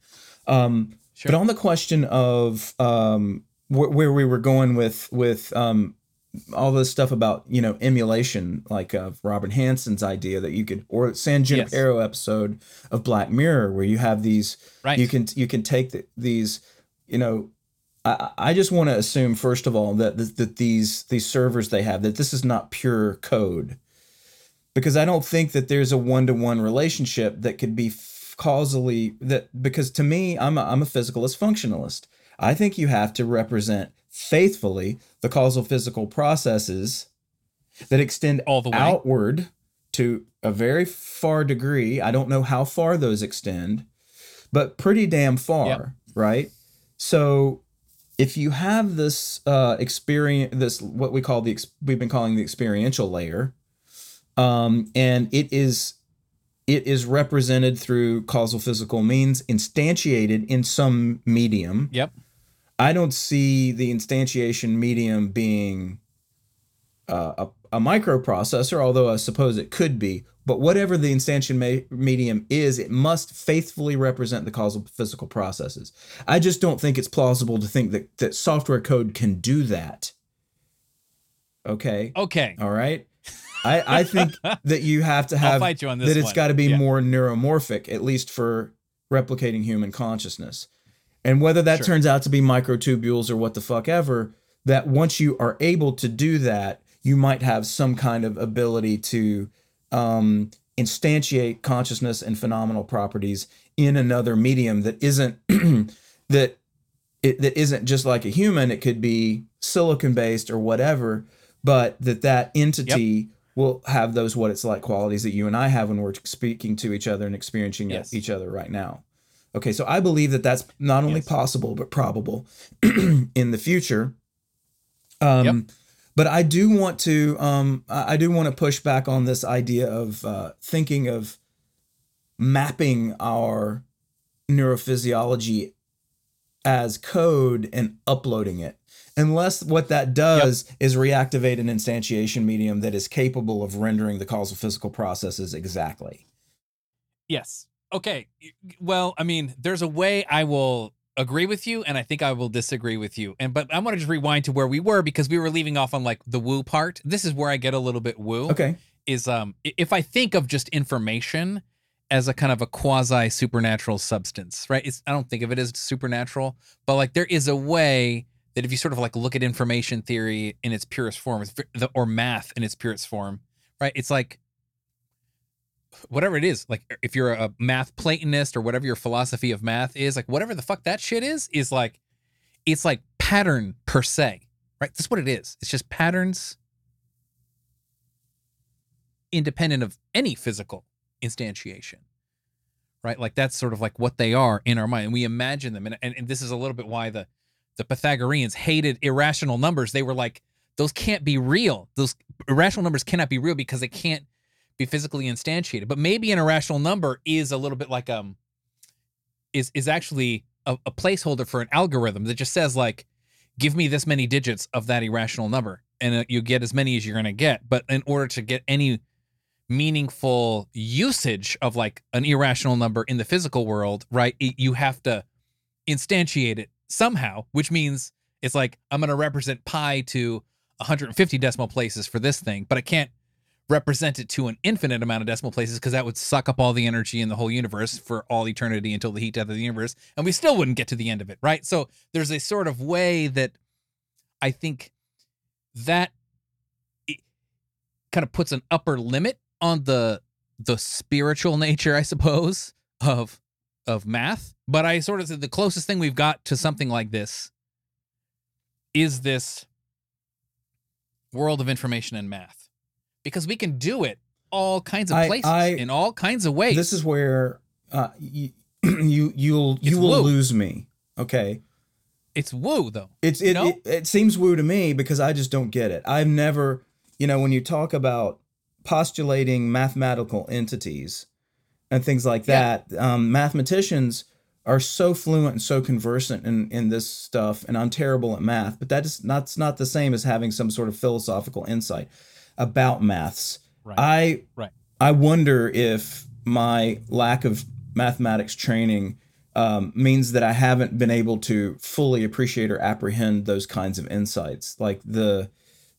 Speaker 2: Um,
Speaker 1: Sure.
Speaker 2: But on the question of um, wh- where we were going with with um, all this stuff about you know emulation, like uh, Robin Hanson's idea that you could, or San
Speaker 1: Yes.
Speaker 2: Junipero episode of Black Mirror, where you have these,
Speaker 1: Right.
Speaker 2: you can you can take the, these, you know. I, I just want to assume first of all that, that that these these servers they have that this is not pure code because I don't think that there's a one to one relationship that could be f- causally that because to me I'm a, I'm a physicalist functionalist. I think you have to represent faithfully the causal physical processes that extend
Speaker 1: All the way.
Speaker 2: outward to a very far degree. I don't know how far those extend, but pretty damn far,
Speaker 1: Yep.
Speaker 2: right? So if you have this uh experience this what we call the ex- we've been calling the experiential layer um and it is it is represented through causal physical means instantiated in some medium
Speaker 1: Yep.
Speaker 2: I don't see the instantiation medium being uh, a, a microprocessor although i suppose it could be but whatever the instantiation ma- medium is it must faithfully represent the causal physical processes i just don't think it's plausible to think that, that software code can do that okay
Speaker 1: Okay.
Speaker 2: all right I, I think <laughs> that you have to
Speaker 1: I'll
Speaker 2: have
Speaker 1: fight you on this
Speaker 2: that it's got to be
Speaker 1: Yeah.
Speaker 2: more neuromorphic, at least for replicating human consciousness. And whether that
Speaker 1: Sure.
Speaker 2: turns out to be microtubules or what the fuck ever, that once you are able to do that, you might have some kind of ability to um, instantiate consciousness and phenomenal properties in another medium that isn't <clears throat> that it, that isn't just like a human. It could be silicon based or whatever, but that that entity will have those what it's like qualities that you and I have when we're speaking to each other and experiencing
Speaker 1: Yes.
Speaker 2: each other right now. Okay, so I believe that that's not only
Speaker 1: Yes.
Speaker 2: possible but probable <clears throat> in the future. Um,
Speaker 1: Yep.
Speaker 2: But I do want to um, I I do want to push back on this idea of uh, thinking of mapping our neurophysiology as code and uploading it. Unless what that does is reactivate an instantiation medium that is capable of rendering the causal physical processes exactly.
Speaker 1: Yes. Okay. Well, I mean, there's a way I will agree with you, and I think I will disagree with you. And but I want to just rewind to where we were because we were leaving off on like the woo part. This is where I get a little bit woo.
Speaker 2: Okay.
Speaker 1: Is um if I think of just information as a kind of a quasi supernatural substance, right? It's I don't think of it as supernatural, but like there is a way that if you sort of like look at information theory in its purest form, it's ve- the- or math in its purest form, right? It's like whatever it is, like if you're a math Platonist or whatever your philosophy of math is, like whatever the fuck that shit is, is like it's like pattern per se, right? That's what it is. It's just patterns independent of any physical instantiation. Right? Like that's sort of like what they are in our mind. And we imagine them. And, and, and this is a little bit why the the Pythagoreans hated irrational numbers. They were like, those can't be real. Those irrational numbers cannot be real because they can't be physically instantiated. But maybe an irrational number is a little bit like um is is actually a, a placeholder for an algorithm that just says like give me this many digits of that irrational number and uh, you get as many as you're going to get. But in order to get any meaningful usage of like an irrational number in the physical world, right? It, you have to instantiate it somehow, which means it's like I'm going to represent pi to 150 decimal places for this thing, but I can't represent it to an infinite amount of decimal places because that would suck up all the energy in the whole universe for all eternity until the heat death of the universe, and we still wouldn't get to the end of it, right? So there's a sort of way that I think that kind of puts an upper limit on the the spiritual nature, I suppose, of of math. But I sort of said the closest thing we've got to something like this is this world of information and math. Because we can do it all kinds of places
Speaker 2: I-
Speaker 1: in all kinds of ways.
Speaker 2: This is where uh, you, <clears throat> you you'll
Speaker 1: It's
Speaker 2: you will
Speaker 1: woo.
Speaker 2: lose me. Okay.
Speaker 1: it's woo though.
Speaker 2: It's it,
Speaker 1: No?
Speaker 2: it it seems woo to me because I just don't get it. I've never, you know, when you talk about postulating mathematical entities and things like
Speaker 1: Yeah.
Speaker 2: that, um, mathematicians are so fluent and so conversant in in this stuff, and I'm terrible at math. But that is not it's not the same as having some sort of philosophical insight about maths.
Speaker 1: Right.
Speaker 2: I
Speaker 1: Right.
Speaker 2: I wonder if my lack of mathematics training um, means that I haven't been able to fully appreciate or apprehend those kinds of insights, like the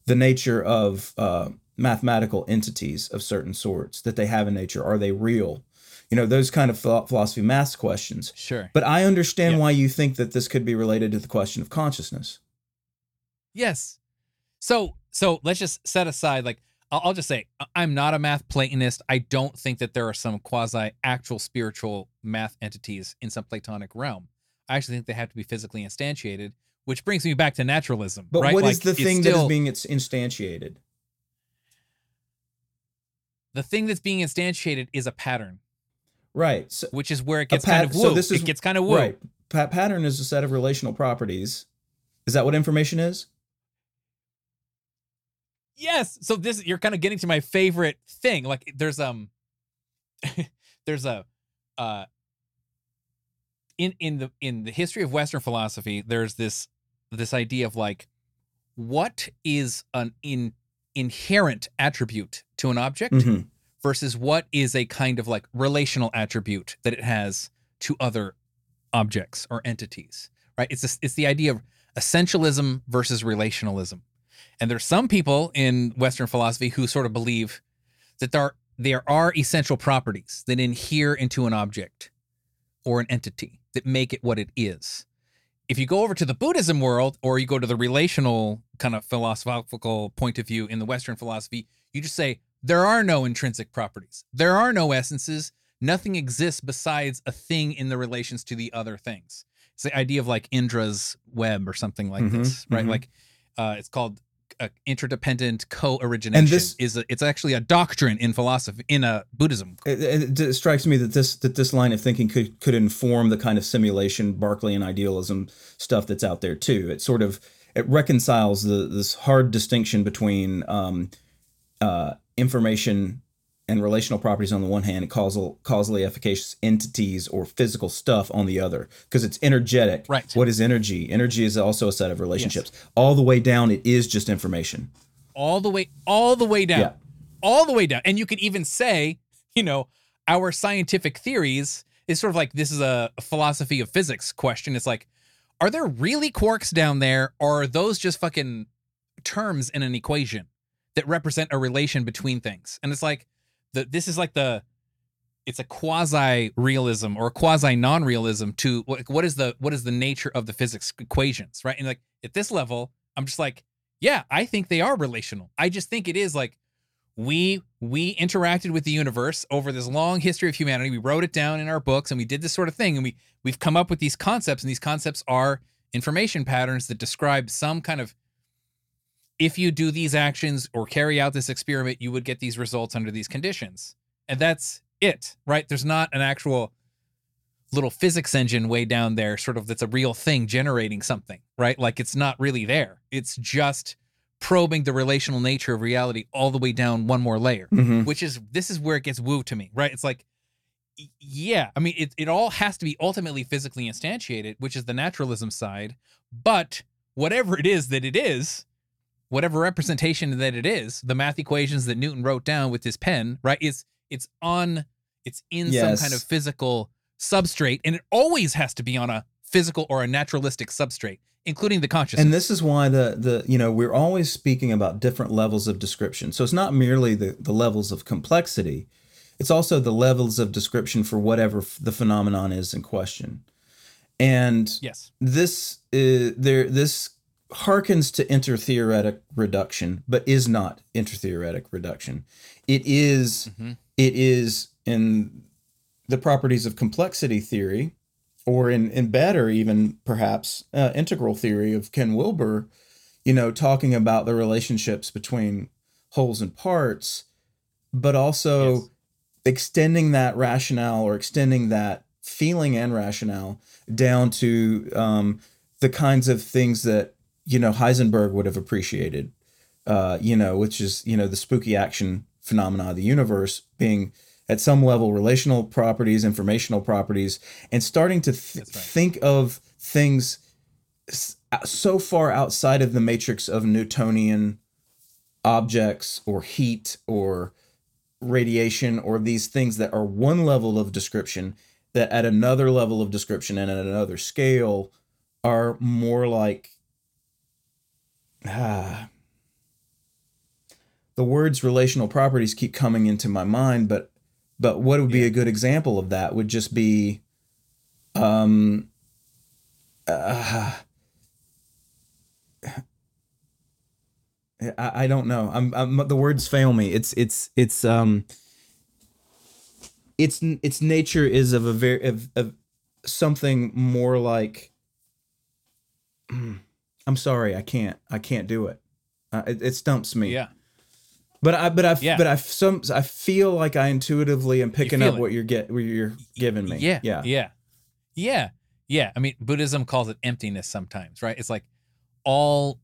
Speaker 2: the nature of uh, mathematical entities of certain sorts that they have in nature. Are they real? You know, those kind of philo- philosophy maths questions.
Speaker 1: Sure.
Speaker 2: But I understand
Speaker 1: Yeah.
Speaker 2: why you think that this could be related to the question of consciousness.
Speaker 1: Yes. So so let's just set aside like I'll, I'll just say I'm not a math Platonist. I don't think that there are some quasi actual spiritual math entities in some Platonic realm. I actually think they have to be physically instantiated, which brings me back to naturalism.
Speaker 2: But
Speaker 1: right?
Speaker 2: what is
Speaker 1: Like,
Speaker 2: the thing that
Speaker 1: still-
Speaker 2: is being instantiated?
Speaker 1: the thing that's being instantiated is a pattern,
Speaker 2: Right. So,
Speaker 1: which is where it gets kind
Speaker 2: pat-
Speaker 1: of
Speaker 2: so this is-
Speaker 1: it gets kind of woo.
Speaker 2: Right. Pa- pattern is a set of relational properties. Is that what information is?
Speaker 1: Yes. So this you're kind of getting to my favorite thing. Like there's um <laughs> there's a uh in in the in the history of western philosophy there's this this idea of like what is an in inherent attribute to an object
Speaker 2: Mhm.
Speaker 1: versus what is a kind of like relational attribute that it has to other objects or entities right it's this, it's the idea of essentialism versus relationalism and there's some people in western philosophy who sort of believe that there are, there are essential properties that inhere into an object or an entity that make it what it is if you go over to the buddhism world or you go to the relational kind of philosophical point of view in the western philosophy you just say there are no intrinsic properties. There are no essences. Nothing exists besides a thing in the relations to the other things. It's the idea of like Indra's web or something like
Speaker 2: Mhm,
Speaker 1: this, right?
Speaker 2: mhm.
Speaker 1: Like uh, it's called uh, interdependent co-origination.
Speaker 2: and this-
Speaker 1: is a, it's actually a doctrine in philosophy in uh, Buddhism.
Speaker 2: It, it, strikes me that this that this line of thinking could could inform the kind of simulation Berkeley and idealism stuff that's out there too. It sort of it reconciles the this hard distinction between um, uh, information and relational properties on the one hand, and causal causally efficacious entities or physical stuff on the other, because it's energetic.
Speaker 1: Right.
Speaker 2: What is energy? Energy is also a set of relationships. All the way down, it is just information.
Speaker 1: all the way all the way down
Speaker 2: Yeah.
Speaker 1: all the way down and you could even say you know our scientific theories is sort of like this is a philosophy of physics question it's like are there really quarks down there or are those just fucking terms in an equation that represent a relation between things and it's like the this is like the it's a quasi realism or a quasi non realism to what, what is the what is the nature of the physics equations right? And like at this level i'm just like yeah i think they are relational. I just think it is like we we interacted with the universe over this long history of humanity. We wrote it down in our books and we did this sort of thing and we we've come up with these concepts and these concepts are information patterns that describe some kind of if you do these actions or carry out this experiment you would get these results under these conditions and that's it right there's not an actual little physics engine way down there sort of that's a real thing generating something right like it's not really there it's just probing the relational nature of reality all the way down one more layer,
Speaker 2: Mhm.
Speaker 1: which is this is where it gets woo to me, right? It's like, yeah, I mean, it, it all has to be ultimately physically instantiated, which is the naturalism side. But whatever it is that it is, whatever representation that it is, the math equations that Newton wrote down with his pen, right? It's it's on, it's in some kind of physical substrate, and it always has to be on a physical or a naturalistic substrate, including the consciousness.
Speaker 2: And this is why the the you know we're always speaking about different levels of description. So it's not merely the the levels of complexity, it's also the levels of description for whatever f- the phenomenon is in question. And
Speaker 1: yes.
Speaker 2: this is there this harkens to intertheoretic reduction, but is not intertheoretic reduction. It is
Speaker 1: Mhm.
Speaker 2: it is in the properties of complexity theory, or in in better even perhaps uh, integral theory of Ken Wilber, you know, talking about the relationships between wholes and parts, but also
Speaker 1: Yes.
Speaker 2: extending that rationale or extending that feeling and rationale down to um, the kinds of things that you know Heisenberg would have appreciated. Uh, you know, which is you know the spooky action phenomena of the universe being at some level relational properties, informational properties, and starting to th-
Speaker 1: right.
Speaker 2: think of things so far outside of the matrix of Newtonian objects or heat or radiation or these things that are one level of description that at another level of description and at another scale are more like ah <sighs> the words relational properties keep coming into my mind but but what would be
Speaker 1: Yeah.
Speaker 2: a good example of that would just be um uh, <sighs> I, I don't know. I'm, I'm the words fail me. It's it's it's um its its nature is of a very of, of something more like <clears throat> I'm sorry, I can't I can't do it. Uh, it, it stumps me.
Speaker 1: Yeah.
Speaker 2: But I but I
Speaker 1: Yeah.
Speaker 2: but I some I feel like I intuitively am picking up
Speaker 1: it.
Speaker 2: what you're get what you're giving me.
Speaker 1: Yeah.
Speaker 2: Yeah.
Speaker 1: Yeah. Yeah. Yeah. I mean, Buddhism calls it emptiness sometimes, right? It's like all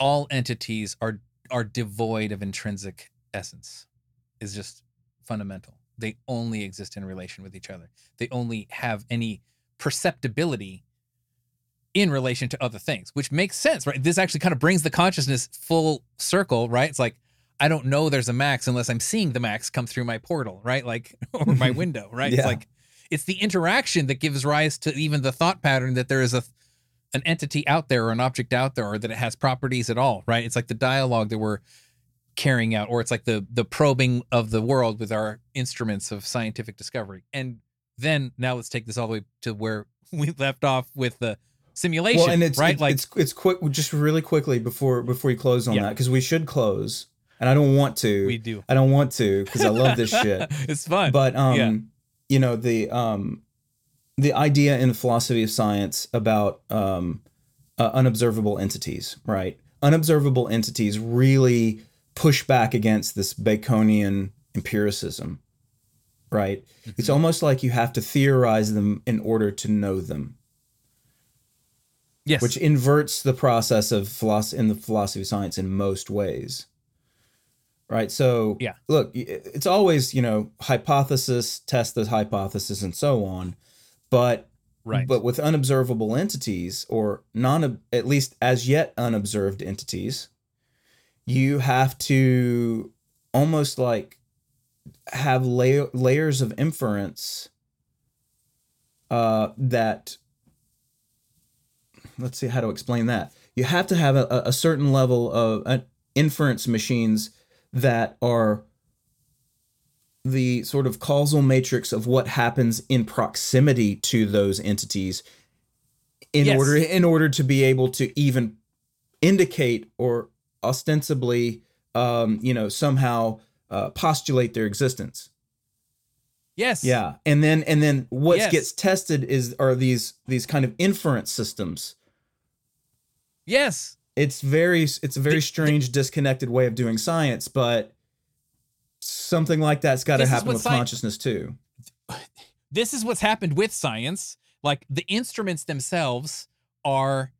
Speaker 1: all entities are are devoid of intrinsic essence. Is just fundamental. They only exist in relation with each other. They only have any perceptibility in relation to other things, which makes sense, right? This actually kind of brings the consciousness full circle, right? It's like I don't know there's a max unless I'm seeing the max come through my portal, right? Like <laughs> or my mm-hmm. window, right?
Speaker 2: Yeah.
Speaker 1: It's like it's the interaction that gives rise to even the thought pattern that there is a an entity out there or an object out there or that it has properties at all, right? It's like the dialogue that we're carrying out or it's like the the probing of the world with our instruments of scientific discovery. And then now let's take this all the way to where <laughs> we left off with the simulation,
Speaker 2: Well, and it's
Speaker 1: right?
Speaker 2: It's,
Speaker 1: like
Speaker 2: it's it's quick. Just really quickly before before you close on
Speaker 1: Yeah.
Speaker 2: that because we should close, and I don't want to.
Speaker 1: we do.
Speaker 2: I don't want to because I love this <laughs> shit.
Speaker 1: it's fun.
Speaker 2: But um,
Speaker 1: Yeah.
Speaker 2: you know the um, the idea in philosophy of science about um, uh, unobservable entities, right? Unobservable entities really push back against this Baconian empiricism, right? It's
Speaker 1: Mhm.
Speaker 2: almost like you have to theorize them in order to know them
Speaker 1: yes.
Speaker 2: which inverts the process of philosophy in the philosophy of science in most ways right so
Speaker 1: Yeah.
Speaker 2: look it's always you know hypothesis test the hypothesis and so on but
Speaker 1: right.
Speaker 2: but with unobservable entities or non at least as yet unobserved entities you have to almost like have layer, layers of inference uh, that let's see how to explain that you have to have a, a certain level of uh, inference machines that are the sort of causal matrix of what happens in proximity to those entities in
Speaker 1: Yes.
Speaker 2: order in order to be able to even indicate or ostensibly um, you know somehow uh, postulate their existence
Speaker 1: yes.
Speaker 2: yeah and then and then what
Speaker 1: Yes.
Speaker 2: gets tested is are these these kind of inference systems
Speaker 1: Yes.
Speaker 2: it's very it's a very
Speaker 1: The-
Speaker 2: strange disconnected way of doing science but something like that's got to happen with
Speaker 1: sci-
Speaker 2: consciousness too <sighs>
Speaker 1: this is what's happened with science like the instruments themselves are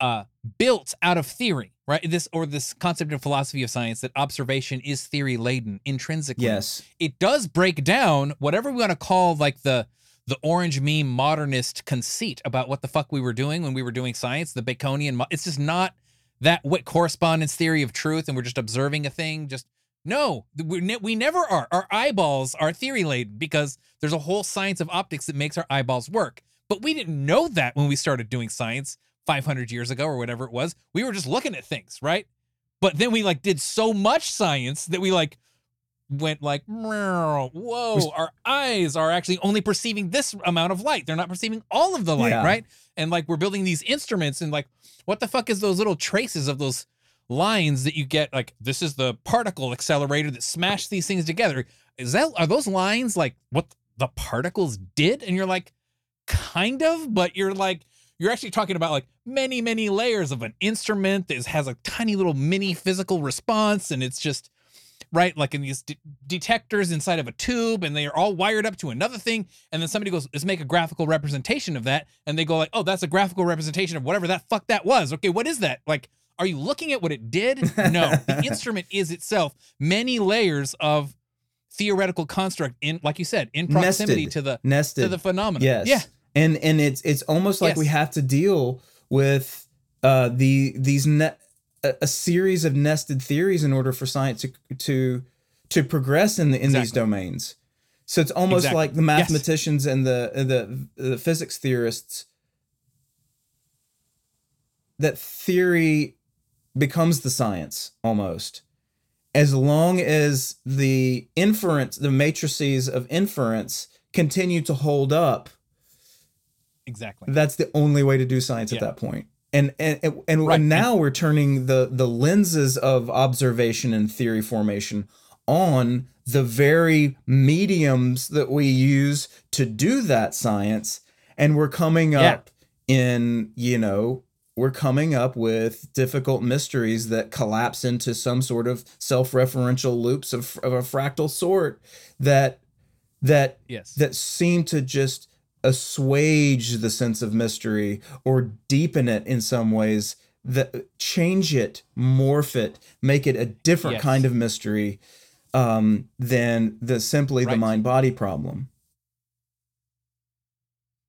Speaker 1: uh built out of theory, right? This or this concept in philosophy of science that observation is theory laden intrinsically.
Speaker 2: Yes.
Speaker 1: It does break down whatever we want to call like the the orange meme modernist conceit about what the fuck we were doing when we were doing science, the Baconian. It's just not that what correspondence theory of truth, and we're just observing a thing. Just no, we, ne- we never are. Our eyeballs are theory laden because there's a whole science of optics that makes our eyeballs work. But we didn't know that when we started doing science 500 years ago or whatever it was. We were just looking at things, right? But then we like did so much science that we like went like, whoa, our eyes are actually only perceiving this amount of light. They're not perceiving all of the light,
Speaker 2: Yeah.
Speaker 1: right? And like we're building these instruments and like, what the fuck is those little traces of those lines that you get? Like, this is the particle accelerator that smashed these things together. Is that, are those lines like what the particles did? And you're like, kind of, but you're like, you're actually talking about like many, many layers of an instrument that has a tiny little mini physical response. And it's just, right? Like in these de- detectors inside of a tube, and they are all wired up to another thing. And then somebody goes, "Let's make a graphical representation of that," and they go like, "Oh, that's a graphical representation of whatever that fuck that was." Okay, what is that? Like, are you looking at what it did? No, the <laughs> instrument is itself many layers of theoretical construct in, like you said, in proximity
Speaker 2: Nested.
Speaker 1: to the
Speaker 2: Nested.
Speaker 1: to the phenomenon.
Speaker 2: Yes.
Speaker 1: Yeah.
Speaker 2: And and it's it's almost like
Speaker 1: Yes.
Speaker 2: we have to deal with uh the these net a, a series of nested theories in order for science to to to progress in the in these domains. So it's almost
Speaker 1: Exactly.
Speaker 2: like the
Speaker 1: Yes.
Speaker 2: mathematicians and the uh, the the physics theorists that theory becomes the science almost as long as the inference the matrices of inference continue to hold up
Speaker 1: Exactly.
Speaker 2: that's the only way to do science at that point and and and, and
Speaker 1: Right.
Speaker 2: now we're turning the the lenses of observation and theory formation on the very mediums that we use to do that science and we're coming
Speaker 1: Yeah.
Speaker 2: up in you know we're coming up with difficult mysteries that collapse into some sort of self-referential loops of, of a fractal sort that that
Speaker 1: Yes.
Speaker 2: that seem to just assuage the sense of mystery or deepen it in some ways that change it morph it make it a different
Speaker 1: Yes.
Speaker 2: kind of mystery um, than the simply the mind body problem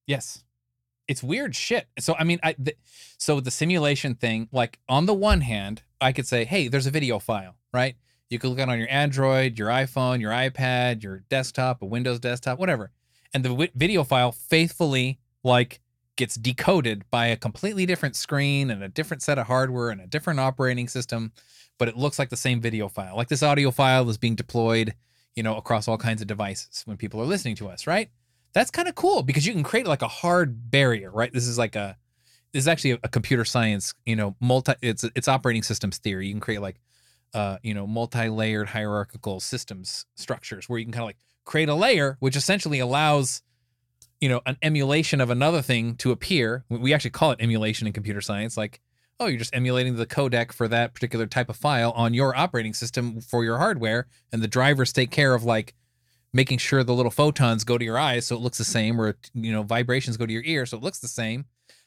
Speaker 1: Yes. It's weird shit. So I mean, I th- so the simulation thing, like on the one hand, I could say, hey, there's a video file, right? You could look at it on your Android, your iPhone, your iPad, your desktop, a Windows desktop, whatever, and the wi- video file faithfully like gets decoded by a completely different screen and a different set of hardware and a different operating system, but it looks like the same video file. Like this audio file is being deployed, you know, across all kinds of devices when people are listening to us, right? that's kind of cool because you can create like a hard barrier, right? This is like a this is actually a, a computer science, you know, multi it's it's operating systems theory. You can create like uh, you know, multi-layered hierarchical systems structures where you can kind of like create a layer which essentially allows you know, an emulation of another thing to appear. We- actually call it emulation in computer science like oh, you're just emulating the codec for that particular type of file on your operating system for your hardware and the drivers take care of like making sure the little photons go to your eyes so it looks the same or you know vibrations go to your ear so it looks the same.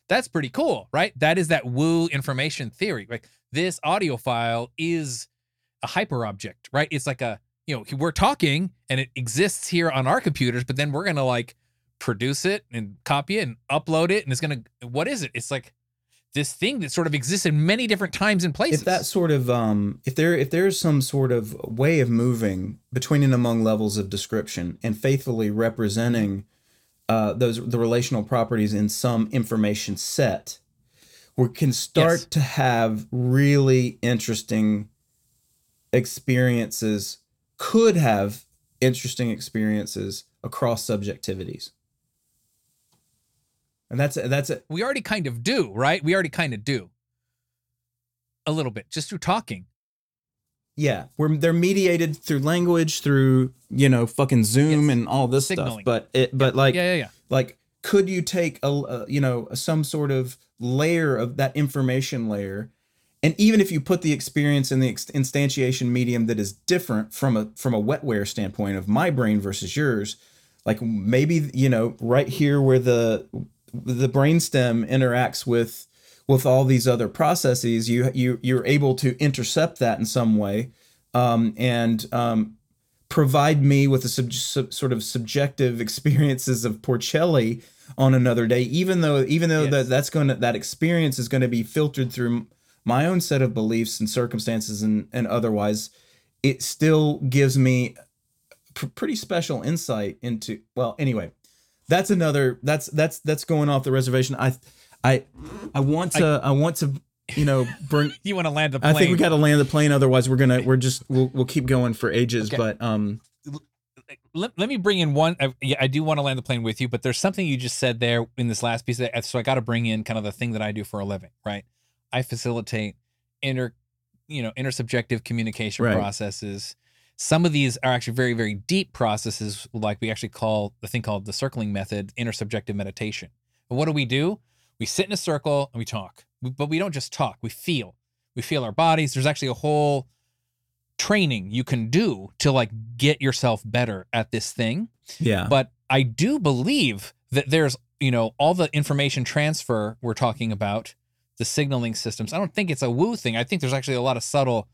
Speaker 1: That's pretty cool right? That is that woo information theory. Like this audio file is a hyper object right? It's like a you know we're talking and it exists here on our computers but then we're gonna like produce it and copy it and upload it and it's gonna what is it it's like this thing that sort of exists in many different times and places
Speaker 2: if that sort of um if there if there's some sort of way of moving between and among levels of description and faithfully representing uh those the relational properties in some information set we can start
Speaker 1: Yes.
Speaker 2: to have really interesting experiences could have interesting experiences across subjectivities and that's that's it
Speaker 1: we already kind of do, right? We already kind of do. A little bit, just through talking.
Speaker 2: Yeah, we're they're mediated through language, through you know fucking Zoom
Speaker 1: Yes.
Speaker 2: and all this stuff. But it, but like,
Speaker 1: yeah, yeah, yeah.
Speaker 2: like, could you take a, a you know some sort of layer of that information layer, and even if you put the experience in the instantiation medium that is different from a from a wetware standpoint of my brain versus yours, like maybe you know right here where the the brainstem interacts with with all these other processes, you you you're able to intercept that in some way, um, and um, provide me with a sub, sub, sort of subjective <laughs> experiences of Porcelli on another day, even though even though yes. that that's going to that experience is going to be filtered through my own set of beliefs and circumstances and and otherwise, it still gives me pr- pretty special insight into well anyway that's another that's that's that's going off the reservation. I i i want to i, I want to you know bring <laughs>
Speaker 1: you want to land the plane
Speaker 2: i think we got to land the plane otherwise we're gonna we're just we'll, we'll keep going for ages okay. but um
Speaker 1: let, let me bring in one I, yeah, I do want to land the plane with you but there's something you just said there in this last piece that, so i got to bring in kind of the thing that i do for a living right i facilitate inter you know intersubjective communication right. processes some of these are actually very, very deep processes, like we actually call the thing called the circling method, intersubjective meditation. But what do we do? We sit in a circle and we talk, but we don't just talk, we feel. We feel our bodies. There's actually a whole training you can do to like get yourself better at this thing.
Speaker 2: Yeah.
Speaker 1: But I do believe that there's, you know, all the information transfer we're talking about, the signaling systems. I don't think it's a woo thing. I think there's actually a lot of subtle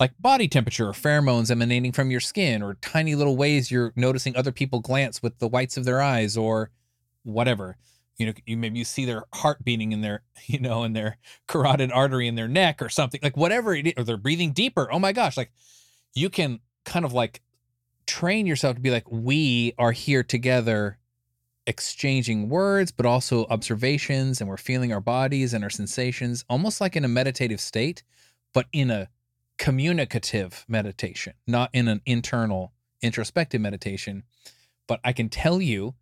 Speaker 1: like body temperature or pheromones emanating from your skin or tiny little ways you're noticing other people glance with the whites of their eyes or whatever you know you maybe you see their heart beating in their <laughs> you know in their carotid artery in their neck or something like whatever it is or they're breathing deeper oh my gosh like you can kind of like train yourself to be like we are here together exchanging words but also observations and we're feeling our bodies and our sensations almost like in a meditative state but in a communicative meditation, not in an internal introspective meditation. But I can tell you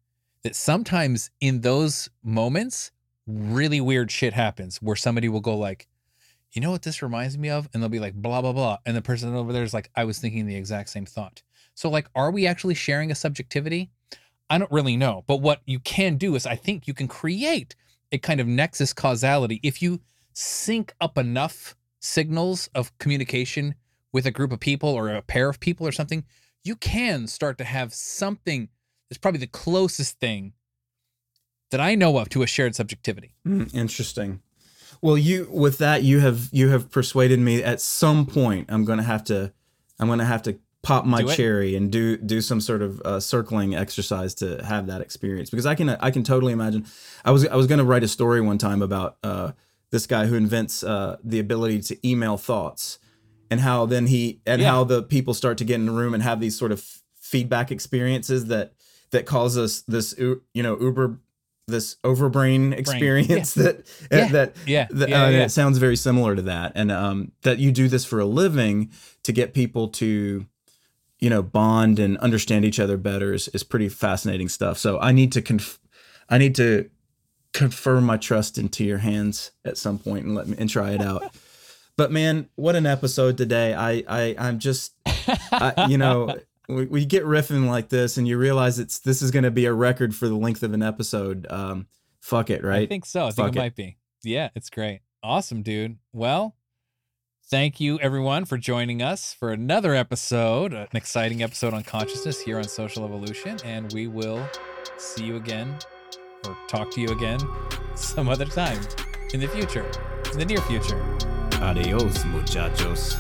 Speaker 1: that sometimes in those moments, really weird shit happens where somebody will go like, you know what this reminds me of? And they'll be like, blah, blah, blah. And the person over there is like, I was thinking the exact same thought. So, like, are we actually sharing a subjectivity? I don't really know. But what you can do is, I think you can create a kind of nexus causality if you sync up enough signals of communication with a group of people or a pair of people or something, you can start to have something that's probably the closest thing that I know of to a shared subjectivity.
Speaker 2: Mm, interesting. Well, you with that you have you have persuaded me at some point I'm going to have to I'm going to have to pop my cherry and do do some sort of uh, circling exercise to have that experience because I can I can totally imagine. I was I was going to write a story one time about uh, this guy who invents uh, the ability to email thoughts and how then he and yeah. how the people start to get in the room and have these sort of feedback experiences that that cause us this you know uber this overbrain experience yeah. that
Speaker 1: yeah.
Speaker 2: that
Speaker 1: yeah,
Speaker 2: that,
Speaker 1: yeah,
Speaker 2: uh,
Speaker 1: yeah.
Speaker 2: it sounds very similar to that and um that you do this for a living to get people to you know bond and understand each other better is, is pretty fascinating stuff so i need to conf- i need to confirm my trust into your hands at some point and let me and try it out. <laughs> but man, what an episode today! I I I'm just I, you know <laughs> we, we get riffing like this and you realize it's this is going to be a record for the length of an episode. Um, fuck it, right? I
Speaker 1: think so. I fuck think it, it might be. Yeah, it's great. Awesome, dude. Well, thank you everyone for joining us for another episode, an exciting episode on consciousness here on Social Evolution, and we will see you again or talk to you again <laughs> some other time in the future, in the near future.
Speaker 2: Adios, muchachos.